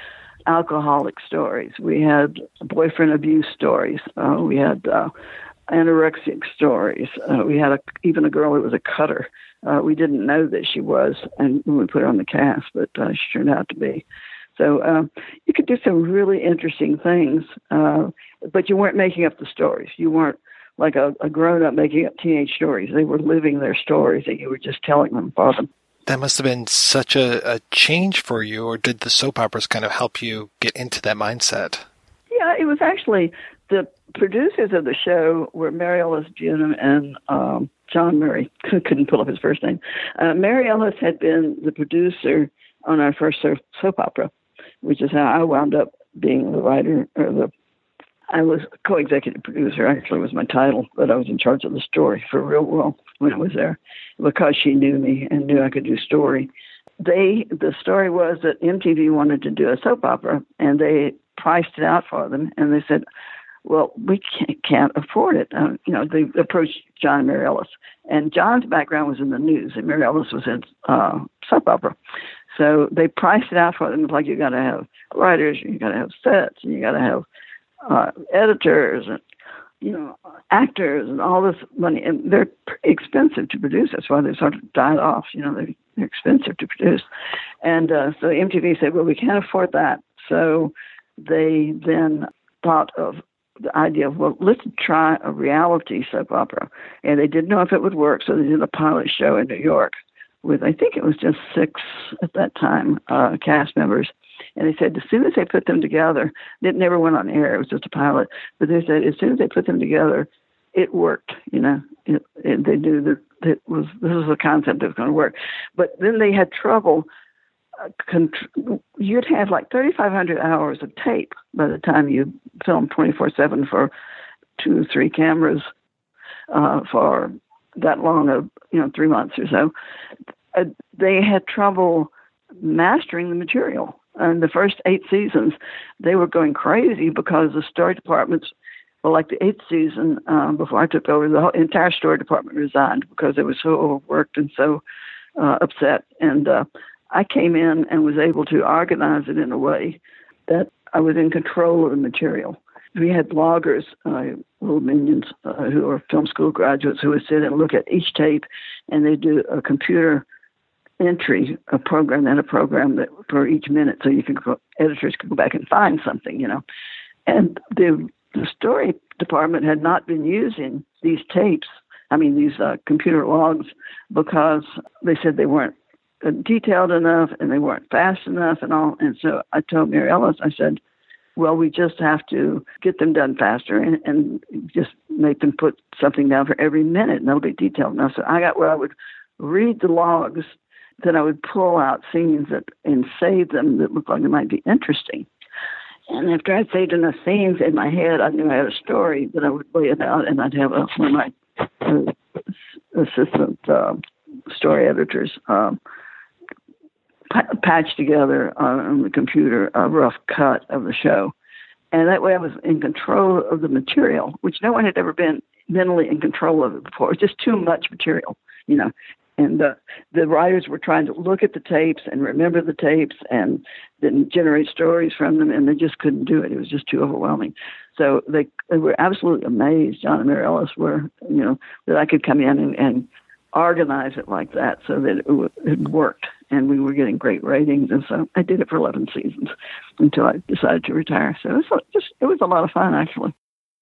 alcoholic stories, we had boyfriend abuse stories, uh, we had uh, anorexic stories. Uh, we had a, even a girl who was a cutter. Uh, we didn't know that she was, and when we put her on the cast, but uh, she turned out to be. So um, you could do some really interesting things, uh, but you weren't making up the stories. You weren't like a, a grown up making up teenage stories. They were living their stories, and you were just telling them for them. That must have been such a, a change for you, or did the soap operas kind of help you get into that mindset? Yeah, it was actually the producers of the show were Mary Ellis Bunim and um, Jon Murray. Couldn't pull up his first name. Uh, Mary Ellis had been the producer on our first soap opera, which is how I wound up being the writer or the. I was co-executive producer. Actually, was my title, but I was in charge of the story for Real World when I was there, because she knew me and knew I could do story. they the story was that MTV wanted to do a soap opera, and they priced it out for them, and they said, "Well, we can't, can't afford it." Uh, you know, they approached John Mary Ellis, and John's background was in the news, and Mary Ellis was in uh, soap opera. So they priced it out for them. It's like you got to have writers, you got to have sets, and you got to have uh, editors, and you know, actors, and all this money. And they're expensive to produce. That's why they sort of died off. You know, they're, they're expensive to produce. And uh, so MTV said, well, we can't afford that. So they then thought of the idea of well let's try a reality soap opera and they didn't know if it would work so they did a pilot show in new york with i think it was just six at that time uh cast members and they said as soon as they put them together it never went on air it was just a pilot but they said as soon as they put them together it worked you know it, it, they knew that it was this was a concept that was going to work but then they had trouble you'd have like 3,500 hours of tape by the time you film 24 7 for two, three cameras uh, for that long of, you know, three months or so. Uh, they had trouble mastering the material. And the first eight seasons, they were going crazy because the story departments, well, like the eighth season, um, before I took over, the whole entire story department resigned because they were so overworked and so uh, upset. And uh, I came in and was able to organize it in a way that I was in control of the material. We had bloggers, uh, little minions, uh, who are film school graduates, who would sit and look at each tape, and they do a computer entry, a program and a program that for each minute, so you can go, editors can go back and find something, you know. And the the story department had not been using these tapes, I mean these uh, computer logs, because they said they weren't detailed enough and they weren't fast enough and all. And so I told Mary Ellis, I said, well, we just have to get them done faster and, and just make them put something down for every minute and they'll be detailed enough. So I got where I would read the logs, then I would pull out scenes that and save them that looked like they might be interesting. And after I'd saved enough scenes in my head, I knew I had a story that I would lay it out, and I'd have a, one of my uh, assistant uh, story editors um, patch together on the computer a rough cut of the show. And that way I was in control of the material, which no one had ever been mentally in control of it before. It was just too much material, you know. And uh, the writers were trying to look at the tapes and remember the tapes and then generate stories from them, and they just couldn't do it. It was just too overwhelming. So they, they were absolutely amazed, John and Mary Ellis were, you know, that I could come in and, and organize it like that so that it, w- it worked and we were getting great ratings. And so I did it for 11 seasons until I decided to retire. So it was just, it was a lot of fun actually.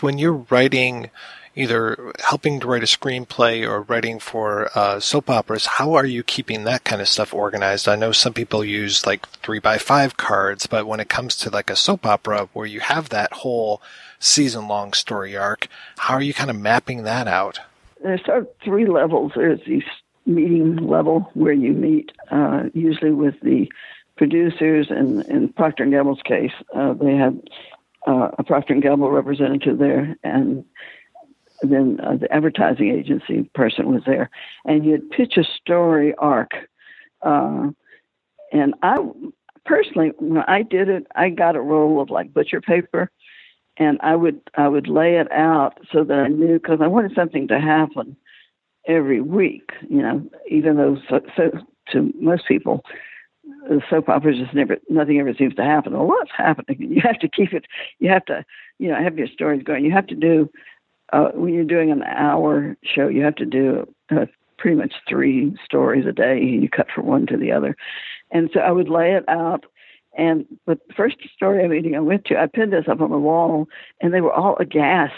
When you're writing, either helping to write a screenplay or writing for uh, soap operas, how are you keeping that kind of stuff organized? I know some people use like three by five cards, but when it comes to like a soap opera where you have that whole season long story arc, how are you kind of mapping that out? There's sort of three levels. There's these meeting level where you meet uh, usually with the producers and in Procter and Gamble's case, uh, they had uh, a Procter and Gamble representative there, and then uh, the advertising agency person was there, and you'd pitch a story arc. Uh, and I personally, when I did it, I got a roll of like butcher paper, and I would I would lay it out so that I knew because I wanted something to happen every week. You know, even though so, so to most people, soap operas just never nothing ever seems to happen. A lot's happening. You have to keep it. You have to, you know, have your stories going. You have to do uh, when you're doing an hour show. You have to do uh, pretty much three stories a day. You cut from one to the other, and so I would lay it out. And but the first story I meeting I went to, I pinned this up on the wall, and they were all aghast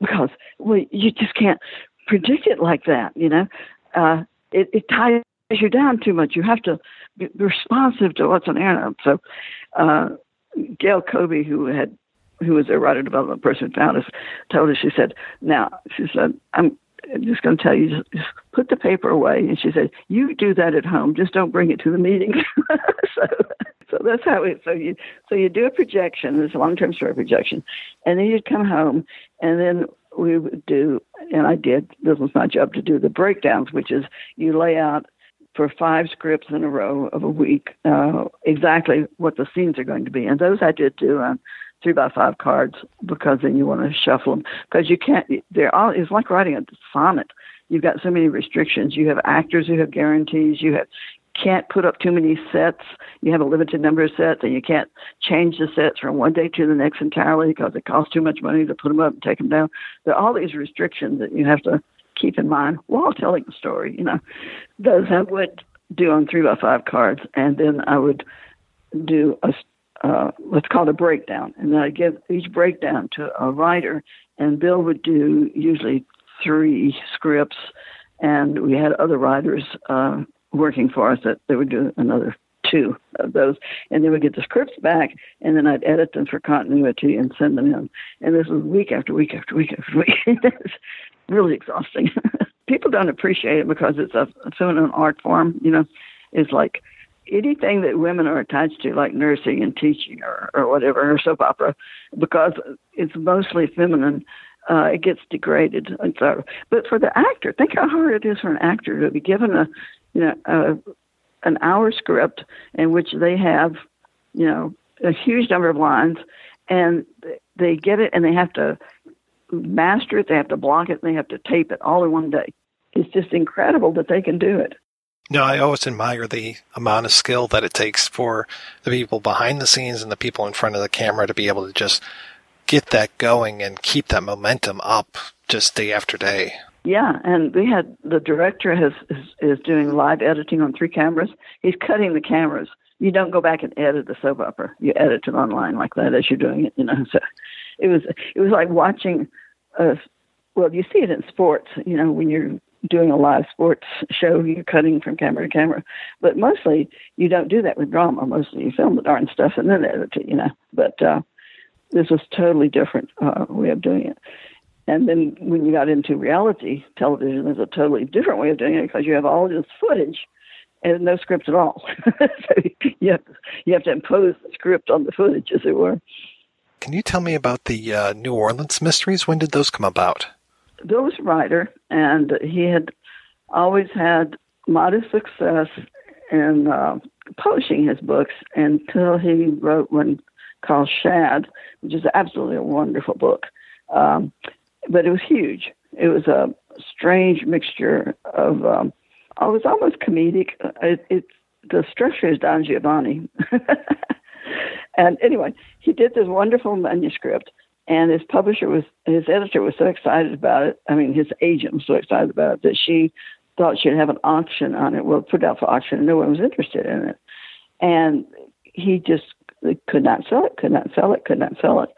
because well, you just can't predict it like that. You know, uh, it, it ties you down too much. You have to be responsive to what's on air. So, uh, Gail Kobe, who had who was a writer development person, found us, told us. She said, "Now," she said, "I'm." just going to tell you, just, just, put the paper away. And she said, "You do that at home. Just don't bring it to the meeting." so, so that's how it. So you, so you do a projection. It's a long-term story projection, and then you'd come home, and then we would do, and I did, this was my job to do the breakdowns, which is you lay out for five scripts in a row of a week, uh, exactly what the scenes are going to be. And those I did do on three by five cards because then you want to shuffle them because you can't. They're all. It's like writing a sonnet. You've got so many restrictions. You have actors who have guarantees. You have can't put up too many sets. You have a limited number of sets, and you can't change the sets from one day to the next entirely because it costs too much money to put them up and take them down. There are all these restrictions that you have to keep in mind while telling the story. You know, those I would do on three by five cards, and then I would do a uh, let's call it a breakdown, and then I give each breakdown to a writer, and Bill would do usually three scripts, and we had other writers uh, working for us that they would do another two of those, and they would get the scripts back, and then I'd edit them for continuity and send them in. And this was week after week after week after week. really exhausting. People don't appreciate it because it's a feminine art form. You know, it's like anything that women are attached to, like nursing and teaching or, or whatever, or soap opera, because it's mostly feminine, uh, it gets degraded. And so, but for the actor, think how hard it is for an actor to be given a, you know, a, an hour script in which they have, you know, a huge number of lines, and they get it and they have to master it, they have to block it, and they have to tape it all in one day. It's just incredible that they can do it. No, I always admire the amount of skill that it takes for the people behind the scenes and the people in front of the camera to be able to just get that going and keep that momentum up just day after day. Yeah, and we had the director has is, is doing live editing on three cameras. He's cutting the cameras. You don't go back and edit the soap opera. You edit it online like that as you're doing it. You know, so it was it was like watching. A, well, you see it in sports. You know, when you're doing a live sports show, you're cutting from camera to camera. But mostly, you don't do that with drama. Mostly, you film the darn stuff and then edit it. You know, but uh, this was totally different uh, way of doing it. And then when you got into reality television, there's a totally different way of doing it because you have all this footage and no script at all. so you have, you have to impose the script on the footage, as it were. Can you tell me about the uh, New Orleans mysteries? When did those come about? Bill was a writer, and he had always had modest success in uh, publishing his books until he wrote one called Shad, which is absolutely a wonderful book. Um, but it was huge. It was a strange mixture of. Um, oh, it was almost comedic. It, it the structure is Don Giovanni. and anyway, he did this wonderful manuscript, and his publisher was his editor was so excited about it. I mean, his agent was so excited about it that she thought she'd have an auction on it. Well, put it out for auction, and no one was interested in it. And he just could not sell it, could not sell it, could not sell it.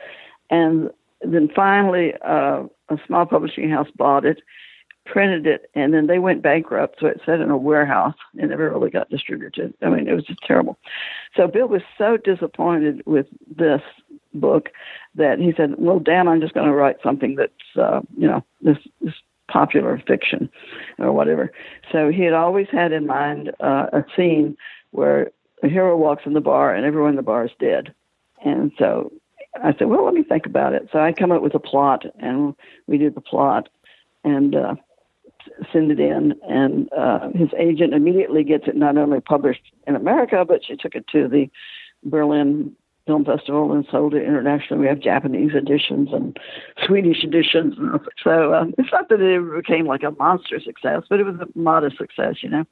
And then finally, uh, a small publishing house bought it, printed it, and then they went bankrupt. So it sat in a warehouse and never really got distributed. I mean, it was just terrible. So Bill was so disappointed with this book that he said, "Well, Dan, I'm just going to write something that's, uh, you know, this, this popular fiction or whatever." So he had always had in mind uh, a scene where a hero walks in the bar and everyone in the bar is dead, and so I said, well, let me think about it. So I come up with a plot, and we did the plot, and uh, send it in. And uh, his agent immediately gets it not only published in America, but she took it to the Berlin Film Festival and sold it internationally. We have Japanese editions and Swedish editions. So uh, it's not that it became like a monster success, but it was a modest success, you know.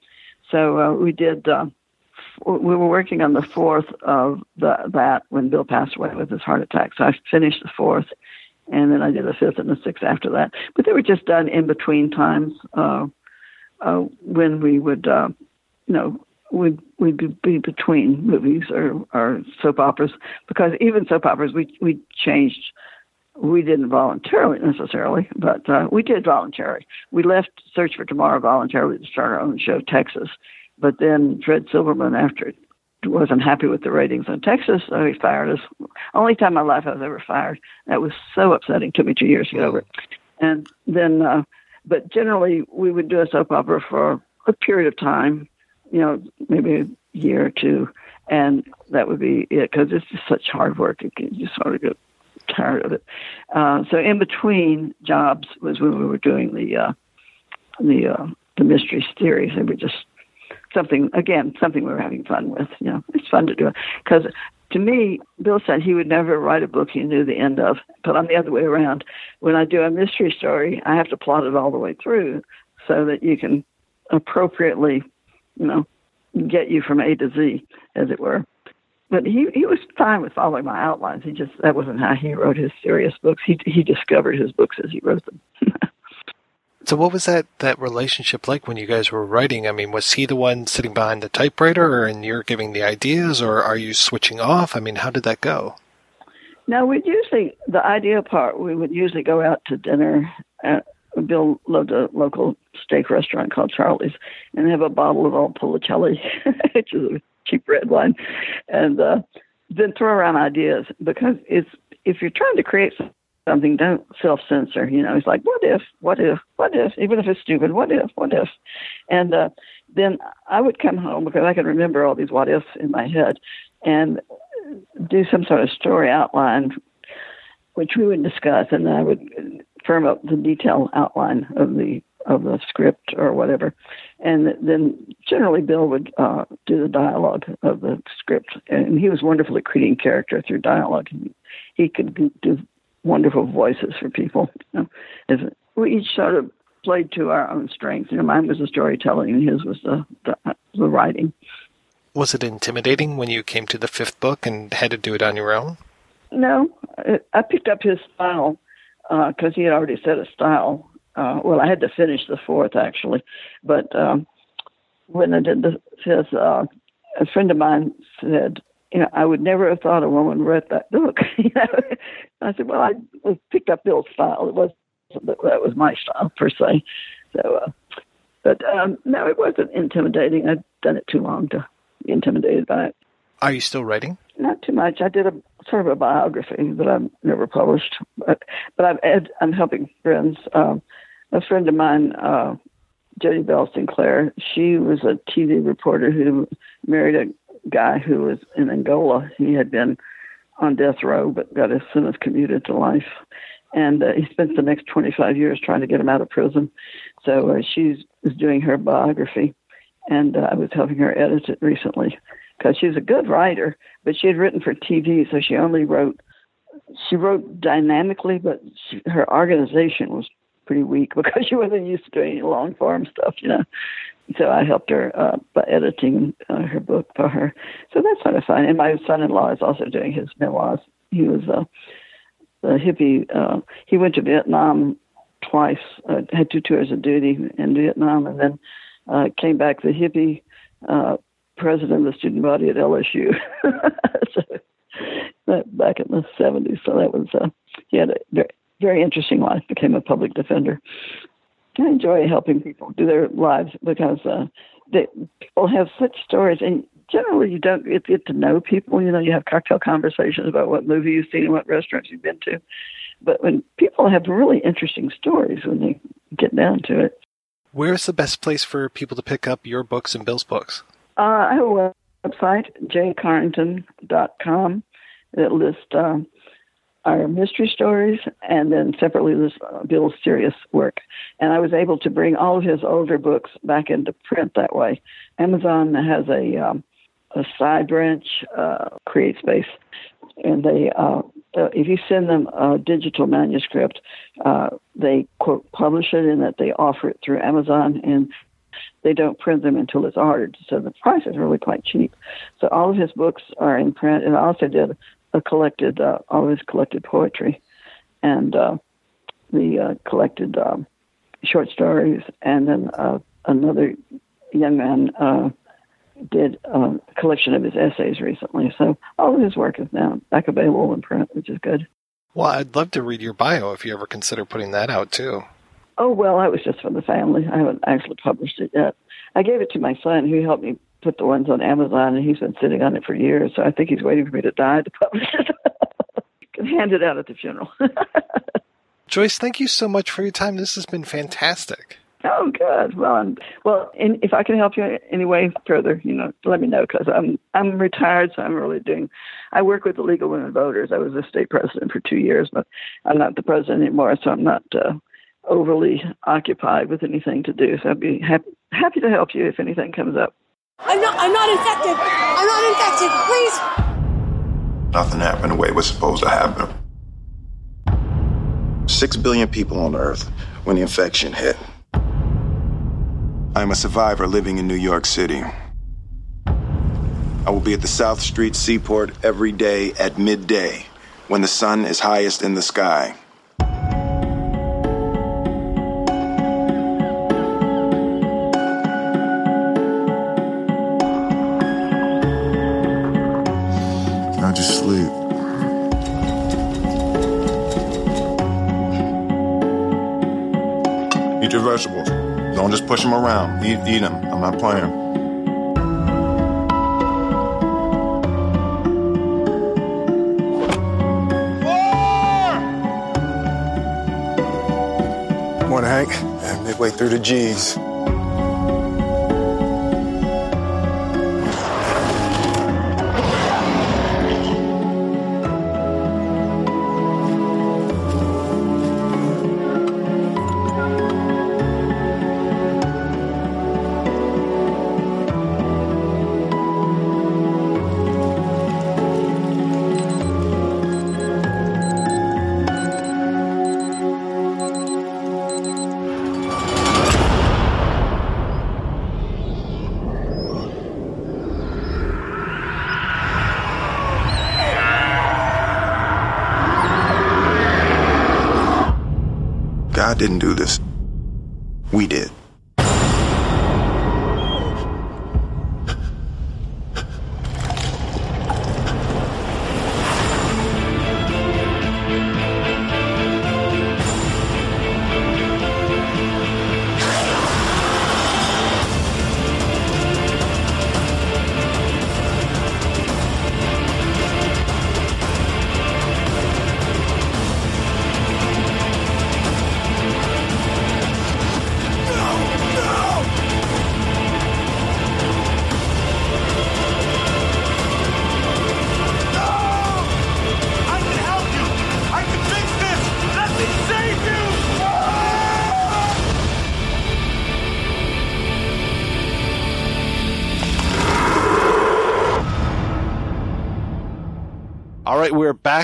So uh, we did. Uh, we were working on the fourth of the, that when Bill passed away with his heart attack. So I finished the fourth, and then I did the fifth and the sixth after that. But they were just done in between times uh, uh, when we would, uh, you know, we'd, we'd be between movies or, or soap operas because even soap operas we we changed. We didn't voluntarily necessarily, but uh, we did voluntarily. We left Search for Tomorrow voluntarily to start our own show, Texas, but then Fred Silverman, after wasn't happy with the ratings in Texas, so he fired us. Only time in my life I was ever fired. That was so upsetting to me two years to get over it. And then, uh, but generally we would do a soap opera for a period of time, you know, maybe a year or two, and that would be it because it's just such hard work. You just sort of get tired of it. Uh, so in between jobs was when we were doing the uh, the uh, the mystery series. They were just something again, something we were having fun with. You know, it's fun to do it because to me, Bill said he would never write a book he knew the end of. But I'm the other way around. When I do a mystery story, I have to plot it all the way through so that you can appropriately, you know, get you from A to Z, as it were. But he he was fine with following my outlines. He just that wasn't how he wrote his serious books. He he discovered his books as he wrote them. So what was that that relationship like when you guys were writing? I mean, was he the one sitting behind the typewriter or and you're giving the ideas or are you switching off? I mean, how did that go? No, we'd usually the idea part. We would usually go out to dinner. Uh, Bill loved a local steak restaurant called Charlie's, and have a bottle of old Policelli, which is a cheap red wine, and uh, then throw around ideas because it's if you're trying to create something, don't self censor. You know, he's like, what if, what if, what if, even if it's stupid, what if, what if? And uh, then I would come home because I can remember all these what ifs in my head and do some sort of story outline, which we would discuss, and I would firm up the detail outline of the of the script or whatever, and then generally Bill would uh, do the dialogue of the script, and he was wonderful at creating character through dialogue. He could do wonderful voices for people. You know, we each sort of played to our own strengths. You know, mine was the storytelling, and his was the, the the writing. Was it intimidating when you came to the fifth book and had to do it on your own? No, I picked up his style because uh, he had already set a style. Uh, well, I had to finish the fourth actually, but um, when I did the fifth, uh, a friend of mine said, you know, I would never have thought a woman read that book. you know, I said, well, I picked up Bill's style. It was that was my style per se. So, uh, but um, no, it wasn't intimidating. I'd done it too long to be intimidated by it. Are you still writing? Not too much. I did a sort of a biography that I've never published, but but I've ed, I'm helping friends. Um, a friend of mine, uh, Jody Bell Sinclair, she was a TV reporter who married a guy who was in Angola. He had been on death row, but got his sentence commuted to life. And uh, he spent the next 25 years trying to get him out of prison. So uh, she doing her biography, and uh, I was helping her edit it recently because she's a good writer, but she had written for TV, so she only wrote. She wrote dynamically, but she, her organization was pretty weak because she wasn't used to doing long form stuff, you know. So I helped her uh, by editing uh, her book for her. So that's kind of fun. And my son-in-law is also doing his memoirs. He was uh, a hippie. Uh, he went to Vietnam twice. Uh, had two tours of duty in Vietnam, and then uh, came back the hippie uh, president of the student body at LSU. so, back in the 70s. So that was, uh, he had a very, very interesting life, became a public defender. I enjoy helping people do their lives because uh, they, people have such stories, and generally you don't get, get to know people. You know, you have cocktail conversations about what movie you've seen and what restaurants you've been to. But when people have really interesting stories when they get down to it. Where's the best place for people to pick up your books and Bill's books? Uh, I have a website, jcorrington.com, that lists um, our mystery stories and then separately this uh, Bill's serious work. And I was able to bring all of his older books back into print that way. Amazon has a um, a side branch, uh, CreateSpace, and they uh, if you send them a digital manuscript, uh, they quote publish it and that they offer it through Amazon and they don't print them until it's ordered. So the price is really quite cheap. So all of his books are in print, and I also did collected uh, all his collected poetry, and uh, the uh, collected um, short stories, and then uh, another young man uh, did a collection of his essays recently. So all of his work is now back available in print, which is good. Well, I'd love to read your bio if you ever consider putting that out too. Oh well, that was just for the family. I haven't actually published it yet. I gave it to my son, who helped me put the ones on Amazon, and he's been sitting on it for years. So I think he's waiting for me to die to publish it. Can hand it out at the funeral. Joyce, thank you so much for your time. This has been fantastic. Oh, good. Well, and, well, and if I can help you any way further, you know, let me know because I'm I'm retired, so I'm really doing. I work with the League of Women Voters. I was a state president for two years, but I'm not the president anymore, so I'm not uh, overly occupied with anything to do. So I'd be happy happy to help you if anything comes up. I'm not. I'm not infected. I'm not infected. Please. Nothing happened the way it was supposed to happen. Six billion people on Earth when the infection hit. I'm a survivor living in New York City. I will be at the South Street Seaport every day at midday when the sun is highest in the sky. Don't just push them around. Eat, eat them. I'm not playing. Morning, Hank. Yeah, midway through the G's.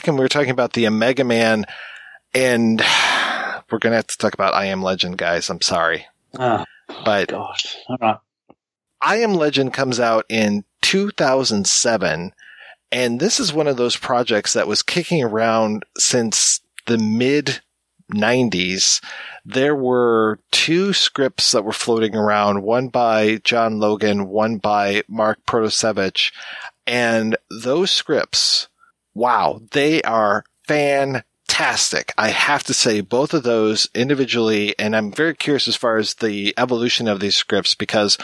Back and we are talking about the Omega Man, and we're gonna have to talk about I Am Legend, guys. I'm sorry, Oh, but gosh. Right. I Am Legend comes out in 2007, and this is one of those projects that was kicking around since the mid 90s. There were two scripts that were floating around, one by John Logan, one by Mark Protosevich, and those scripts, wow, they are fantastic. I have to say both of those individually, and I'm very curious as far as the evolution of these scripts because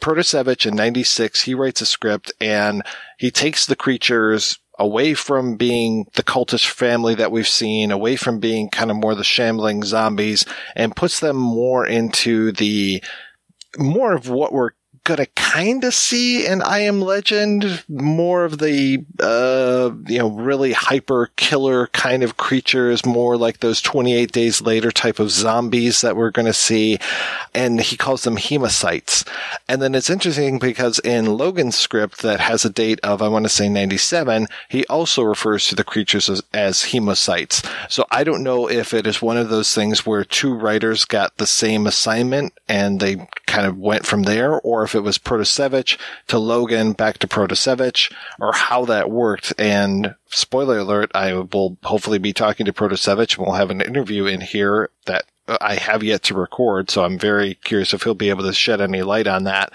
Protosevich in 96, he writes a script and he takes the creatures away from being the cultish family that we've seen, away from being kind of more the shambling zombies and puts them more into the more of what we're gonna kind of see in I Am Legend, more of the, uh, you know, really hyper killer kind of creatures, more like those 28 days later type of zombies that we're gonna see. And he calls them hemocytes. And then it's interesting because in Logan's script that has a date of, I want to say 97, he also refers to the creatures as, as hemocytes. So I don't know if it is one of those things where two writers got the same assignment and they kind of went from there, or if it was Protosevich to Logan back to Protosevich, or how that worked. And spoiler alert, I will hopefully be talking to Protosevich and we'll have an interview in here that I have yet to record. So I'm very curious if he'll be able to shed any light on that.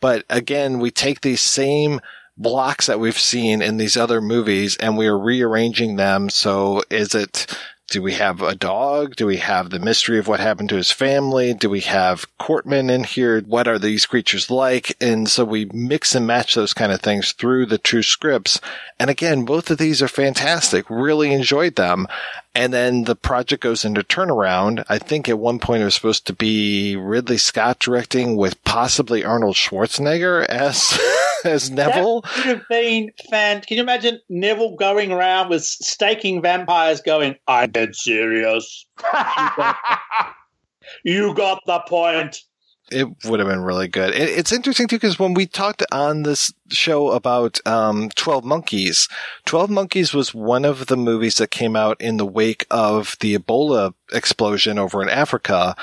But again, we take these same blocks that we've seen in these other movies and we are rearranging them. So is it, do we have a dog? Do we have the mystery of what happened to his family? Do we have Cortman in here? What are these creatures like? And so we mix and match those kind of things through the two scripts. And again, both of these are fantastic. Really enjoyed them. And then the project goes into turnaround. I think at one point it was supposed to be Ridley Scott directing with possibly Arnold Schwarzenegger as, as Neville. That would have been fan. Can you imagine Neville going around with staking vampires going, I'm dead serious. You got, you got the point. It would have been really good. It, it's interesting too because when we talked on this show about um, Twelve Monkeys, Twelve Monkeys was one of the movies that came out in the wake of the Ebola explosion over in Africa,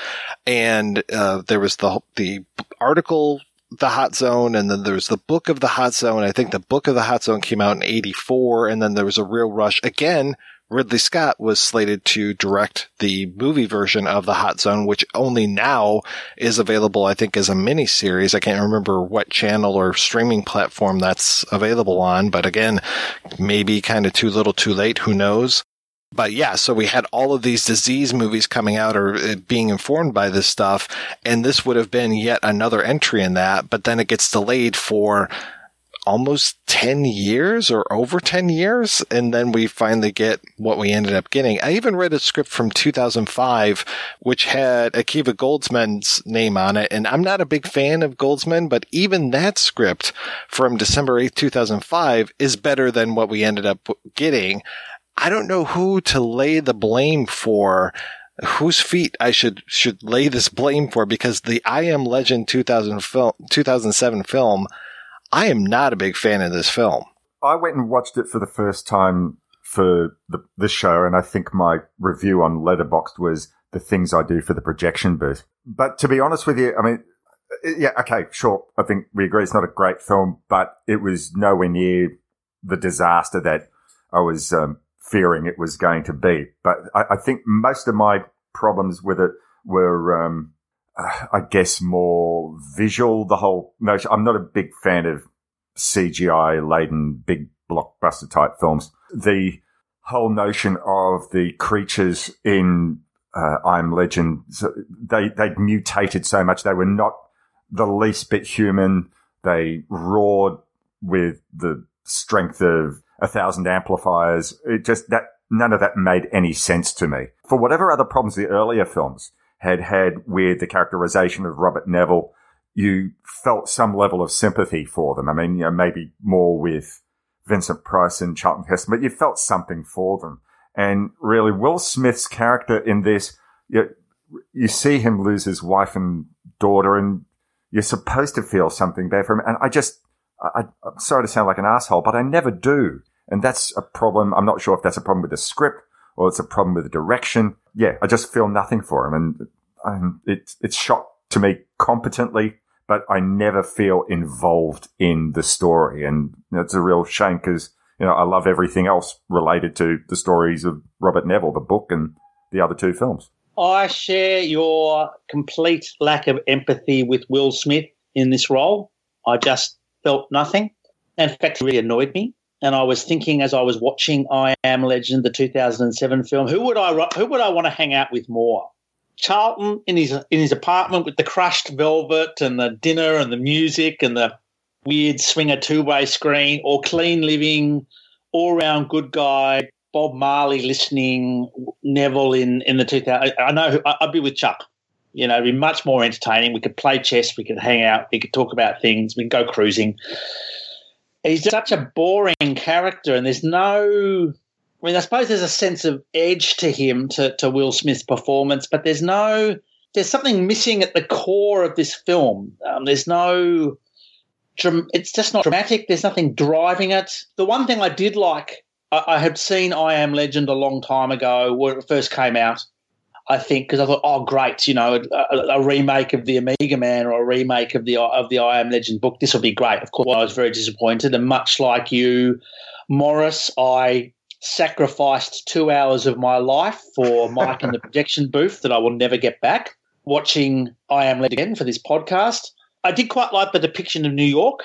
and uh, there was the the article. The Hot Zone, and then there's the Book of the Hot Zone. I think the Book of the Hot Zone came out in 84, and then there was a real rush again Ridley Scott was slated to direct the movie version of The Hot Zone, which only now is available, I think, as a mini series. I can't remember what channel or streaming platform that's available on, but again, maybe kind of too little too late. Who knows? But yeah, so we had all of these disease movies coming out or uh, being informed by this stuff. And this would have been yet another entry in that, but then it gets delayed for almost 10 years or over 10 years. And then we finally get what we ended up getting. I even read a script from 2005, which had Akiva Goldsman's name on it. And I'm not a big fan of Goldsman, but even that script from December 8th, 2005 is better than what we ended up getting. I don't know who to lay the blame for whose feet I should should lay this blame for because the I Am Legend 2000 film 2007 film I am not a big fan of this film. I went and watched it for the first time for the, the show, and I think my review on Letterboxd was the things I do for the projection booth. But to be honest with you, I mean, yeah, okay, sure. I think we agree it's not a great film, but it was nowhere near the disaster that I was um, fearing it was going to be. But I, I, think most of my problems with it were um, uh, I guess more visual. The whole notion. I'm not a big fan of CGI laden big blockbuster type films. The whole notion of the creatures in uh, I Am Legend, they they'd mutated so much. They were not the least bit human. They roared with the strength of a thousand amplifiers. It just that none of that made any sense to me. For whatever other problems the earlier films had had with the characterization of Robert Neville, you felt some level of sympathy for them. I mean, you know, maybe more with Vincent Price and Charlton Heston, but you felt something for them. And really, Will Smith's character in this, you, you see him lose his wife and daughter, and you're supposed to feel something there for him. And I just, I, I'm sorry to sound like an asshole, but I never do. And that's a problem. I'm not sure if that's a problem with the script or it's a problem with the direction. Yeah, I just feel nothing for him, and um, it's it's shot to me competently, but I never feel involved in the story, and it's a real shame because you know I love everything else related to the stories of Robert Neville, the book, and the other two films. I share your complete lack of empathy with Will Smith in this role. I just felt nothing. In fact, it really annoyed me and I was thinking as I was watching I Am Legend, the 2007 film, who would I who would I want to hang out with more? Charlton in his in his apartment with the crushed velvet and the dinner and the music and the weird swinger two way screen, or clean living, all round good guy, Bob Marley listening, Neville in in the 2000. I know I'd be with Chuck. You know, it'd be much more entertaining. We could play chess, we could hang out, we could talk about things, we could go cruising he's such a boring character, and there's no. I mean, I suppose there's a sense of edge to him to, to Will Smith's performance, but there's no. There's something missing at the core of this film. Um, there's no. It's just not dramatic. There's nothing driving it. The one thing I did like, I, I had seen I Am Legend a long time ago when it first came out, I think because I thought, oh, great, you know, a, a, remake of the Omega Man or a remake of the of the I Am Legend book. This will be great. Of course, I was very disappointed, and much like you, Maurice, I sacrificed two hours of my life for Mike in the projection booth that I will never get back. Watching I Am Legend again for this podcast, I did quite like the depiction of New York.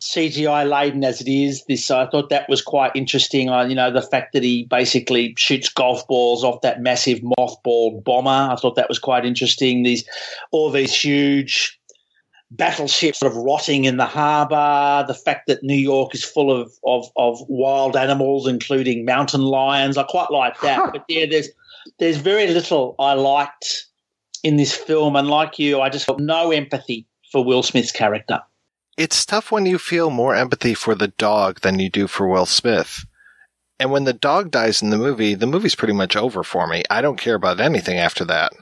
CGI laden as it is, this I thought that was quite interesting. Uh, you know, the fact that he basically shoots golf balls off that massive mothball bomber. I thought that was quite interesting. These all these huge battleships sort of rotting in the harbour. The fact that New York is full of of, of wild animals, including mountain lions. I quite like that. but yeah, there's there's very little I liked in this film, and like you, I just felt no empathy for Will Smith's character it's tough when you feel more empathy for the dog than you do for Will Smith. And when the dog dies in the movie, the movie's pretty much over for me. I don't care about anything after that.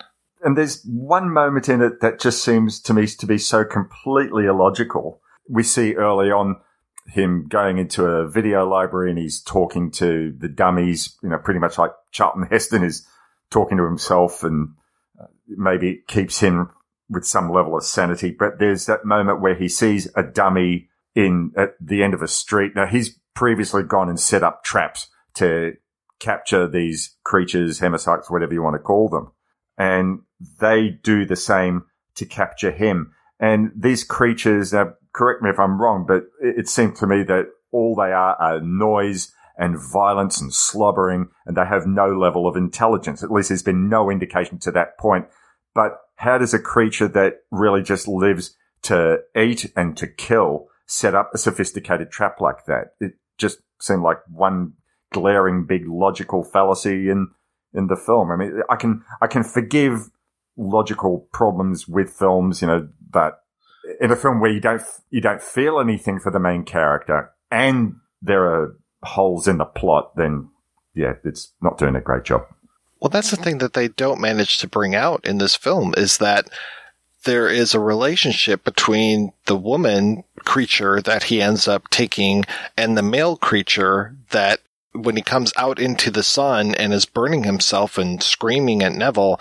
And there's one moment in it that just seems to me to be so completely illogical. We see early on him going into a video library and he's talking to the dummies, you know, pretty much like Charlton Heston is talking to himself and uh, maybe it keeps him with some level of sanity. But there's that moment where he sees a dummy in at the end of a street. Now he's previously gone and set up traps to capture these creatures, hemocytes, whatever you want to call them. And they do the same to capture him. And these creatures, now correct me if I'm wrong, but it, it seemed to me that all they are are noise and violence and slobbering, and they have no level of intelligence. At least there's been no indication to that point. But how does a creature that really just lives to eat and to kill set up a sophisticated trap like that? It just seemed like one glaring big logical fallacy in in the film. I mean, I can I can forgive logical problems with films, you know, but in a film where you don't you don't feel anything for the main character and there are holes in the plot, then yeah, it's not doing a great job. Well, that's the thing that they don't manage to bring out in this film is that there is a relationship between the woman creature that he ends up taking and the male creature that when he comes out into the sun and is burning himself and screaming at Neville,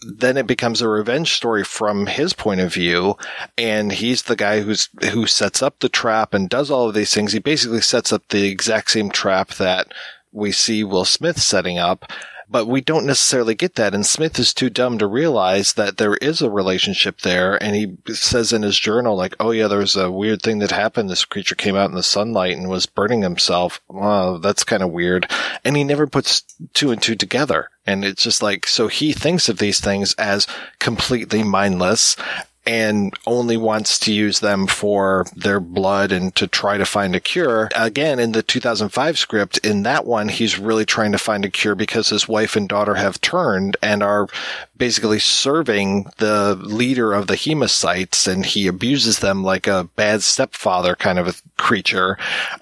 then it becomes a revenge story from his point of view. And he's the guy who's, who sets up the trap and does all of these things. He basically sets up the exact same trap that we see Will Smith setting up but we don't necessarily get that. And Smith is too dumb to realize that there is a relationship there. And he says in his journal, like, oh yeah, there was a weird thing that happened. This creature came out in the sunlight and was burning himself. Wow, that's kind of weird. And he never puts two and two together. And it's just like, so he thinks of these things as completely mindless and only wants to use them for their blood and to try to find a cure. Again, in the 2005 script, in that one, he's really trying to find a cure because his wife and daughter have turned and are basically serving the leader of the hemocytes and he abuses them like a bad stepfather kind of a creature.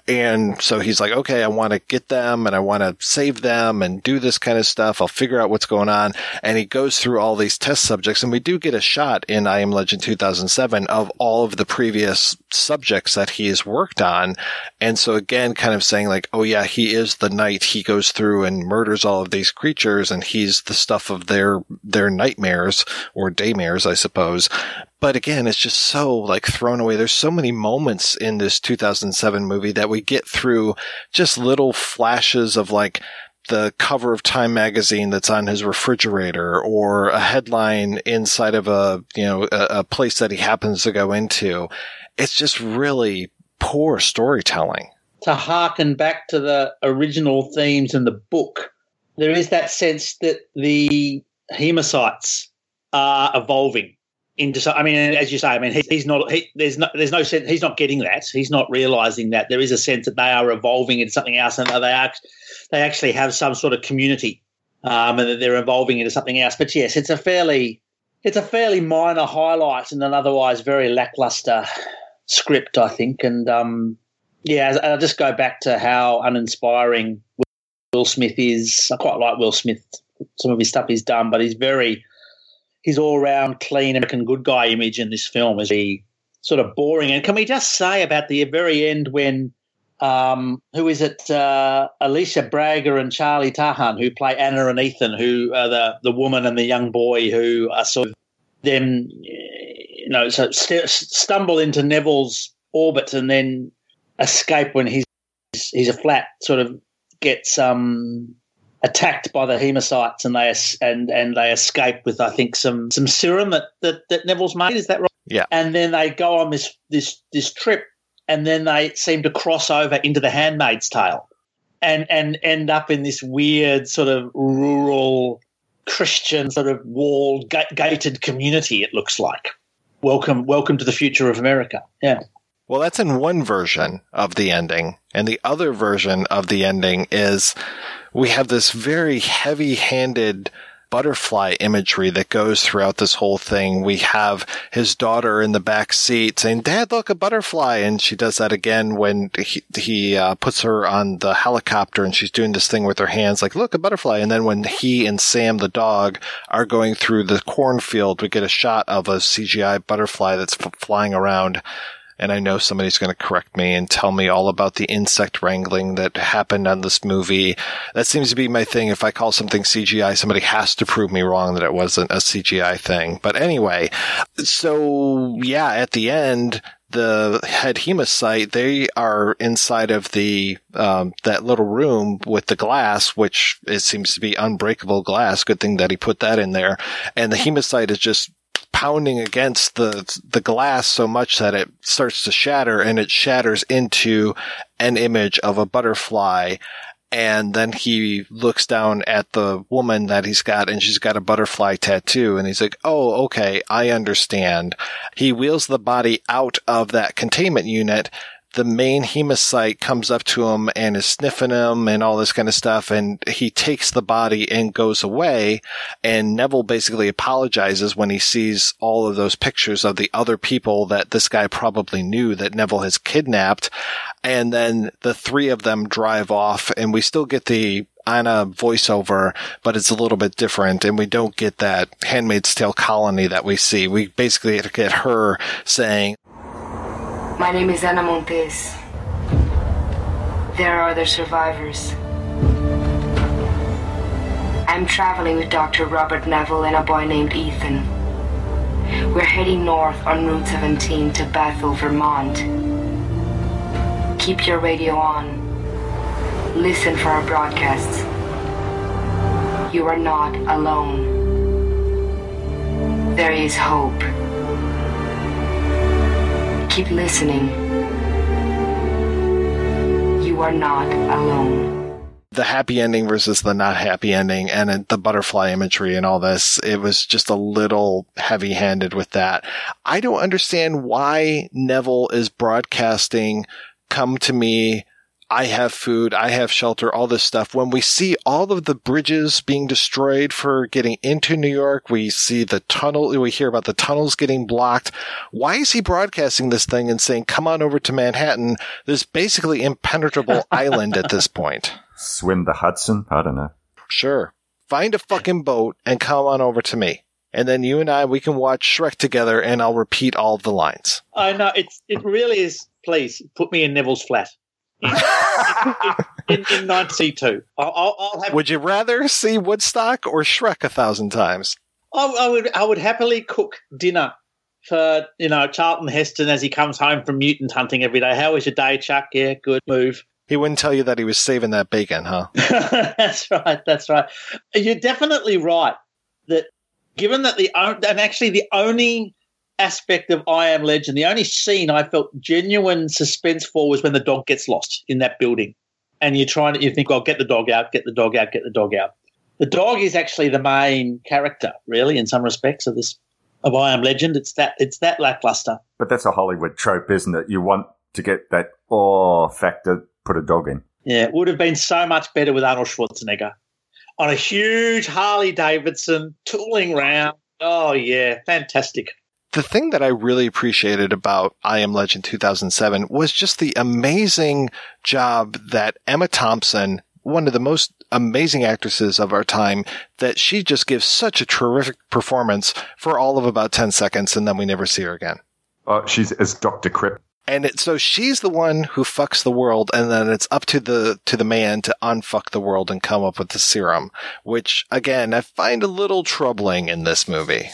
And so he's like, okay, I want to get them and I want to save them and do this kind of stuff. I'll figure out what's going on. And he goes through all these test subjects and we do get a shot in I Am Legend 2007 of all of the previous subjects that he has worked on. And so again, kind of saying like, oh yeah, he is the knight. He goes through and murders all of these creatures and he's the stuff of their, their nightmares or daymares, I suppose. But again, it's just so like thrown away. There's so many moments in this 2007 movie that we get through just little flashes of like, the cover of Time magazine that's on his refrigerator or a headline inside of a, you know, a, a, place that he happens to go into. It's just really poor storytelling. To harken back to the original themes in the book, there is that sense that the hemocytes are evolving I mean, as you say, I mean, he, he's not. He, there's no. There's no sense. He's not getting that. He's not realizing that there is a sense that they are evolving into something else, and they are. They actually have some sort of community, um, and that they're evolving into something else. But yes, it's a fairly, it's a fairly minor highlight in an otherwise very lackluster script, I think. And um, yeah, I'll just go back to how uninspiring Will Smith is. I quite like Will Smith. Some of his stuff he's done, but he's very his all round clean American good guy image in this film is he sort of boring. And can we just say about the very end when um, who is it? Uh, Alicia Braga and Charlie Tahan, who play Anna and Ethan, who are the the woman and the young boy who are sort of them, you know, so st- stumble into Neville's orbit and then escape when he's he's a flat sort of gets um attacked by the hemocytes and they and and they escape with I think some some serum that, that that Neville's made. Is that right? Yeah. And then they go on this this this trip, and then they seem to cross over into the Handmaid's Tale, and and end up in this weird sort of rural Christian sort of walled gated community. It looks like. Welcome, welcome to the future of America. Yeah. Well, that's in one version of the ending. And the other version of the ending is we have this very heavy handed butterfly imagery that goes throughout this whole thing. We have his daughter in the back seat saying, Dad, look, a butterfly. And she does that again when he, he uh, puts her on the helicopter and she's doing this thing with her hands, like, look, a butterfly. And then when he and Sam, the dog, are going through the cornfield, we get a shot of a CGI butterfly that's f- flying around and I know somebody's going to correct me and tell me all about the insect wrangling that happened on this movie. That seems to be my thing. If I call something CGI, somebody has to prove me wrong that it wasn't a CGI thing. But anyway, so yeah, at the end, the head hemocyte, they are inside of the um, that little room with the glass, which it seems to be unbreakable glass. Good thing that he put that in there. And the hemocyte is just pounding against the the glass so much that it starts to shatter and it shatters into an image of a butterfly and then he looks down at the woman that he's got and she's got a butterfly tattoo and he's like, Oh, okay. I understand. He wheels the body out of that containment unit the main hemocyte comes up to him and is sniffing him and all this kind of stuff. And he takes the body and goes away. And Neville basically apologizes when he sees all of those pictures of the other people that this guy probably knew that Neville has kidnapped. And then the three of them drive off and we still get the Anna voiceover, but it's a little bit different and we don't get that Handmaid's Tale colony that we see. We basically get her saying, my name is Anna Montez. There are other survivors. I'm traveling with Dr. Robert Neville and a boy named Ethan. We're heading north on Route 17 to Bethel, Vermont. Keep your radio on. Listen for our broadcasts. You are not alone. There is hope keep listening. You are not alone. The happy ending versus the not happy ending and the butterfly imagery and all this, it was just a little heavy handed with that. I don't understand why Neville is broadcasting come to me I have food, I have shelter, all this stuff. When we see all of the bridges being destroyed for getting into New York, we see the tunnel, we hear about the tunnels getting blocked. Why is he broadcasting this thing and saying, come on over to Manhattan, this basically impenetrable island at this point? Swim the Hudson? I don't know. Sure. Find a fucking boat and come on over to me. And then you and I, we can watch Shrek together and I'll repeat all of the lines. I know. It's, it really is. Please put me in Neville's flat in, in, in, in two. I'll, I'll have, would you rather see Woodstock or Shrek a thousand times? I, I, would. I would happily cook dinner for you know Charlton Heston as he comes home from mutant hunting every day. How was your day, Chuck? Yeah, good move. He wouldn't tell you that he was saving that bacon, huh? that's right. That's right. You're definitely right. That given that the and actually the only aspect of I Am Legend, the only scene I felt genuine suspense for was when the dog gets lost in that building. And you're trying to, you think, well, get the dog out, get the dog out, get the dog out. The dog is actually the main character, really, in some respects of this of I Am Legend. It's that it's that lackluster. But that's a Hollywood trope, isn't it? You want to get that oh factor, put a dog in. Yeah, it would have been so much better with Arnold Schwarzenegger on a huge Harley Davidson tooling round. Oh yeah, fantastic the thing that I really appreciated about I Am Legend 2007 was just the amazing job that Emma Thompson, one of the most amazing actresses of our time, that she just gives such a terrific performance for all of about 10 seconds and then we never see her again. Uh, she's as Dr. Crip. And it, so she's the one who fucks the world, and then it's up to the to the man to unfuck the world and come up with the serum, which again I find a little troubling in this movie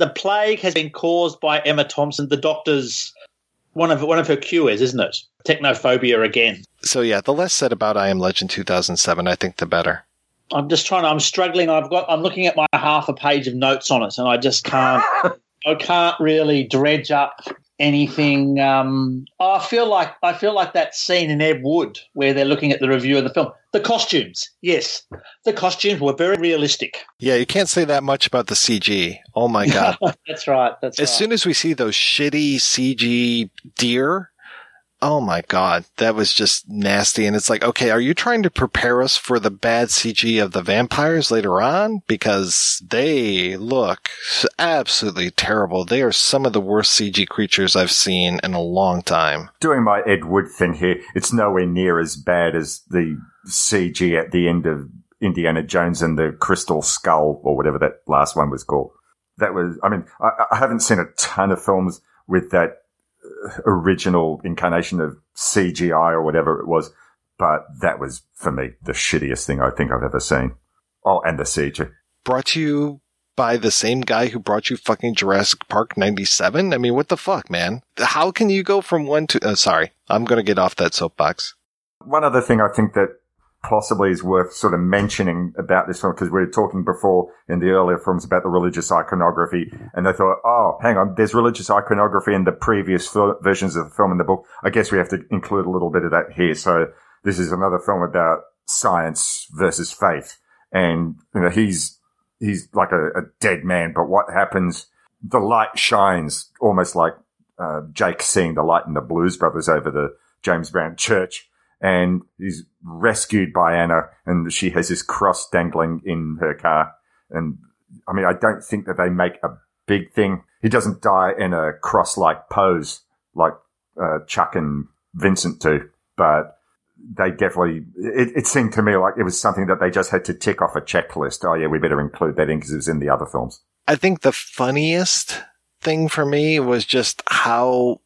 the plague has been caused by Emma Thompson, the doctor's one of one of her cures, isn't it? Technophobia again. So yeah, the less said about I Am Legend 2007, I think the better. I'm just trying. I'm struggling. I've got. I'm looking at my half a page of notes on it, and I just can't. I can't really dredge up anything. Um, I feel like I feel like that scene in Ed Wood where they're looking at the review of the film. The costumes, yes, the costumes were very realistic. Yeah, you can't say that much about the CG. Oh my god, that's right. That's as right. soon as we see those shitty CG deer. Oh my god, that was just nasty. And it's like, okay, are you trying to prepare us for the bad CG of the vampires later on? Because they look absolutely terrible. They are some of the worst CG creatures I've seen in a long time. Doing my Ed Wood thing here, it's nowhere near as bad as the CG at the end of Indiana Jones and the Crystal Skull, or whatever that last one was called. That was, I mean, I, I haven't seen a ton of films with that original incarnation of CGI or whatever it was. But that was, for me, the shittiest thing I think I've ever seen. Oh, and the CG. Brought to you by the same guy who brought you fucking Jurassic Park 97? I mean, what the fuck, man? How can you go from one to, uh, sorry, I'm going to get off that soapbox. One other thing I think that possibly is worth sort of mentioning about this film because we were talking before in the earlier films about the religious iconography and they thought, oh, hang on, there's religious iconography in the previous versions of the film and the book. I guess we have to include a little bit of that here. So this is another film about science versus faith. And, you know, he's, he's like a, a dead man, but what happens? The light shines almost like, uh, Jake seeing the light in the Blues Brothers over the James Brown church and he's rescued by Anna and she has this cross dangling in her car. And I mean, I don't think that they make a big thing. He doesn't die in a cross like pose like uh, Chuck and Vincent do, but they definitely, it, it, seemed to me like it was something that they just had to tick off a checklist. Oh yeah, we better include that in because it was in the other films. I think the funniest thing for me was just how,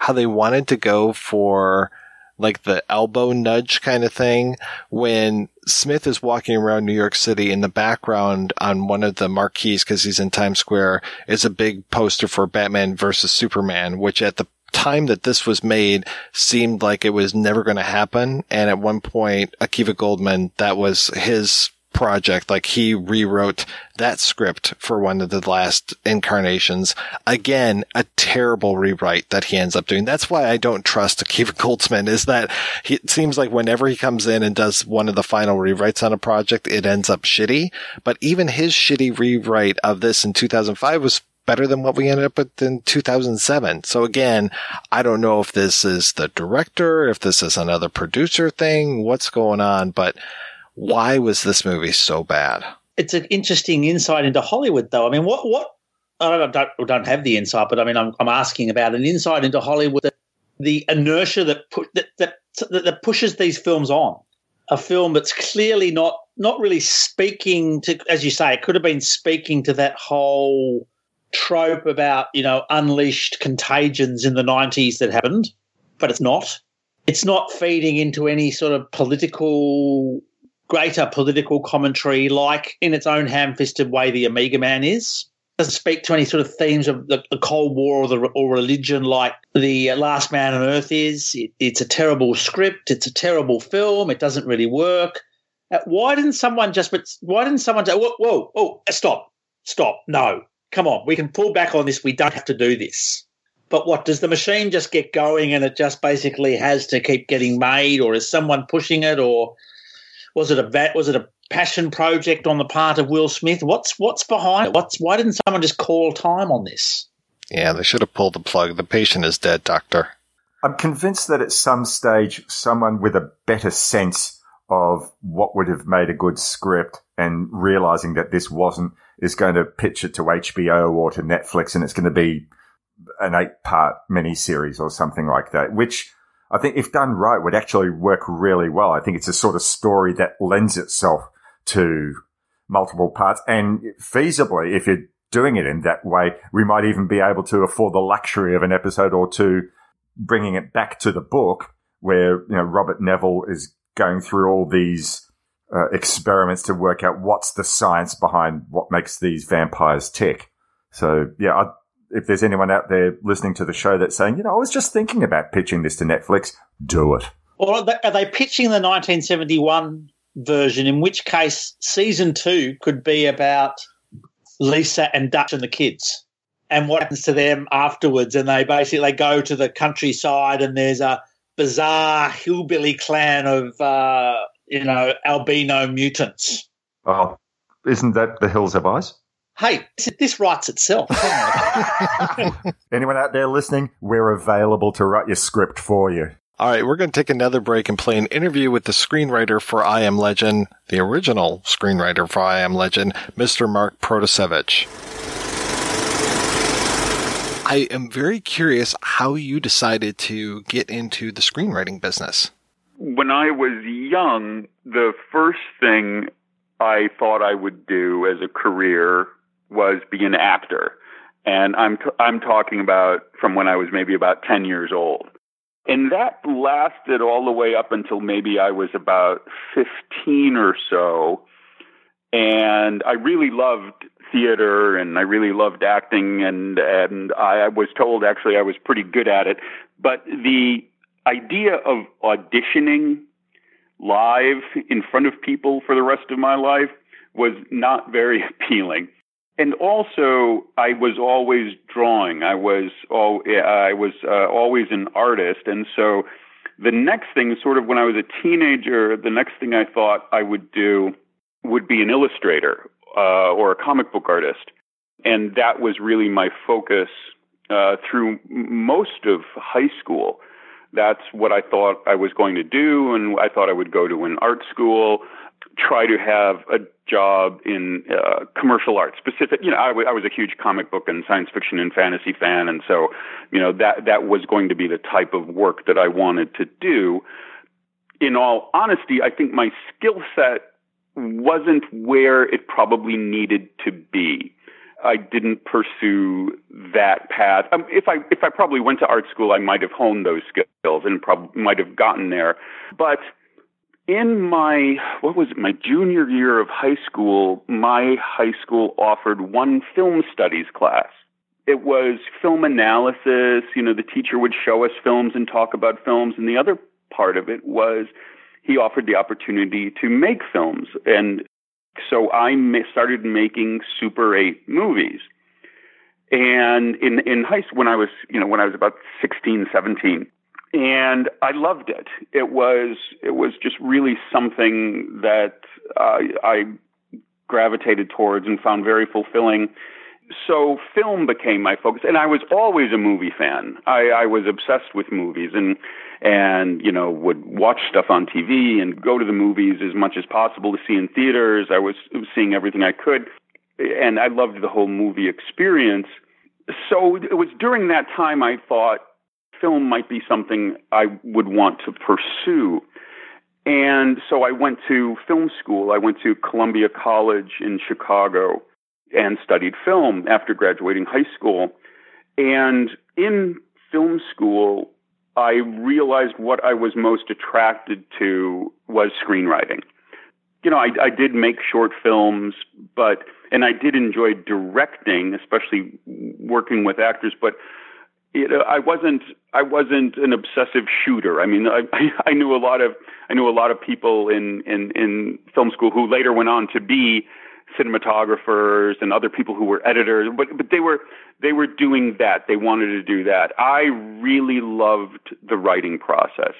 how they wanted to go for like the elbow nudge kind of thing when Smith is walking around New York City in the background on one of the marquees because he's in Times Square is a big poster for Batman versus Superman, which at the time that this was made seemed like it was never going to happen. And at one point, Akiva Goldsman, that was his project. Like he rewrote that script for one of the last incarnations. Again, a terrible rewrite that he ends up doing. That's why I don't trust Akiva Goldsman is that he, it seems like whenever he comes in and does one of the final rewrites on a project, it ends up shitty. But even his shitty rewrite of this in 2005 was better than what we ended up with in 2007. So again, I don't know if this is the director, if this is another producer thing, what's going on, but why was this movie so bad? It's an interesting insight into Hollywood, though. I mean, what what I don't don't, don't have the insight, but I mean, I'm, I'm asking about an insight into Hollywood, the, the inertia that, put, that, that that pushes these films on. A film that's clearly not not really speaking to, as you say, it could have been speaking to that whole trope about you know unleashed contagions in the 90s that happened, but it's not. It's not feeding into any sort of political greater political commentary, like in its own ham fisted way, the Omega Man is. Doesn't speak to any sort of themes of the, the Cold War or, the, or religion like the Last Man on Earth is. It, it's a terrible script. It's a terrible film. It doesn't really work. Uh, why didn't someone just? Why didn't someone? Say, whoa, whoa, whoa! Stop! Stop! No! Come on! We can pull back on this. We don't have to do this. But what does the machine just get going and it just basically has to keep getting made, or is someone pushing it, or was it a was it a passion project on the part of Will Smith? What's what's behind it? What's why didn't someone just call time on this? Yeah, they should have pulled the plug. The patient is dead, doctor. I'm convinced that at some stage, someone with a better sense of what would have made a good script and realizing that this wasn't is going to pitch it to HBO or to Netflix and it's going to be an eight part miniseries or something like that, which I think if done right would actually work really well. I think it's a sort of story that lends itself to multiple parts and feasibly, if you're doing it in that way, we might even be able to afford the luxury of an episode or two bringing it back to the book where, you know, Robert Neville is going through all these uh, experiments to work out what's the science behind what makes these vampires tick. So yeah, I, if there's anyone out there listening to the show that's saying, you know, I was just thinking about pitching this to Netflix, do it. Or are they pitching the 1971 version, in which case season two could be about Lisa and Dutch and the kids and what happens to them afterwards? And they basically go to the countryside and there's a bizarre hillbilly clan of, uh, you know, albino mutants. Oh, isn't that The Hills Have Eyes? Hey, this writes itself. Anyone out there listening? We're available to write your script for you. All right, we're going to take another break and play an interview with the screenwriter for I Am Legend, the original screenwriter for I Am Legend, Mr. Mark Protosevich. I am very curious how you decided to get into the screenwriting business. When I was young, the first thing I thought I would do as a career was be an actor. And I'm t- I'm talking about from when I was maybe about 10 years old. And that lasted all the way up until maybe I was about 15 or so. And I really loved theater and I really loved acting and and I was told actually I was pretty good at it. But the idea of auditioning live in front of people for the rest of my life was not very appealing. And also, I was always drawing. I was all, I was uh, always an artist, and so the next thing, sort of when I was a teenager, the next thing I thought I would do would be an illustrator uh, or a comic book artist, and that was really my focus uh, through most of high school. That's what I thought I was going to do, and I thought I would go to an art school try to have a job in uh, commercial art specific you know I, w- I was a huge comic book and science fiction and fantasy fan and so you know that that was going to be the type of work that I wanted to do in all honesty I think my skill set wasn't where it probably needed to be I didn't pursue that path. Um, if I if I probably went to art school, I might have honed those skills and probably might have gotten there. But in my what was it my junior year of high school my high school offered one film studies class. It was film analysis. You know the teacher would show us films and talk about films and the other part of it was he offered the opportunity to make films. And so i started making super 8 movies. And in in high school when i was you know when i was about 16 17 and I loved it. It was it was just really something that uh, I gravitated towards and found very fulfilling. So film became my focus, and I was always a movie fan. I, I was obsessed with movies, and and you know would watch stuff on TV and go to the movies as much as possible to see in theaters. I was seeing everything I could, and I loved the whole movie experience. So it was during that time I thought film might be something I would want to pursue. And so I went to film school. I went to Columbia College in Chicago and studied film after graduating high school. And in film school, I realized what I was most attracted to was screenwriting. You know, I, I did make short films, but, and I did enjoy directing, especially working with actors, but you know, I wasn't I wasn't an obsessive shooter. I mean, I, I knew a lot of I knew a lot of people in in in film school who later went on to be cinematographers and other people who were editors, but but they were they were doing that. They wanted to do that. I really loved the writing process.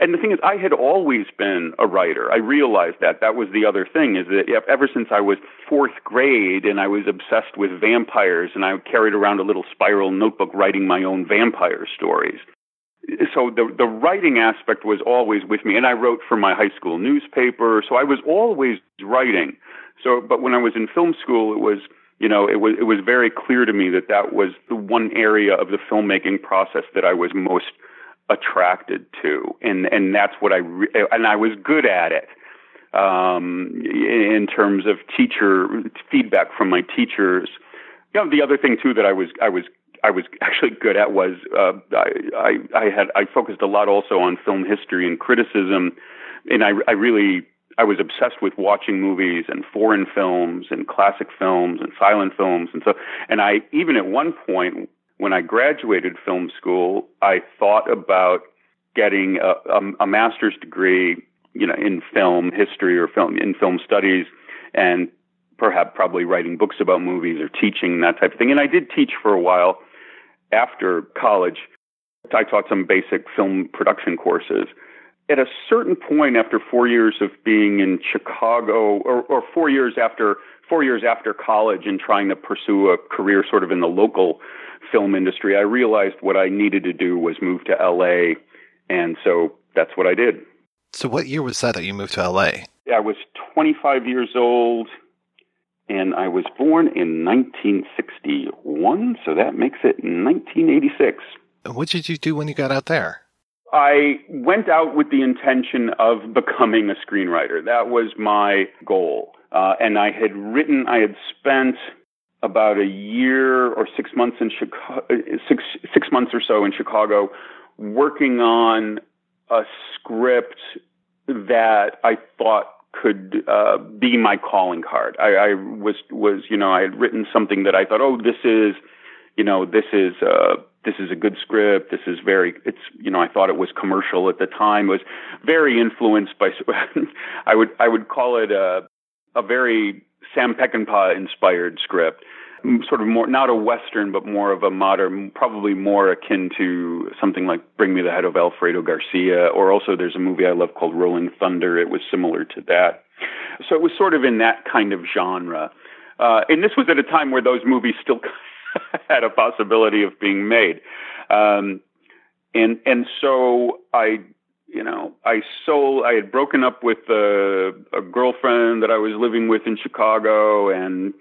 And the thing is, I had always been a writer. I realized that. That was the other thing, is that ever since I was fourth grade and I was obsessed with vampires and I carried around a little spiral notebook writing my own vampire stories. So the the writing aspect was always with me, and I wrote for my high school newspaper. So I was always writing. So, but when I was in film school, it was you know it was it was very clear to me that that was the one area of the filmmaking process that I was most attracted to, and and that's what I re- and I was good at it um, in terms of teacher feedback from my teachers. You know, the other thing too that I was I was I was actually good at was uh, I, I I had I focused a lot also on film history and criticism, and I I really I was obsessed with watching movies and foreign films and classic films and silent films. And so and I even at one point when I graduated film school, I thought about getting a, a, a master's degree, you know, in film history or film in film studies, and perhaps probably writing books about movies or teaching that type of thing. And I did teach for a while after college. I taught some basic film production courses. At a certain point, after four years of being in Chicago, or, or four years after four years after college and trying to pursue a career sort of in the local film industry, I realized what I needed to do was move to LA. And so that's what I did. So, what year was that that you moved to LA? I was 25 years old and I was born in 1961, so that makes it 1986. And What did you do when you got out there? I went out with the intention of becoming a screenwriter. That was my goal. Uh, and I had written, I had spent about a year or six months in Chicago, six, six months or so in Chicago, working on a script that I thought could uh, be my calling card. I, I was was you know I had written something that I thought, oh, this is, you know, this is uh, this is a good script. This is very it's you know I thought it was commercial at the time. It was very influenced by I would I would call it a a very Sam Peckinpah inspired script sort of more not a western but more of a modern probably more akin to something like bring me the head of alfredo garcia or also there's a movie i love called rolling thunder. It was similar to that. So it was sort of in that kind of genre. Uh, and this was at a time where those movies still had a possibility of being made. Um, and and so i you know, I sold, I had broken up with a, a girlfriend that I was living with in Chicago and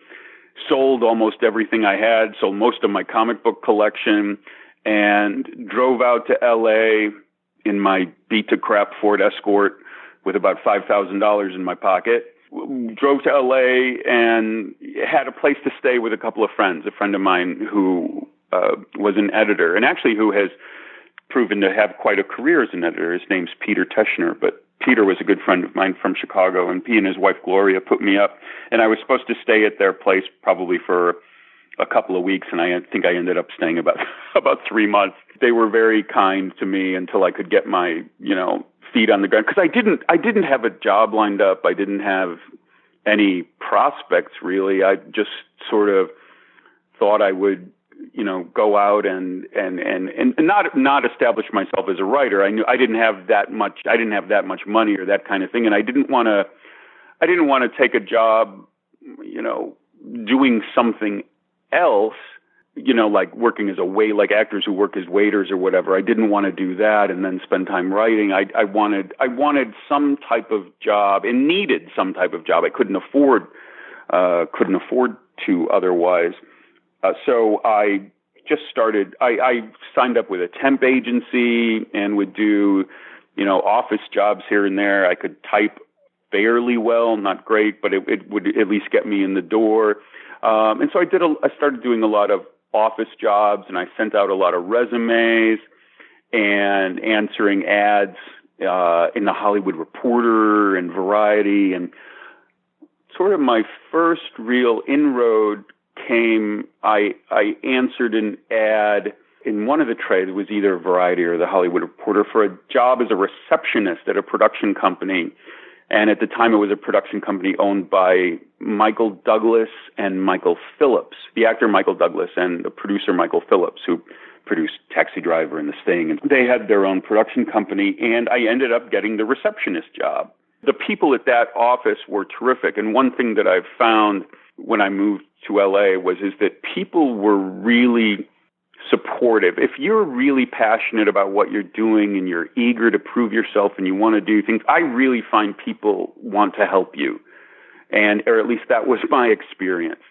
sold almost everything I had, sold most of my comic book collection, and drove out to LA in my beat to crap Ford Escort with about $5,000 in my pocket. Drove to LA and had a place to stay with a couple of friends. A friend of mine who uh, was an editor and actually who has proven to have quite a career as an editor. His name's Peter Teschner, but Peter was a good friend of mine from Chicago, and he and his wife Gloria put me up, and I was supposed to stay at their place probably for a couple of weeks, and I think I ended up staying about about three months. They were very kind to me until I could get my you know feet on the ground because I didn't I didn't have a job lined up. I didn't have any prospects really. I just sort of thought I would you know go out and and and and not not establish myself as a writer. I knew i didn't have that much i didn't have that much money or that kind of thing and i didn't want to i didn't want to take a job you know doing something else you know like working as a wait like actors who work as waiters or whatever. I didn't want to do that and then spend time writing. I i wanted i wanted some type of job and needed some type of job. I couldn't afford uh couldn't afford to otherwise uh, so I just started. I, I signed up with a temp agency and would do, you know, office jobs here and there. I could type fairly well, not great, but it, it would at least get me in the door. Um, and so I did. A, I started doing a lot of office jobs, and I sent out a lot of resumes and answering ads uh, in the Hollywood Reporter and Variety, and sort of my first real inroad came, I I answered an ad in one of the trades was either Variety or the Hollywood Reporter for a job as a receptionist at a production company. And at the time, it was a production company owned by Michael Douglas and Michael Phillips, the actor Michael Douglas and the producer Michael Phillips, who produced Taxi Driver and The Sting. And they had their own production company, and I ended up getting the receptionist job. The people at that office were terrific. And one thing that I've found when I moved to LA was is that people were really supportive. If you're really passionate about what you're doing and you're eager to prove yourself and you want to do things, I really find people want to help you. And or at least that was my experience.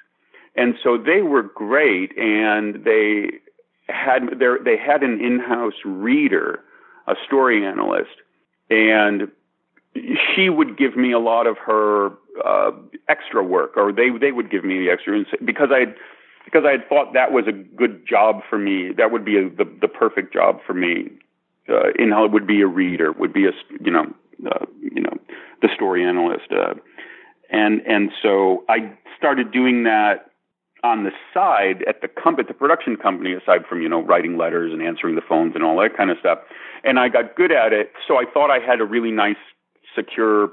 And so they were great and they had their they had an in-house reader, a story analyst, and she would give me a lot of her uh, extra work, or they they would give me the extra because I because I had thought that was a good job for me. That would be a, the the perfect job for me. Uh, in it would be a reader, would be a you know uh, you know the story analyst, uh, and and so I started doing that on the side at the com- at the production company, aside from you know writing letters and answering the phones and all that kind of stuff. And I got good at it, so I thought I had a really nice, secure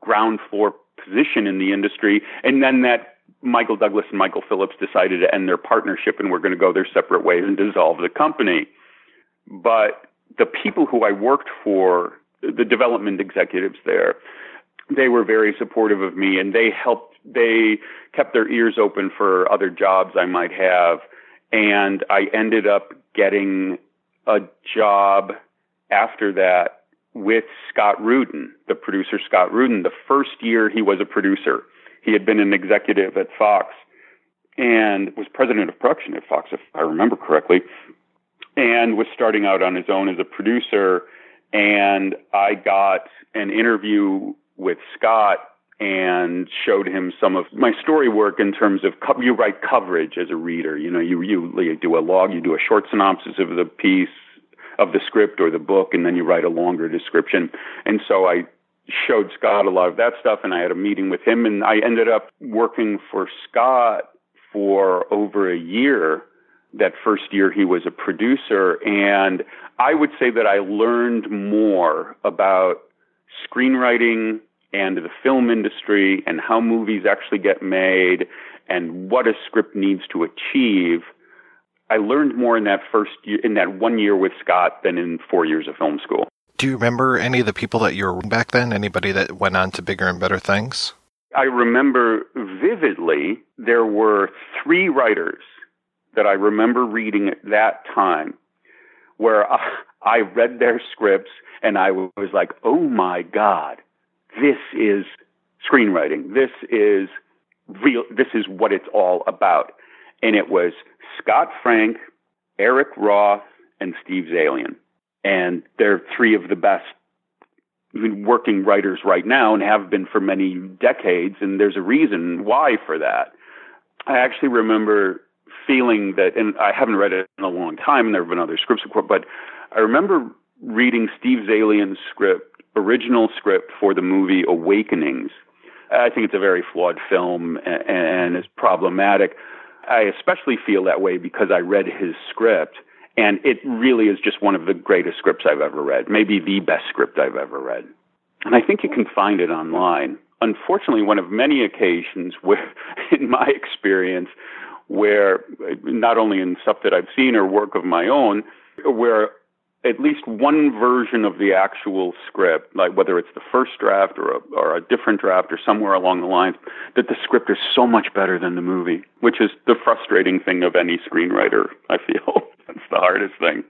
ground floor position in the industry. And then that Michael Douglas and Michael Phillips decided to end their partnership and we're going to go their separate ways and dissolve the company. But the people who I worked for, the development executives there, they were very supportive of me and they helped they kept their ears open for other jobs I might have, and I ended up getting a job after that with Scott Rudin, the producer Scott Rudin. The first year he was a producer, he had been an executive at Fox and was president of production at Fox, if I remember correctly, and was starting out on his own as a producer. And I got an interview with Scott and showed him some of my story work in terms of co- you write coverage as a reader. You know, you, you do a log, you do a short synopsis of the piece, of the script or the book, and then you write a longer description. And so I showed Scott a lot of that stuff, and I had a meeting with him, and I ended up working for Scott for over a year. That first year he was a producer, and I would say that I learned more about screenwriting and the film industry and how movies actually get made and what a script needs to achieve. I learned more in that first year, in that one year with Scott than in four years of film school. Do you remember any of the people that you were back then? Anybody that went on to bigger and better things? I remember vividly there were three writers that I remember reading at that time where I read their scripts and I was like, oh my God, this is screenwriting. This is real. This is what it's all about. And it was Scott Frank, Eric Roth, and Steve Zaillian. And they're three of the best working writers right now and have been for many decades. And there's a reason why for that. I actually remember feeling that, and I haven't read it in a long time, and there have been other scripts, of course, but I remember reading Steve Zaillian's script, original script for the movie Awakenings. I think it's a very flawed film and, and is problematic. I especially feel that way because I read his script, and it really is just one of the greatest scripts I've ever read, maybe the best script I've ever read. And I think you can find it online. Unfortunately, one of many occasions where, in my experience, where not only in stuff that I've seen or work of my own, where at least one version of the actual script, like whether it's the first draft or a, or a different draft or somewhere along the lines, that the script is so much better than the movie, which is the frustrating thing of any screenwriter, I feel. That's the hardest thing.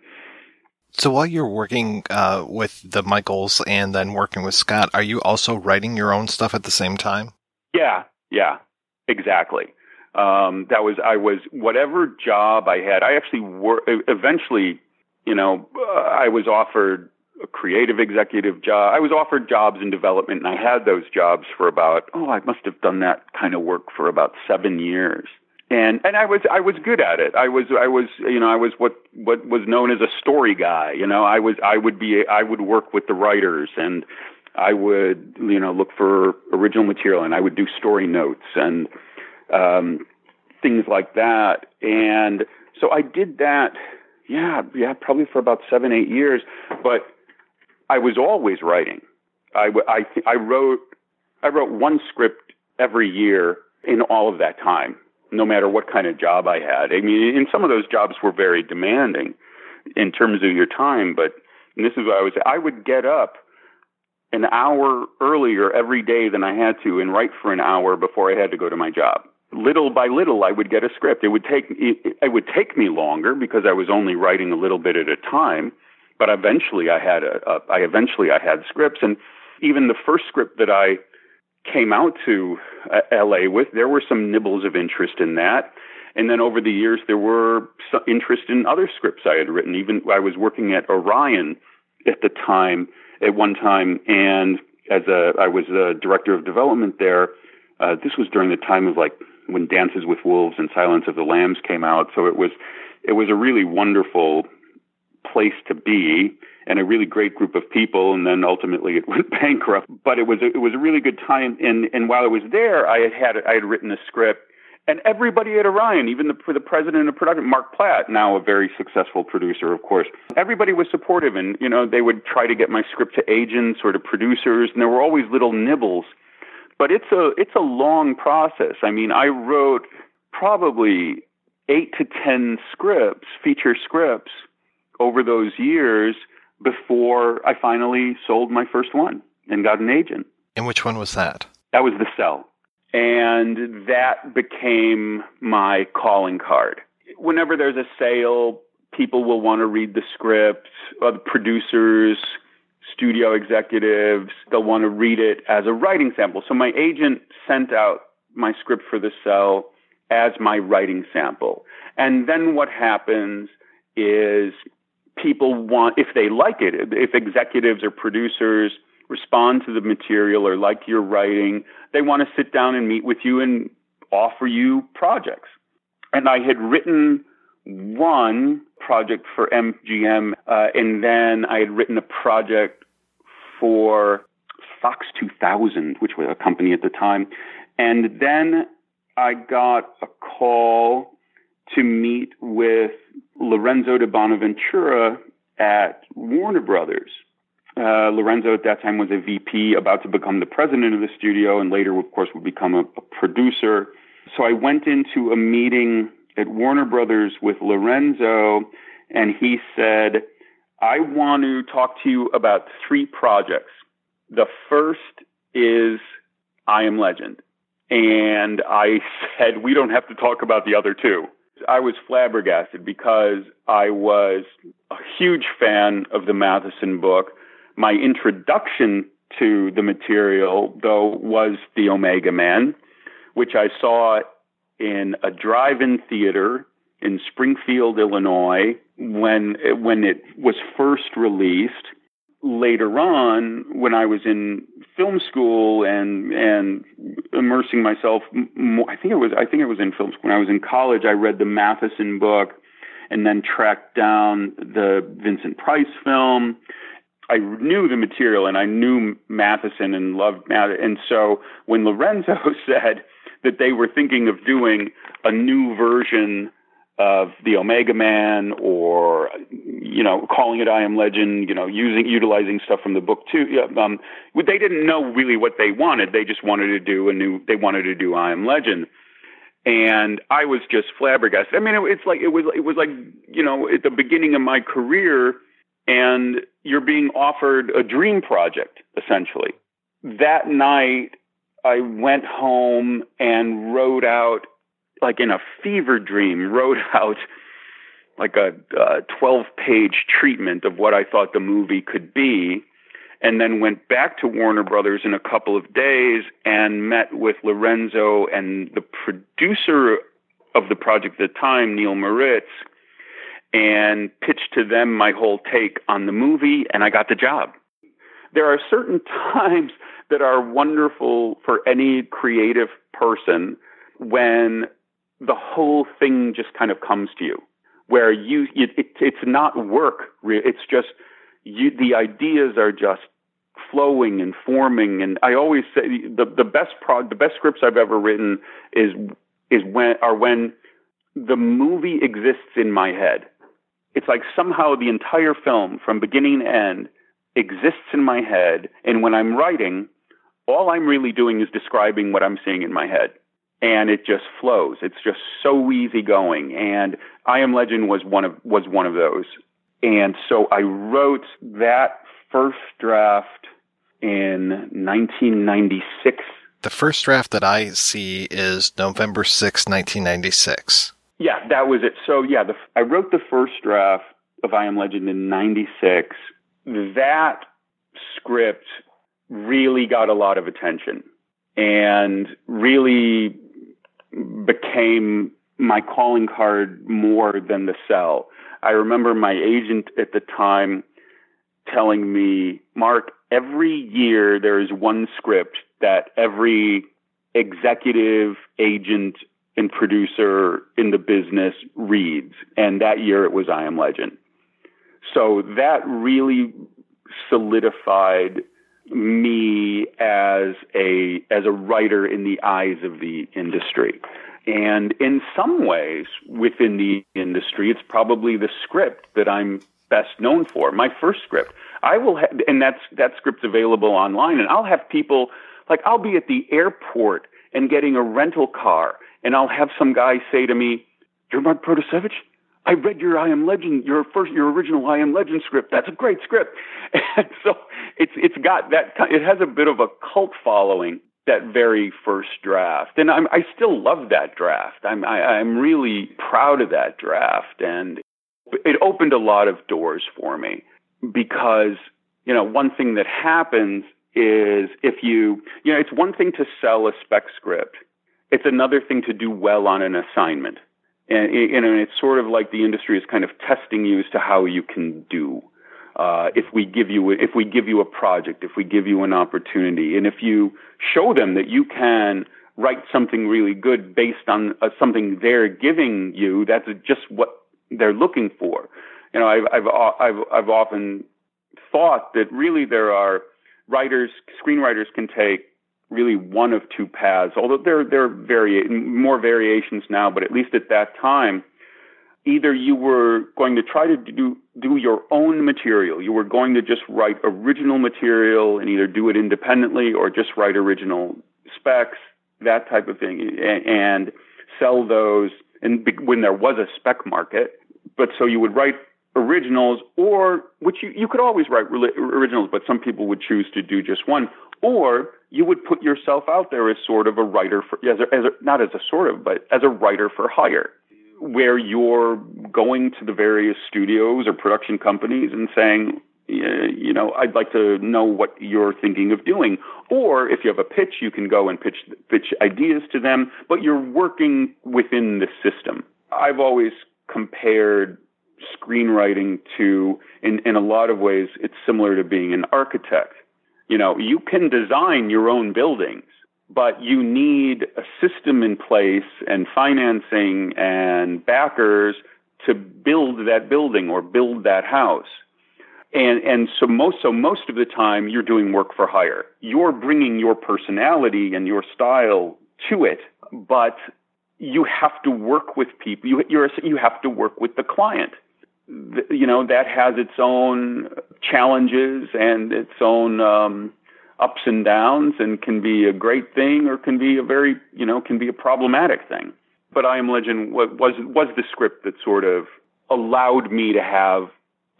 So while you're working uh, with the Michaels and then working with Scott, are you also writing your own stuff at the same time? Yeah, yeah, exactly. Um, that was I was whatever job I had. I actually wor- eventually you know, uh, I was offered a creative executive job. I was offered jobs in development, and I had those jobs for about oh, I must have done that kind of work for about seven years. And and I was I was good at it. I was I was you know I was what what was known as a story guy. You know I was I would be I would work with the writers and I would you know look for original material and I would do story notes and um, things like that. And so I did that yeah, yeah, probably for about seven, eight years. But I was always writing. I, I, I wrote, I wrote one script every year in all of that time, no matter what kind of job I had. I mean, and some of those jobs were very demanding in terms of your time, but this is what I was, I would get up an hour earlier every day than I had to and write for an hour before I had to go to my job little by little I would get a script. It would take it, it would take me longer because I was only writing a little bit at a time, but eventually I had a, a I eventually I had scripts and even the first script that I came out to uh, LA with there were some nibbles of interest in that. And then over the years there were some interest in other scripts I had written. Even I was working at Orion at the time at one time and as a I was a director of development there. Uh, this was during the time of like when Dances with Wolves and Silence of the Lambs came out. So it was it was a really wonderful place to be and a really great group of people. And then ultimately it went bankrupt but it was a, it was a really good time. And and while I was there I had had I had written a script and everybody at Orion, even the, the president of production, Mark Platt, now a very successful producer, of course, everybody was supportive, and you know they would try to get my script to agents or to producers, and there were always little nibbles but it's a it's a long process. I mean, I wrote probably eight to ten scripts, feature scripts, over those years before I finally sold my first one and got an agent. And which one was that? That was The Cell. And that became my calling card. Whenever there's a sale, people will want to read the script, uh, the producers, studio executives, they'll want to read it as a writing sample. So my agent sent out my script for the cell as my writing sample. And then what happens is people want, if they like it, if executives or producers respond to the material or like your writing, they want to sit down and meet with you and offer you projects. And I had written one project for MGM, uh, and then I had written a project for Fox 2000, which was a company at the time. And then I got a call to meet with Lorenzo di Bonaventura at Warner Brothers. Uh, Lorenzo at that time was a VP, about to become the president of the studio, and later, of course, would become a, a producer. So I went into a meeting at Warner Brothers with Lorenzo, and he said, I want to talk to you about three projects. The first is I Am Legend. And I said, we don't have to talk about the other two. I was flabbergasted because I was a huge fan of the Matheson book. My introduction to the material, though, was The Omega Man, which I saw in a drive-in theater in Springfield, Illinois, when when it was first released. Later on, when I was in film school and and immersing myself more, I think it was I think it was in film school. When I was in college, I read the Matheson book, and then tracked down the Vincent Price film. I knew the material and I knew Matheson and loved Matheson. And so when Lorenzo said that they were thinking of doing a new version of the Omega Man or you know calling it I Am Legend, you know using utilizing stuff from the book too. Um, they didn't know really what they wanted. They just wanted to do a new. They wanted to do I Am Legend, and I was just flabbergasted. I mean, it, it's like it was it was like you know at the beginning of my career, and you're being offered a dream project essentially. That night, I went home and wrote out like in a fever dream, wrote out like a 12 page treatment of what I thought the movie could be, and then went back to Warner Brothers in a couple of days and met with Lorenzo and the producer of the project at the time, Neil Moritz, and pitched to them my whole take on the movie, and I got the job. There are certain times that are wonderful for any creative person when the whole thing just kind of comes to you where you it, it, it's not work it's just you the ideas are just flowing and forming. And i always say the the best prog the best scripts i've ever written is is when are when the movie exists in my head. It's like somehow the entire film from beginning to end exists in my head. And when i'm writing all i'm really doing is describing what i'm seeing in my head and it just flows. It's just so easy going. And I Am Legend was one of was one of those. And so I wrote that first draft in 1996. The first draft that I see is November 6, 1996. Yeah, that was it. So yeah, the, I wrote the first draft of I Am Legend in 96. That script really got a lot of attention and really became my calling card more than the cell. I remember my agent at the time telling me, Mark, every year there is one script that every executive, agent, and producer in the business reads. And that year it was I Am Legend. So that really solidified me as a as a writer in the eyes of the industry. And in some ways within the industry, it's probably the script that I'm best known for. My first script. I will have, and that's that script's available online and I'll have people like I'll be at the airport and getting a rental car and I'll have some guy say to me, "You're Mark Protosevich? I read your I Am Legend, your first, your original I Am Legend script. That's a great script. And so it's it's got that. It has a bit of a cult following. that very first draft, and I'm, I still love that draft. I'm I, I'm really proud of that draft, and it opened a lot of doors for me because you know one thing that happens is if you you know it's one thing to sell a spec script, it's another thing to do well on an assignment, and you know it's sort of like the industry is kind of testing you as to how you can do uh, if we give you if we give you a project, if we give you an opportunity, and if you show them that you can write something really good based on uh, something they're giving you, that's just what they're looking for. You know, I've I've I've I've often thought that really there are writers, screenwriters can take really one of two paths. Although there there are vari- more variations now, but at least at that time either you were going to try to do do your own material, you were going to just write original material and either do it independently or just write original specs, that type of thing, and sell those. And when there was a spec market, but so you would write originals, or which you, you could always write originals, but some people would choose to do just one, or you would put yourself out there as sort of a writer for, as a, as a, not as a sort of, but as a writer for hire where you're going to the various studios or production companies and saying, you know, I'd like to know what you're thinking of doing. Or if you have a pitch, you can go and pitch pitch ideas to them, but you're working within the system. I've always compared screenwriting to, in, in a lot of ways, it's similar to being an architect. You know, you can design your own buildings, but you need a system in place and financing and backers to build that building or build that house. And and so most so most of the time you're doing work for hire. You're bringing your personality and your style to it, but you have to work with people. You you have to work with the client. You know that has its own challenges and its own um, ups and downs and can be a great thing or can be a very, you know, can be a problematic thing. But I Am Legend was, was the script that sort of allowed me to have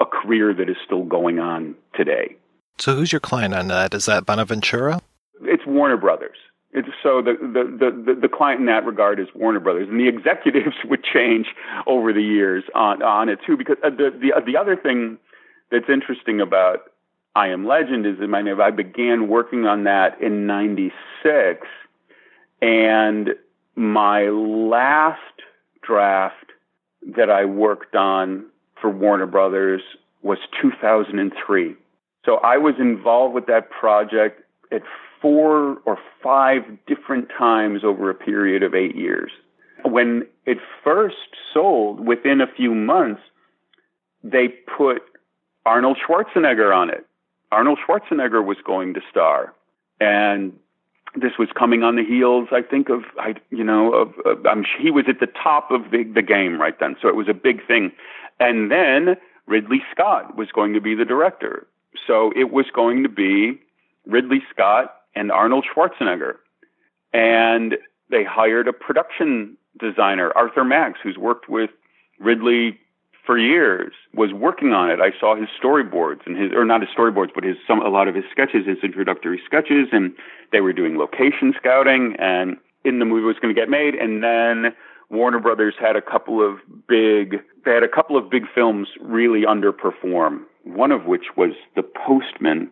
a career that is still going on today. So who's your client on that? Is that Bonaventura? It's Warner Brothers. It's, so the, the, the, the client in that regard is Warner Brothers, and the executives would change over the years on, on it too. Because uh, the, the, the other thing that's interesting about I Am Legend is in my name. I began working on that in 96 and my last draft that I worked on for Warner Brothers was 2003. So I was involved with that project at four or five different times over a period of eight years. When it first sold, within a few months, they put Arnold Schwarzenegger on it. Arnold Schwarzenegger was going to star, and this was coming on the heels, I think, of I, you know, of, of um, he was at the top of the the game right then, so it was a big thing. And then Ridley Scott was going to be the director, so it was going to be Ridley Scott and Arnold Schwarzenegger, and they hired a production designer, Arthur Max, who's worked with Ridley for years was working on it. I saw his storyboards and his, or not his storyboards, but his some a lot of his sketches, his introductory sketches, and they were doing location scouting. And in the movie was going to get made, and then Warner Brothers had a couple of big, they had a couple of big films really underperform. One of which was The Postman,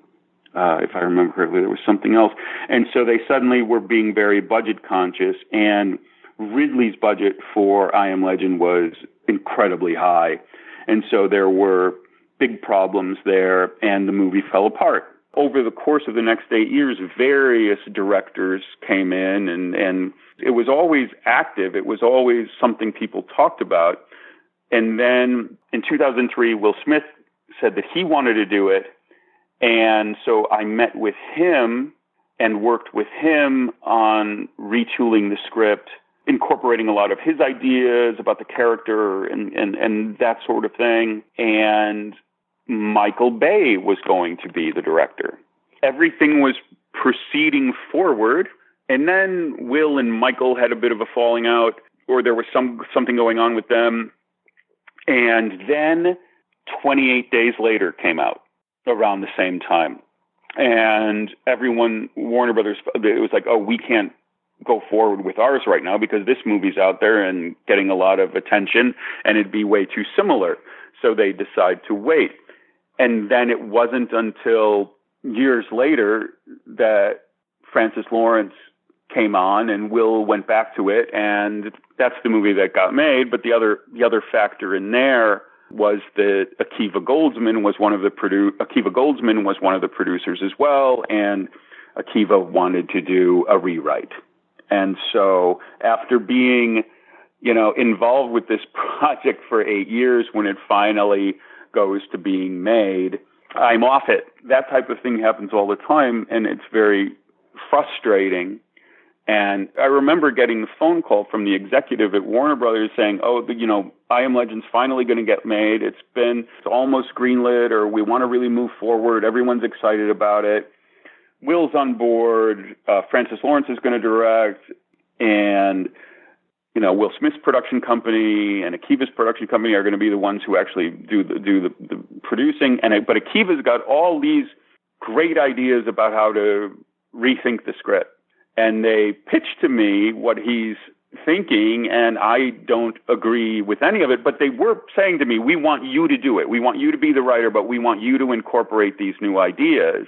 uh, if I remember correctly. There was something else, and so they suddenly were being very budget conscious and. Ridley's budget for I Am Legend was incredibly high. And so there were big problems there, and the movie fell apart. Over the course of the next eight years, various directors came in, and, and it was always active. It was always something people talked about. And then in 2003, Will Smith said that he wanted to do it. And so I met with him and worked with him on retooling the script incorporating a lot of his ideas about the character and, and, and that sort of thing. And Michael Bay was going to be the director. Everything was proceeding forward. And then Will and Michael had a bit of a falling out, or there was some something going on with them. And then 28 days later came out around the same time. and everyone, Warner Brothers, it was like, oh, we can't go forward with ours right now because this movie's out there and getting a lot of attention and it'd be way too similar. So they decide to wait. And then it wasn't until years later that Francis Lawrence came on and Will went back to it and that's the movie that got made. But the other the other factor in there was that Akiva Goldsman was one of the produ- Akiva Goldsman was one of the producers as well, and Akiva wanted to do a rewrite. And so after being, you know, involved with this project for eight years, when it finally goes to being made, I'm off it. That type of thing happens all the time, and it's very frustrating and I remember getting the phone call from the executive at Warner Brothers saying, "Oh, you know, I Am Legend's finally going to get made. It's been it's almost greenlit, or we want to really move forward. Everyone's excited about it. Will's on board. Uh, Francis Lawrence is going to direct, and you know, Will Smith's production company and Akiva's production company are going to be the ones who actually do the do the, the producing. And but Akiva's got all these great ideas about how to rethink the script." and they pitch to me what he's thinking and I don't agree with any of it, but they were saying to me, we want you to do it. We want you to be the writer, but we want you to incorporate these new ideas.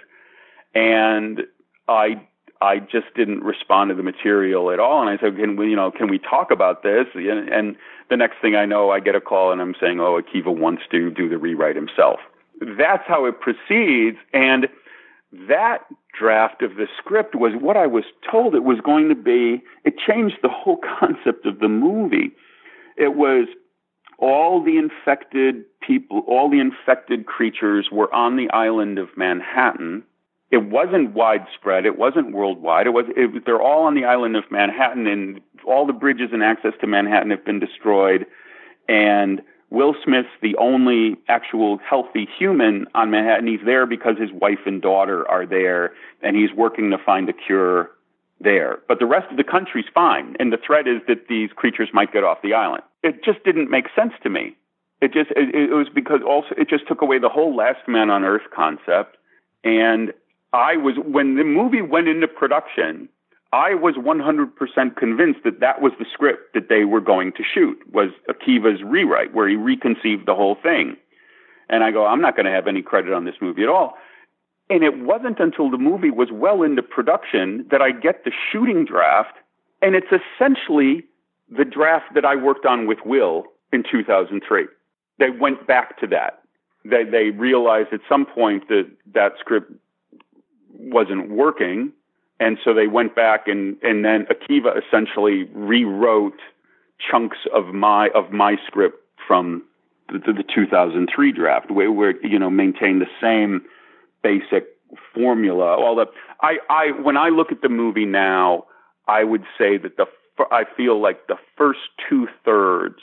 And I, I just didn't respond to the material at all. And I said, can we, you know, can we talk about this? And, and the next thing I know, I get a call and I'm saying, oh, Akiva wants to do the rewrite himself. That's how it proceeds. And that draft of the script was what I was told it was going to be. It changed the whole concept of the movie. It was all the infected people, all the infected creatures were on the island of Manhattan. It wasn't widespread. It wasn't worldwide. It was. It, they're all on the island of Manhattan, and all the bridges and access to Manhattan have been destroyed. And Will Smith's the only actual healthy human on Manhattan. He's there because his wife and daughter are there, and he's working to find a cure there. But the rest of the country's fine, and the threat is that these creatures might get off the island. It just didn't make sense to me. It just it, it was because also it just took away the whole last man on earth concept. And I was when the movie went into production, I was 100% convinced that that was the script that they were going to shoot was Akiva's rewrite where he reconceived the whole thing. And I go, I'm not going to have any credit on this movie at all. And it wasn't until the movie was well into production that I get the shooting draft and it's essentially the draft that I worked on with Will in 2003. They went back to that. They, they realized at some point that that script wasn't working and so they went back and and then Akiva essentially rewrote chunks of my of my script from the, the 2003 draft, where, where you know maintained the same basic formula. All the I I when I look at the movie now, I would say that the I feel like the first two thirds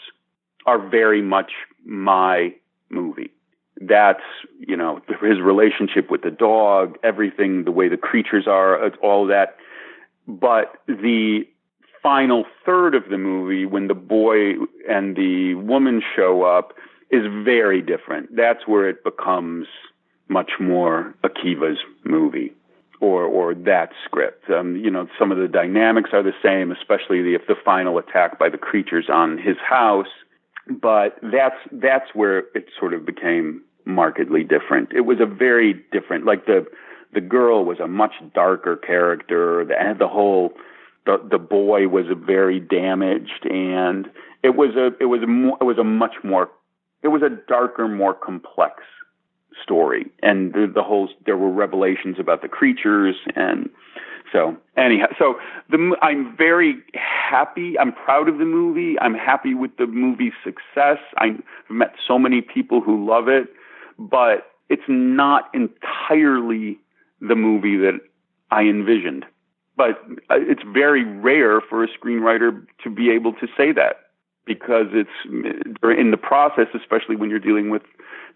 are very much my movie that's you know his relationship with the dog, everything, the way the creatures are, all that. But the final third of the movie, when the boy and the woman show up, is very different. That's where it becomes much more Akiva's movie or or that script. Um, you know, some of the dynamics are the same, especially the, if the final attack by the creatures on his house but that's that's where it sort of became markedly different. It was a very different like the the girl was a much darker character and the whole the the boy was a very damaged and it was a it was a more, it was a much more it was a darker more complex story and the, the whole there were revelations about the creatures and so anyhow, so the I'm very happy. I'm proud of the movie. I'm happy with the movie's success. I've met so many people who love it, but it's not entirely the movie that I envisioned. But uh, it's very rare for a screenwriter to be able to say that because it's in the process, especially when you're dealing with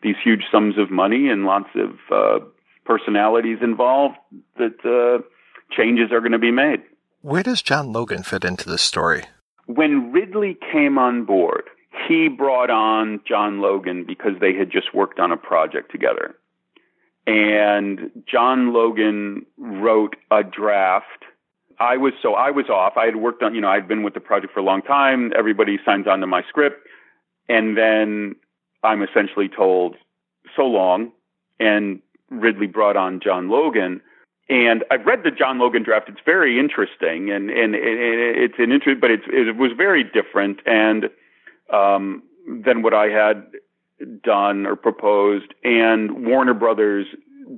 these huge sums of money and lots of uh, personalities involved, that uh, changes are going to be made. Where does John Logan fit into this story? When Ridley came on board, he brought on John Logan because they had just worked on a project together. and John Logan wrote a draft. I was so I was off. I had worked on, you know, I'd been with the project for a long time. Everybody signs on to my script, and then I'm essentially told, "So long." And Ridley brought on John Logan, and I've read the John Logan draft. It's very interesting, and and, it's an interest, but it's, it was very different and um, than what I had done or proposed. And Warner Brothers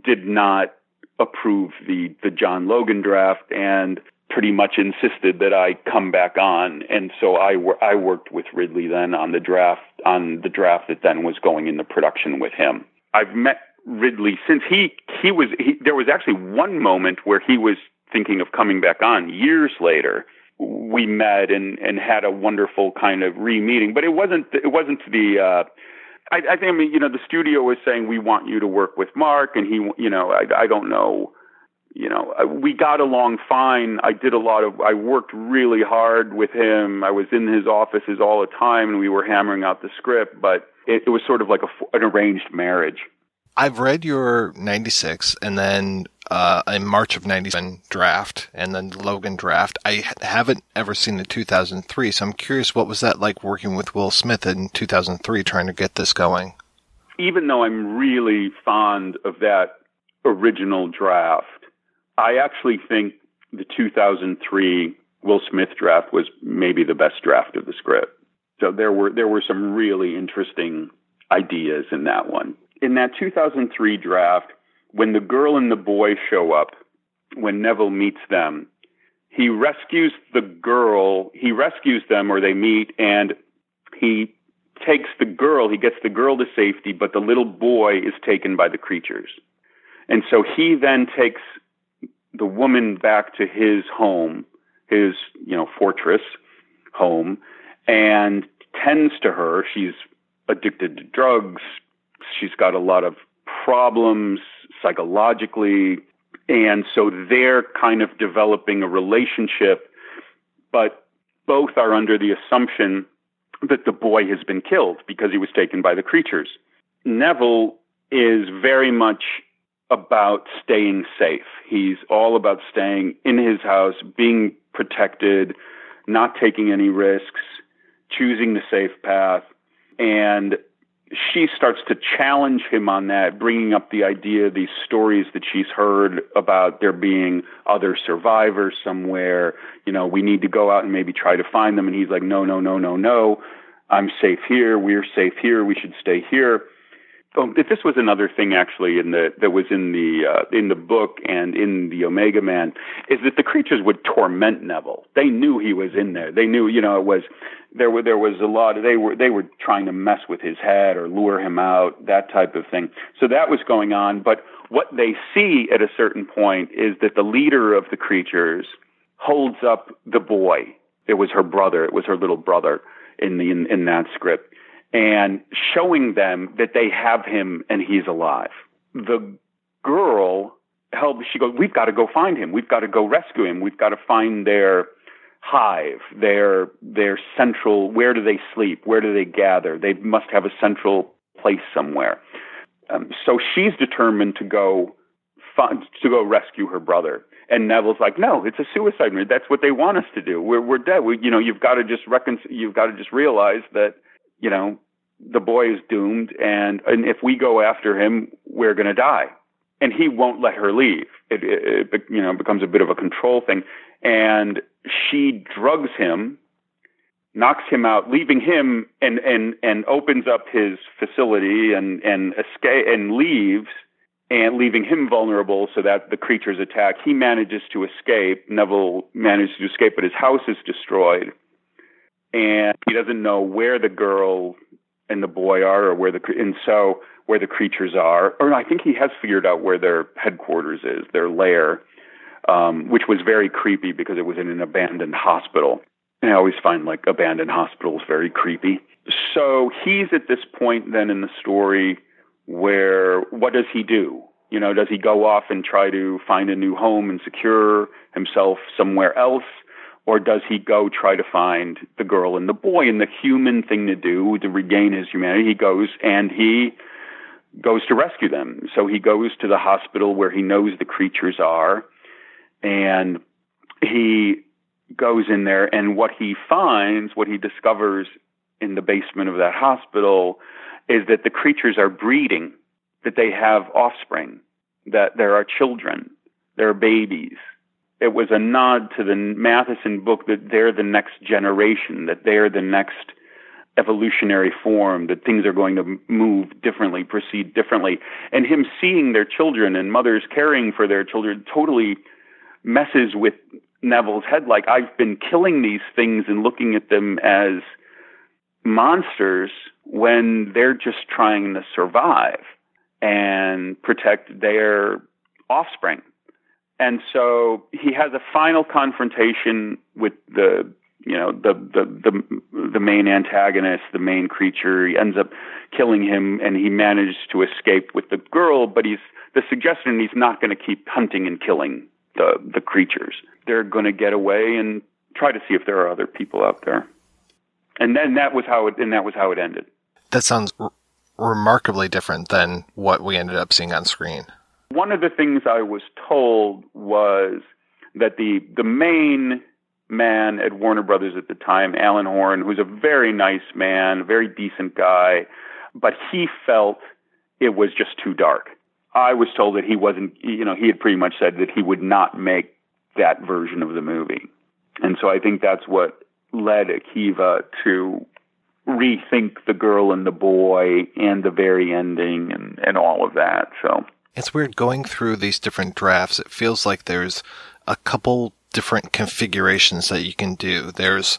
did not approve the the John Logan draft and pretty much insisted that I come back on. And so I I worked with Ridley then on the draft on the draft that then was going into production with him. I've met Ridley since he he was he, there was actually one moment where he was thinking of coming back on years later. We met and and had a wonderful kind of re-meeting but it wasn't it wasn't the uh I, I think I mean you know the studio was saying we want you to work with Mark and he you know I I don't know you know we got along fine. I did a lot of I worked really hard with him. I was in his offices all the time and we were hammering out the script but it, it was sort of like a, an arranged marriage I've read your 96 and then uh, in March of 97 draft and then Logan draft. I haven't ever seen the 2003, so I'm curious what was that like working with Will Smith in 2003 trying to get this going? Even though I'm really fond of that original draft, I actually think the 2003 Will Smith draft was maybe the best draft of the script. So there were there were some really interesting ideas in that one in that 2003 draft, when the girl and the boy show up, when Neville meets them, he rescues the girl, he rescues them or they meet, and he takes the girl, he gets the girl to safety, but the little boy is taken by the creatures. And so he then takes the woman back to his home, his, you know, fortress home, and tends to her. She's addicted to drugs, She's got a lot of problems psychologically. And so they're kind of developing a relationship, but both are under the assumption that the boy has been killed because he was taken by the creatures. Neville is very much about staying safe. He's all about staying in his house, being protected, not taking any risks, choosing the safe path. And she starts to challenge him on that, bringing up the idea, these stories that she's heard about there being other survivors somewhere. You know, we need to go out and maybe try to find them. And he's like, no, no, no, no, no. I'm safe here. We're safe here. We should stay here. Oh, this was another thing actually in the that was in the uh, in the book and in the Omega Man is that the creatures would torment Neville. They knew he was in there. They knew, you know, it was there were there was a lot of they were they were trying to mess with his head or lure him out, that type of thing. So that was going on, but what they see at a certain point is that the leader of the creatures holds up the boy. It was her brother. It was her little brother in the in, in that script and showing them that they have him and he's alive. The girl help she goes, We've got to go find him. We've got to go rescue him. We've got to find their hive, their their central where do they sleep? Where do they gather? They must have a central place somewhere. Um, so she's determined to go find, to go rescue her brother. And Neville's like, no, it's a suicide mission. That's what they want us to do. We're we're dead. We, you know, you've got to just recon- You've got to just realize that you know, the boy is doomed, and and if we go after him, we're going to die. And he won't let her leave. It, it, it you know becomes a bit of a control thing, and she drugs him, knocks him out, leaving him, and and and opens up his facility and and escape and leaves. And leaving him vulnerable so that the creatures attack. He manages to escape. Neville manages to escape, but his house is destroyed and he doesn't know where the girl and the boy are or where the and so where the creatures are. Or I think he has figured out where their headquarters is their lair um, which was very creepy because it was in an abandoned hospital. And I always find like abandoned hospitals very creepy. So he's at this point then in the story where what does he do? You know does he go off and try to find a new home and secure himself somewhere else or does he go try to find the girl and the boy and the human thing to do to regain his humanity? He goes and he goes to rescue them. So he goes to the hospital where he knows the creatures are, and he goes in there, and what he finds, what he discovers in the basement of that hospital, is that the creatures are breeding, that they have offspring, that there are children, there are babies. It was a nod to the Matheson book that they're the next generation, that they're the next evolutionary form, that things are going to move differently, proceed differently. And him seeing their children and mothers caring for their children totally messes with Neville's head. Like, I've been killing these things and looking at them as monsters when they're just trying to survive and protect their offspring. And so he has a final confrontation with the you know the the the the main antagonist, the main creature. He ends up killing him, and he manages to escape with the girl. But he's the suggestion he's not going to keep hunting and killing the the creatures. They're going to get away and try to see if there are other people out there. And then that was how it and that was how it ended. That sounds r- remarkably different than what we ended up seeing on screen. One of the things I was told was that the the main man at Warner Brothers at the time, Alan Horn, who's a very nice man, a very decent guy, but he felt it was just too dark. I was told that he wasn't, you know, he had pretty much said that he would not make that version of the movie. And so I think that's what led Akiva to rethink the girl and the boy and the very ending and, and all of that. So it's weird going through these different drafts. It feels like there's a couple different configurations that you can do. There's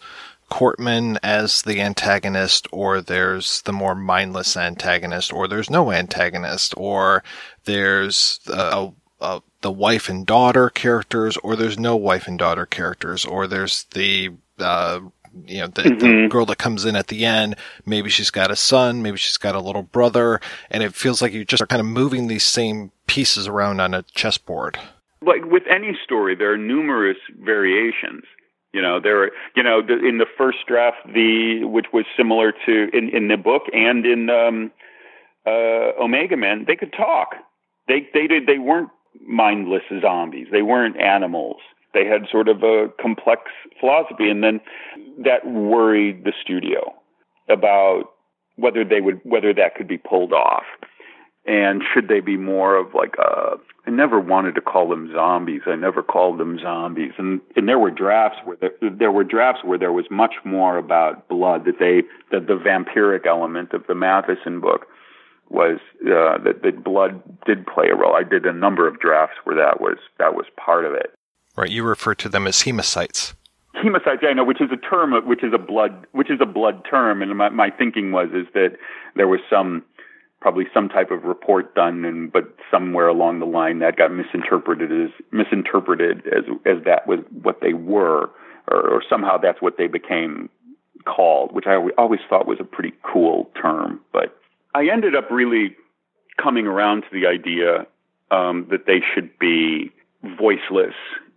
Cortman as the antagonist, or there's the more mindless antagonist, or there's no antagonist, or there's uh, the wife and daughter characters, or there's no wife and daughter characters, or there's the uh, you know the, mm-hmm. the, girl that comes in at the end. Maybe she's got a son, maybe she's got a little brother, and it feels like you just are kind of moving these same pieces around on a chessboard like with any story, there are numerous variations. You know, there are, you know, the, in the first draft, the which was similar to in in the book and in um, uh, Omega Man, they could talk. They they did they weren't mindless zombies. They weren't animals. They had sort of a complex philosophy, and then that worried the studio about whether they would whether that could be pulled off and should they be more of like a I never wanted to call them zombies. I never called them zombies. And and there were drafts where there, there were drafts where there was much more about blood that they that the vampiric element of the Matheson book was uh, that that blood did play a role. I did a number of drafts where that was that was part of it. Right, you refer to them as hemocytes. Hemocytes, I know, which is a term, which is a blood, which is a blood term, and my my thinking was is that there was some probably some type of report done, and but somewhere along the line that got misinterpreted as misinterpreted as as that was what they were, or, or somehow that's what they became called, which I always thought was a pretty cool term. But I ended up really coming around to the idea um, that they should be voiceless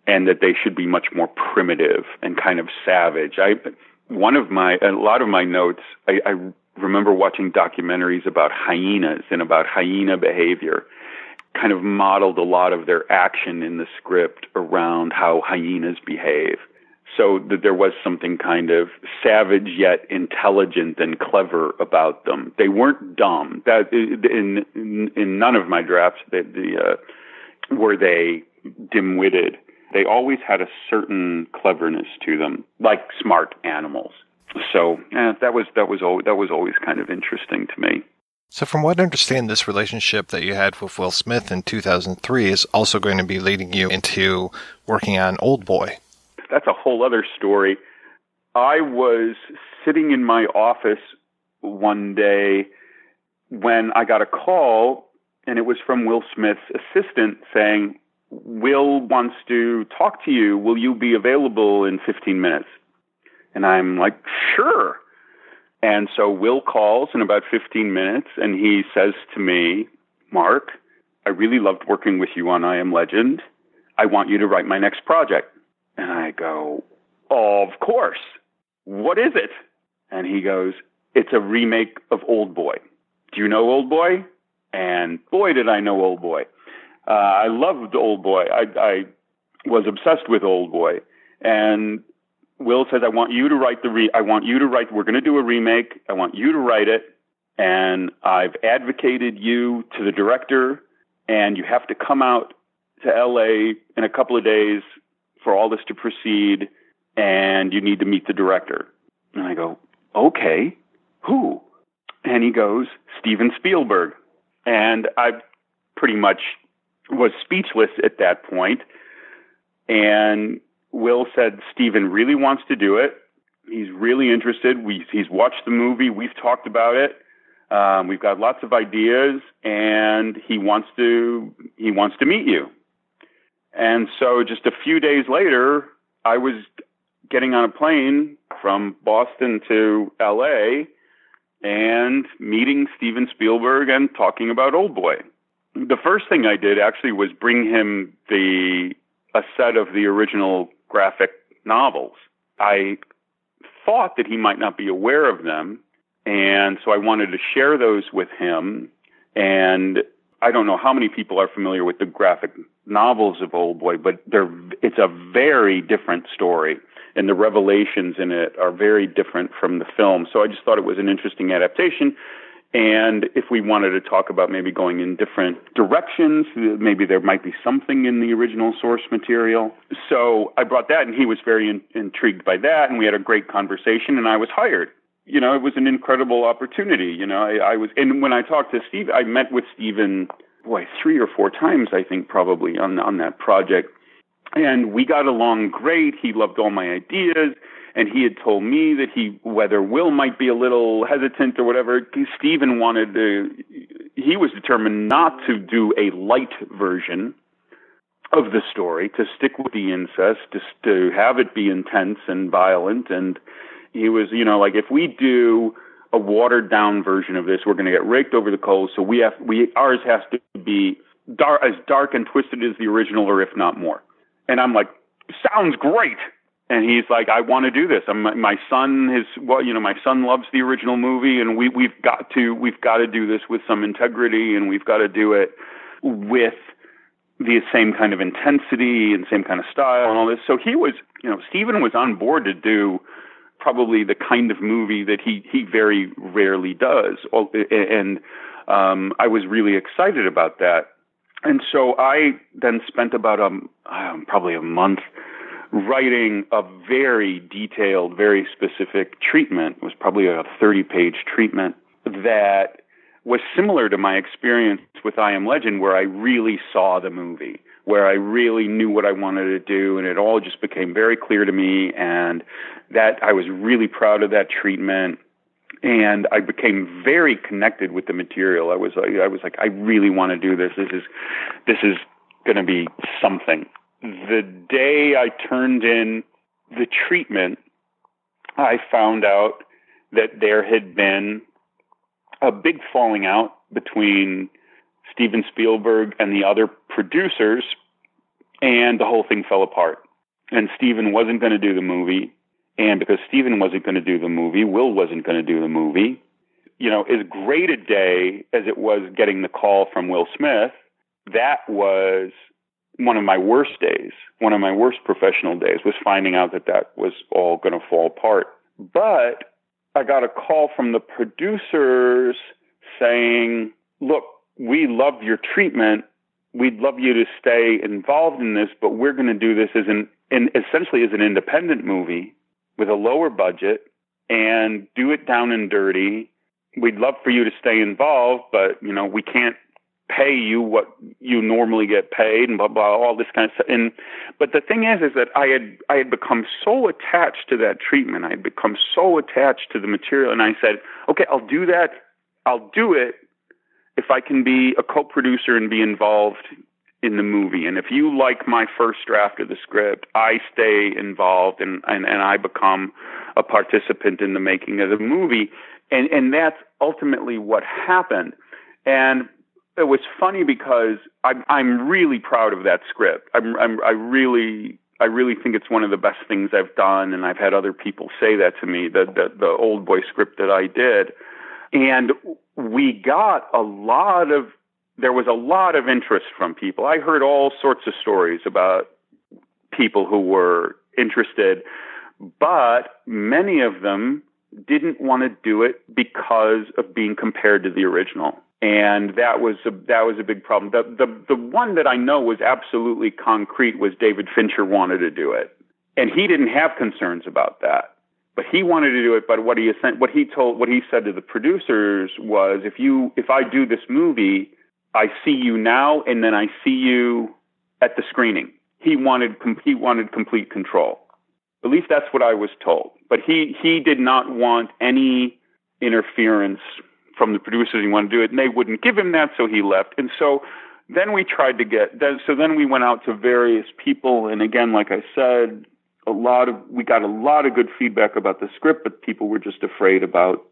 and that they should be much more primitive and kind of savage. I one of my a lot of my notes I, I remember watching documentaries about hyenas and about hyena behavior kind of modeled a lot of their action in the script around how hyenas behave so that there was something kind of savage yet intelligent and clever about them. They weren't dumb. That in in, in none of my drafts the, the uh, were they dim-witted. They always had a certain cleverness to them, like smart animals so yeah, that was that was that was always kind of interesting to me. So, from what I understand, this relationship that you had with Will Smith in 2003 is also going to be leading you into working on Old Boy. That's a whole other story. I was sitting in my office one day when I got a call, and it was from Will Smith's assistant saying, Will wants to talk to you. Will you be available in 15 minutes? And I'm like, sure. And so Will calls in about 15 minutes and he says to me, Mark, I really loved working with you on I Am Legend. I want you to write my next project. And I go, Of course. What is it? And he goes, It's a remake of Old Boy. Do you know Old Boy? And boy, did I know Old Boy. Uh, I loved Old Boy. I, I was obsessed with Old Boy. And Will says, I want you to write the re, I want you to write, we're going to do a remake. I want you to write it. And I've advocated you to the director and you have to come out to LA in a couple of days for all this to proceed and you need to meet the director. And I go, okay, who? And he goes, Steven Spielberg. And I've pretty much was speechless at that point. And Will said, Steven really wants to do it. He's really interested. We, he's watched the movie. We've talked about it. Um, we've got lots of ideas, and he wants to he wants to meet you. And so, just a few days later, I was getting on a plane from Boston to L.A. and meeting Steven Spielberg and talking about Old Boy. The first thing I did actually was bring him the a set of the original graphic novels. I thought that he might not be aware of them, and so I wanted to share those with him. And I don't know how many people are familiar with the graphic novels of Old Boy, but they're it's a very different story, and the revelations in it are very different from the film. So I just thought it was an interesting adaptation. And if we wanted to talk about maybe going in different directions, maybe there might be something in the original source material. So I brought that, and he was very in, intrigued by that, and we had a great conversation, and I was hired. You know, it was an incredible opportunity. You know, I, I was, and when I talked to Steve, I met with Steven, boy, three or four times, I think, probably on on that project, and we got along great. He loved all my ideas and he had told me that he whether Will might be a little hesitant or whatever. Steven wanted to. He was determined not to do a light version of the story, to stick with the incest, just to have it be intense and violent. And he was, you know, like if we do a watered down version of this, we're going to get raked over the coals. So we have we ours has to be dark, as dark and twisted as the original, or if not more. And I'm like, sounds great and he's like, I want to do this. I'm, my son is well, you know, my son loves the original movie, and we we've got to we've got to do this with some integrity, and we've got to do it with the same kind of intensity and same kind of style and all this. So he was, you know, Steven was on board to do probably the kind of movie that he he very rarely does, and um, I was really excited about that. And so I then spent about um probably a month writing a very detailed, very specific treatment. It was probably a 30 page treatment that was similar to my experience with I Am Legend, where I really saw the movie, where I really knew what I wanted to do, and it all just became very clear to me. And that I was really proud of that treatment. And I became very connected with the material. I was like, I was like, I really want to do this. This is, this is going to be something the day I turned in the treatment, I found out that there had been a big falling out between Steven Spielberg and the other producers, and the whole thing fell apart. And Steven wasn't going to do the movie. And because Steven wasn't going to do the movie, Will wasn't going to do the movie. You know, as great a day as it was getting the call from Will Smith, that was one of my worst days, one of my worst professional days was finding out that that was all going to fall apart. But I got a call from the producers saying, look, we love your treatment. We'd love you to stay involved in this, but we're going to do this as an, in, essentially as an independent movie with a lower budget and do it down and dirty. We'd love for you to stay involved, but you know, we can't pay you what you normally get paid and blah blah all this kind of stuff. And but the thing is is that i had i had become so attached to that treatment. I had become so attached to the material. And i said okay i'll do that. I'll do it if i can be a co-producer and be involved in the movie. And if you like my first draft of the script i stay involved and and, and i become a participant in the making of the movie. And and that's ultimately what happened. And it was funny because I'm I'm really proud of that script. I'm, I'm I really I really think it's one of the best things I've done, and I've had other people say that to me. The the, the old boy script that I did, and we got a lot of there was a lot of interest from people. I heard all sorts of stories about people who were interested, but many of them didn't want to do it because of being compared to the original. And that was a, that was a big problem. The, the the one that I know was absolutely concrete was David Fincher wanted to do it, and he didn't have concerns about that but he wanted to do it. But what he what he told what he said to the producers was, if you if I do this movie, I see you now, and then I see you at the screening. He wanted he wanted complete control. At least that's what I was told. But he he did not want any interference from the producers. He wanted to do it, and they wouldn't give him that, so he left. And so then we tried to get. then So then we went out to various people, and again, like I said, a lot of we got a lot of good feedback about the script, but people were just afraid about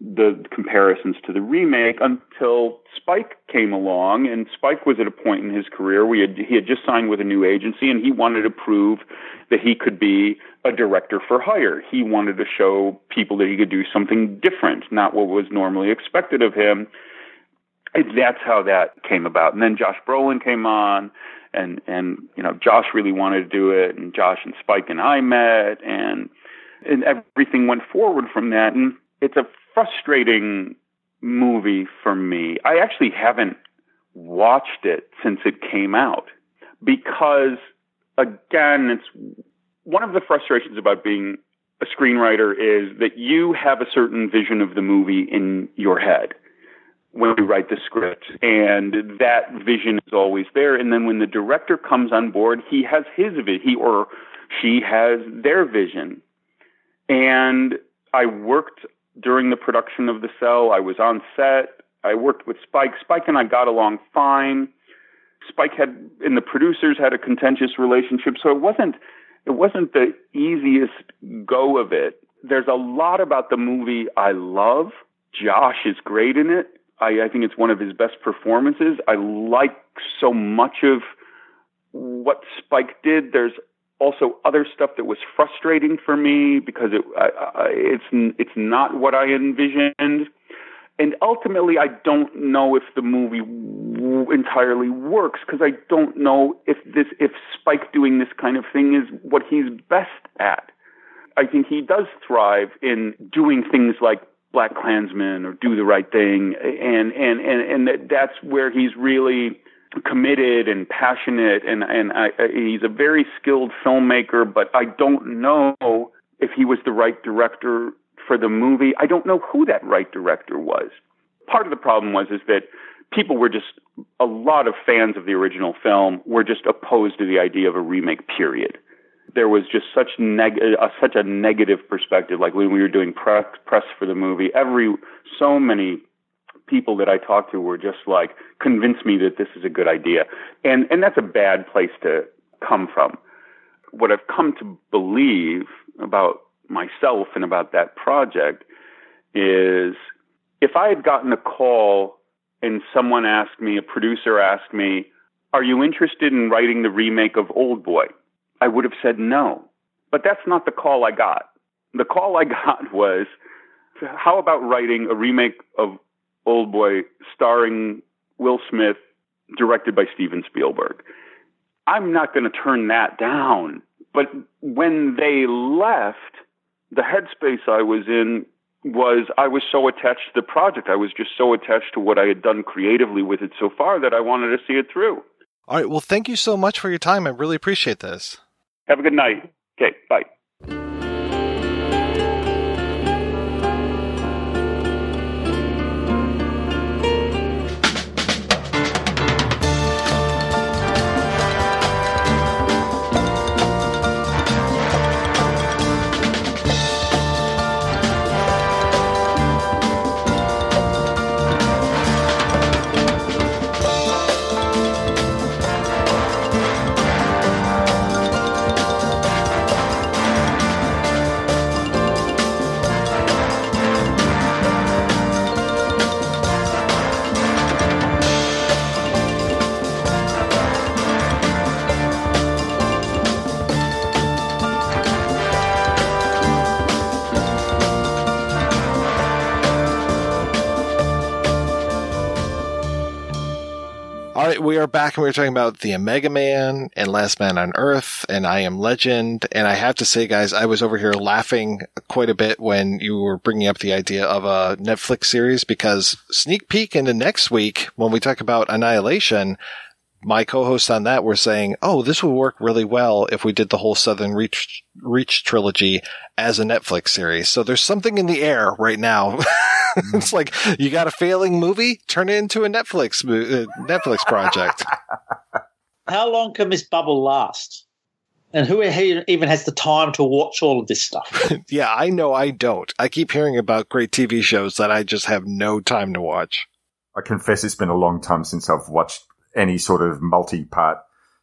the comparisons to the remake until Spike came along, and Spike was at a point in his career where he had, he had just signed with a new agency, and he wanted to prove that he could be a director for hire. He wanted to show people that he could do something different, not what was normally expected of him. And that's how that came about. And then Josh Brolin came on, and and you know Josh really wanted to do it, and Josh and Spike and I met, and and everything went forward from that. And it's a frustrating movie for me. I actually haven't watched it since it came out because again, it's one of the frustrations about being a screenwriter is that you have a certain vision of the movie in your head when you write the script and that vision is always there and then when the director comes on board he has his vision he or she has their vision and i worked during the production of the cell. I was on set. I worked with spike. Spike and i got along fine. Spike had and the producers had a contentious relationship so it wasn't it wasn't the easiest go of it. There's a lot about the movie i love. Josh is great in it. I, I think it's one of his best performances. I like so much of what Spike did. There's also other stuff that was frustrating for me because it I, I, it's it's not what I envisioned. And ultimately, I don't know if the movie w- entirely works because I don't know if this if Spike doing this kind of thing is what he's best at. I think he does thrive in doing things like Black Klansman or Do the Right Thing, and and and and that that's where he's really committed and passionate, and and I, he's a very skilled filmmaker. But I don't know if he was the right director for the movie. I don't know who that right director was. Part of the problem was is that people were just a lot of fans of the original film were just opposed to the idea of a remake. Period there was just such neg- uh, such a negative perspective. Like when we were doing press press for the movie, every so many people that I talked to were just like, convince me that this is a good idea, and and that's a bad place to come from. What I've come to believe about myself and about that project is if I had gotten a call and someone asked me, a producer asked me, "Are you interested in writing the remake of Old Boy?" I would have said no. But that's not the call I got. The call I got was, how about writing a remake of Old Boy starring Will Smith, directed by Steven Spielberg? I'm not going to turn that down. But when they left, the headspace I was in was I was so attached to the project. I was just so attached to what I had done creatively with it so far that I wanted to see it through. All right. Well, thank you so much for your time. I really appreciate this. Have a good night. Okay, bye. Back and we were talking about the Omega Man and Last Man on Earth and I Am Legend. And I have to say, guys, I was over here laughing quite a bit when you were bringing up the idea of a Netflix series because sneak peek into next week when we talk about Annihilation, my co-hosts on that were saying, "Oh, this would work really well if we did the whole Southern Reach Reach trilogy as a Netflix series." So there's something in the air right now. it's like you got a failing movie, turn it into a Netflix uh, Netflix project. How long can this bubble last? And who even has the time to watch all of this stuff? yeah, I know I don't. I keep hearing about great TV shows that I just have no time to watch. I confess it's been a long time since I've watched any sort of multi-part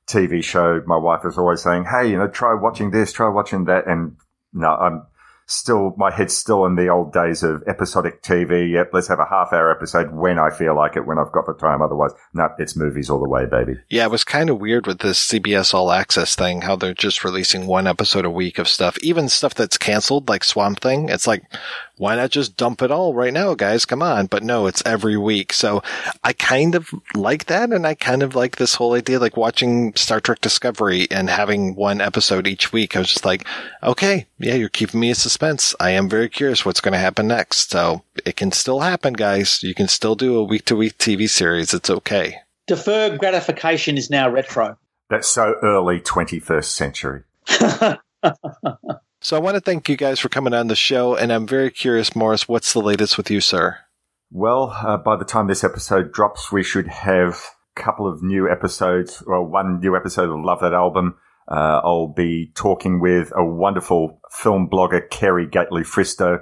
TV show. My wife is always saying, "Hey, you know, try watching this, try watching that," and no, I'm still my head's still in the old days of episodic TV. Yep, let's have a half hour episode when I feel like it, when I've got the time. Otherwise, no, it's movies all the way, baby. Yeah, it was kind of weird with this CBS All Access thing, how they're just releasing one episode a week of stuff, even stuff that's canceled, like Swamp Thing. It's like, why not just dump it all right now, guys? Come on. But no, it's every week. So I kind of like that. And I kind of like this whole idea, like watching Star Trek Discovery and having one episode each week. I was just like, okay, yeah, you're keeping me in suspense. I am very curious what's going to happen next. So it can still happen, guys. You can still do a week to week TV series. It's okay. Deferred gratification is now retro. That's so early 21st century. So I want to thank you guys for coming on the show, and I'm very curious, Morris, what's the latest with you, sir? Well, uh, by the time this episode drops, we should have a couple of new episodes, well, one new episode of Love That Album. Uh, I'll be talking with a wonderful film blogger, Kerry Gately Fristo,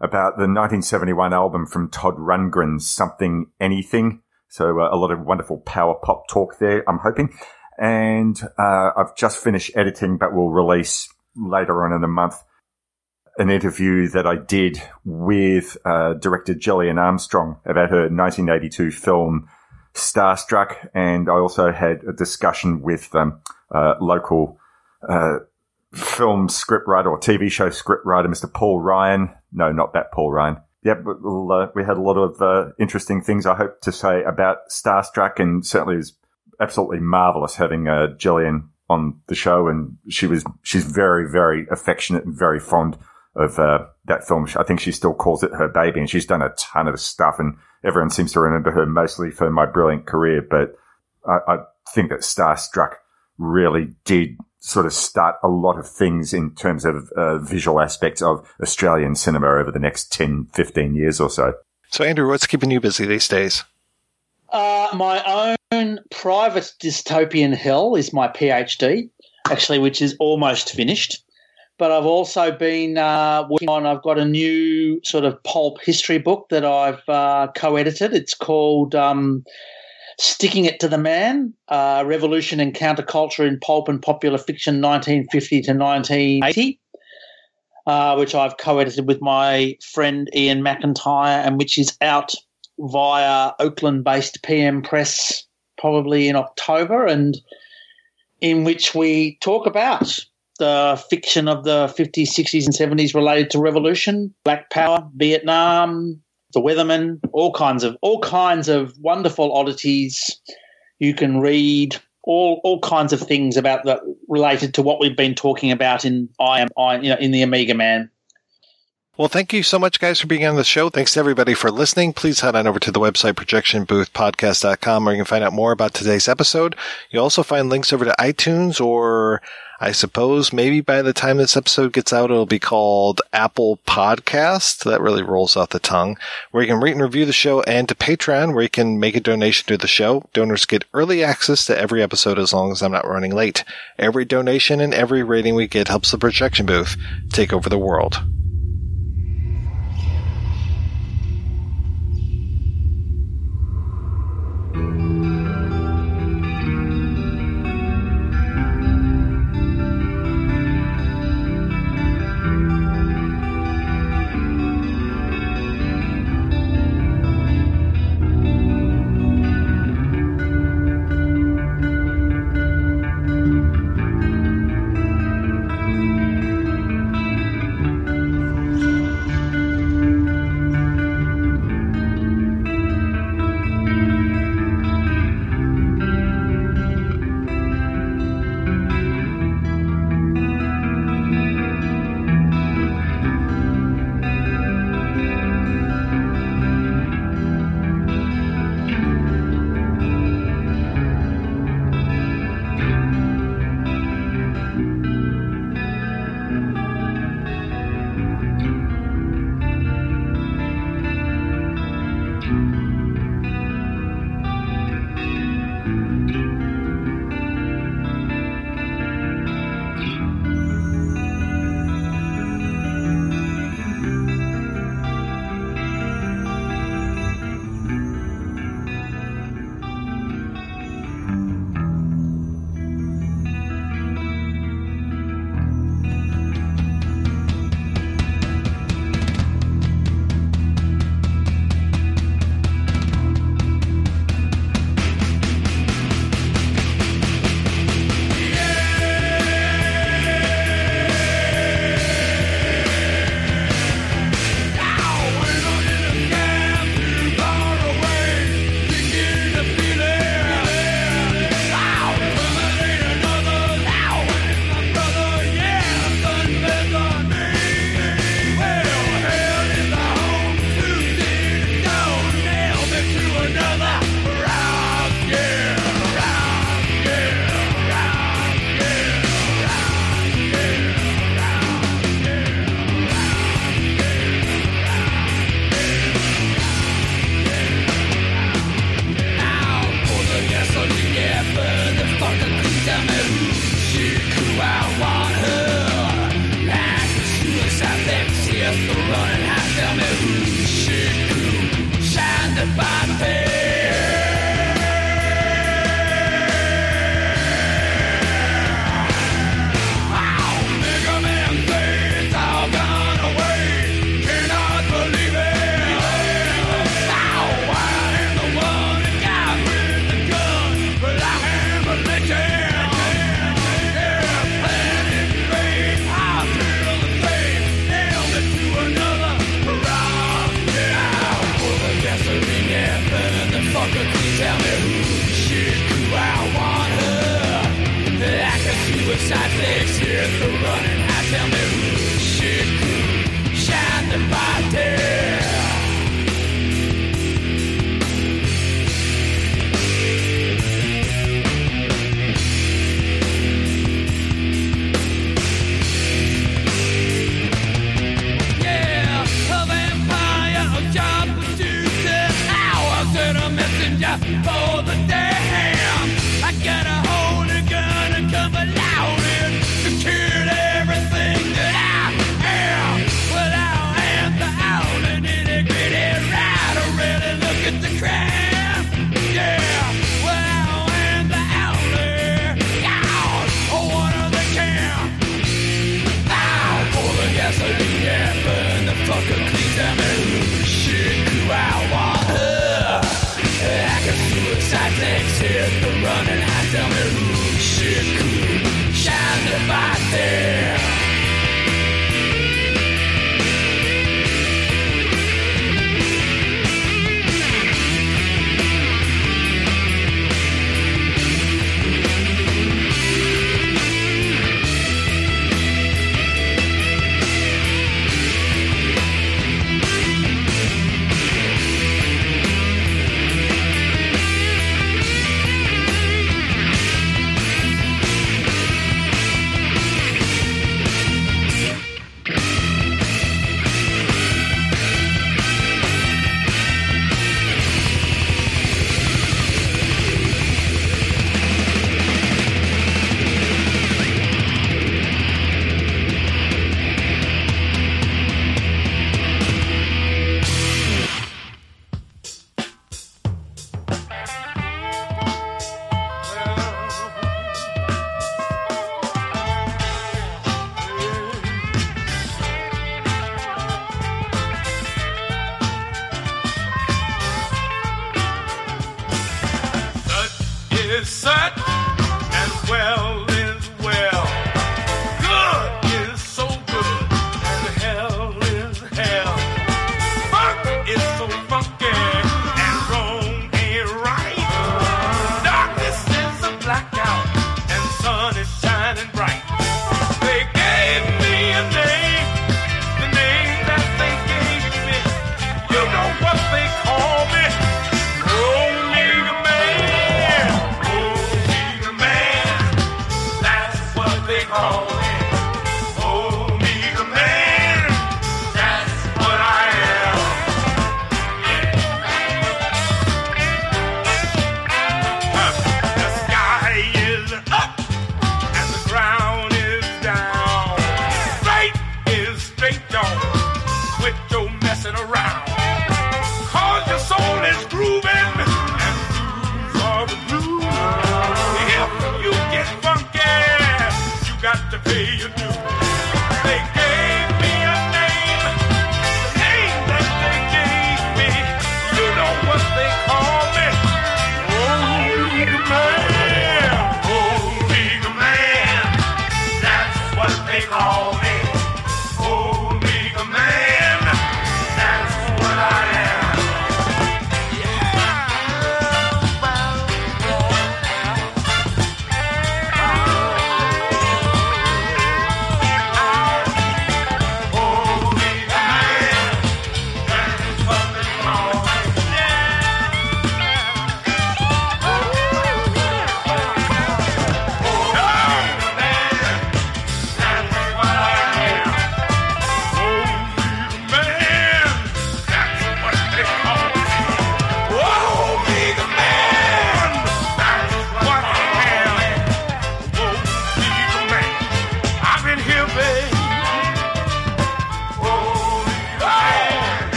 about the 1971 album from Todd Rundgren's Something Anything. So uh, a lot of wonderful power pop talk there, I'm hoping. And uh, I've just finished editing, but we'll release later on in the month an interview that I did with uh, director Gillian Armstrong about her 1982 film Starstruck, and I also had a discussion with um, uh, local uh, film scriptwriter or TV show scriptwriter, Mr. Paul Ryan. No, not that Paul Ryan. Yeah, uh, we had a lot of uh, interesting things I hope to say about Starstruck, and certainly it was absolutely marvelous having uh, Gillian on the show, and she was she's very very affectionate and very fond of uh, that film. I think she still calls it her baby, and she's done a ton of stuff, and everyone seems to remember her mostly for My Brilliant Career. But I, I think that Starstruck really did sort of start a lot of things in terms of uh, visual aspects of Australian cinema over the next 10, 15 years or so. So, Andrew, what's keeping you busy these days? Uh, my own private dystopian hell is my PhD, actually, which is almost finished. But I've also been uh, working on, I've got a new sort of pulp history book that I've uh, co edited. It's called um, Sticking It to the Man uh, Revolution and Counterculture in Pulp and Popular Fiction 1950 to 1980. Uh, which I've co-edited with my friend Iain McIntyre, and which is out via Oakland based PM Press probably in October, and in which we talk about the fiction of the 50s, 60s, and 70s related to revolution, black power, Vietnam, the Weathermen, all kinds of all kinds of wonderful oddities. You can read all all kinds of things about that related to what we've been talking about in I am I you know in the Omega Man. Well, thank you so much, guys, for being on the show. Thanks to everybody for listening. Please head on over to the website, projectionboothpodcast.com, where you can find out more about today's episode. You'll also find links over to iTunes, or I suppose maybe by the time this episode gets out, it'll be called Apple Podcast. That really rolls off the tongue, where you can rate and review the show, and to Patreon, where you can make a donation to the show. Donors get early access to every episode as long as I'm not running late. Every donation and every rating we get helps the projection booth take over the world.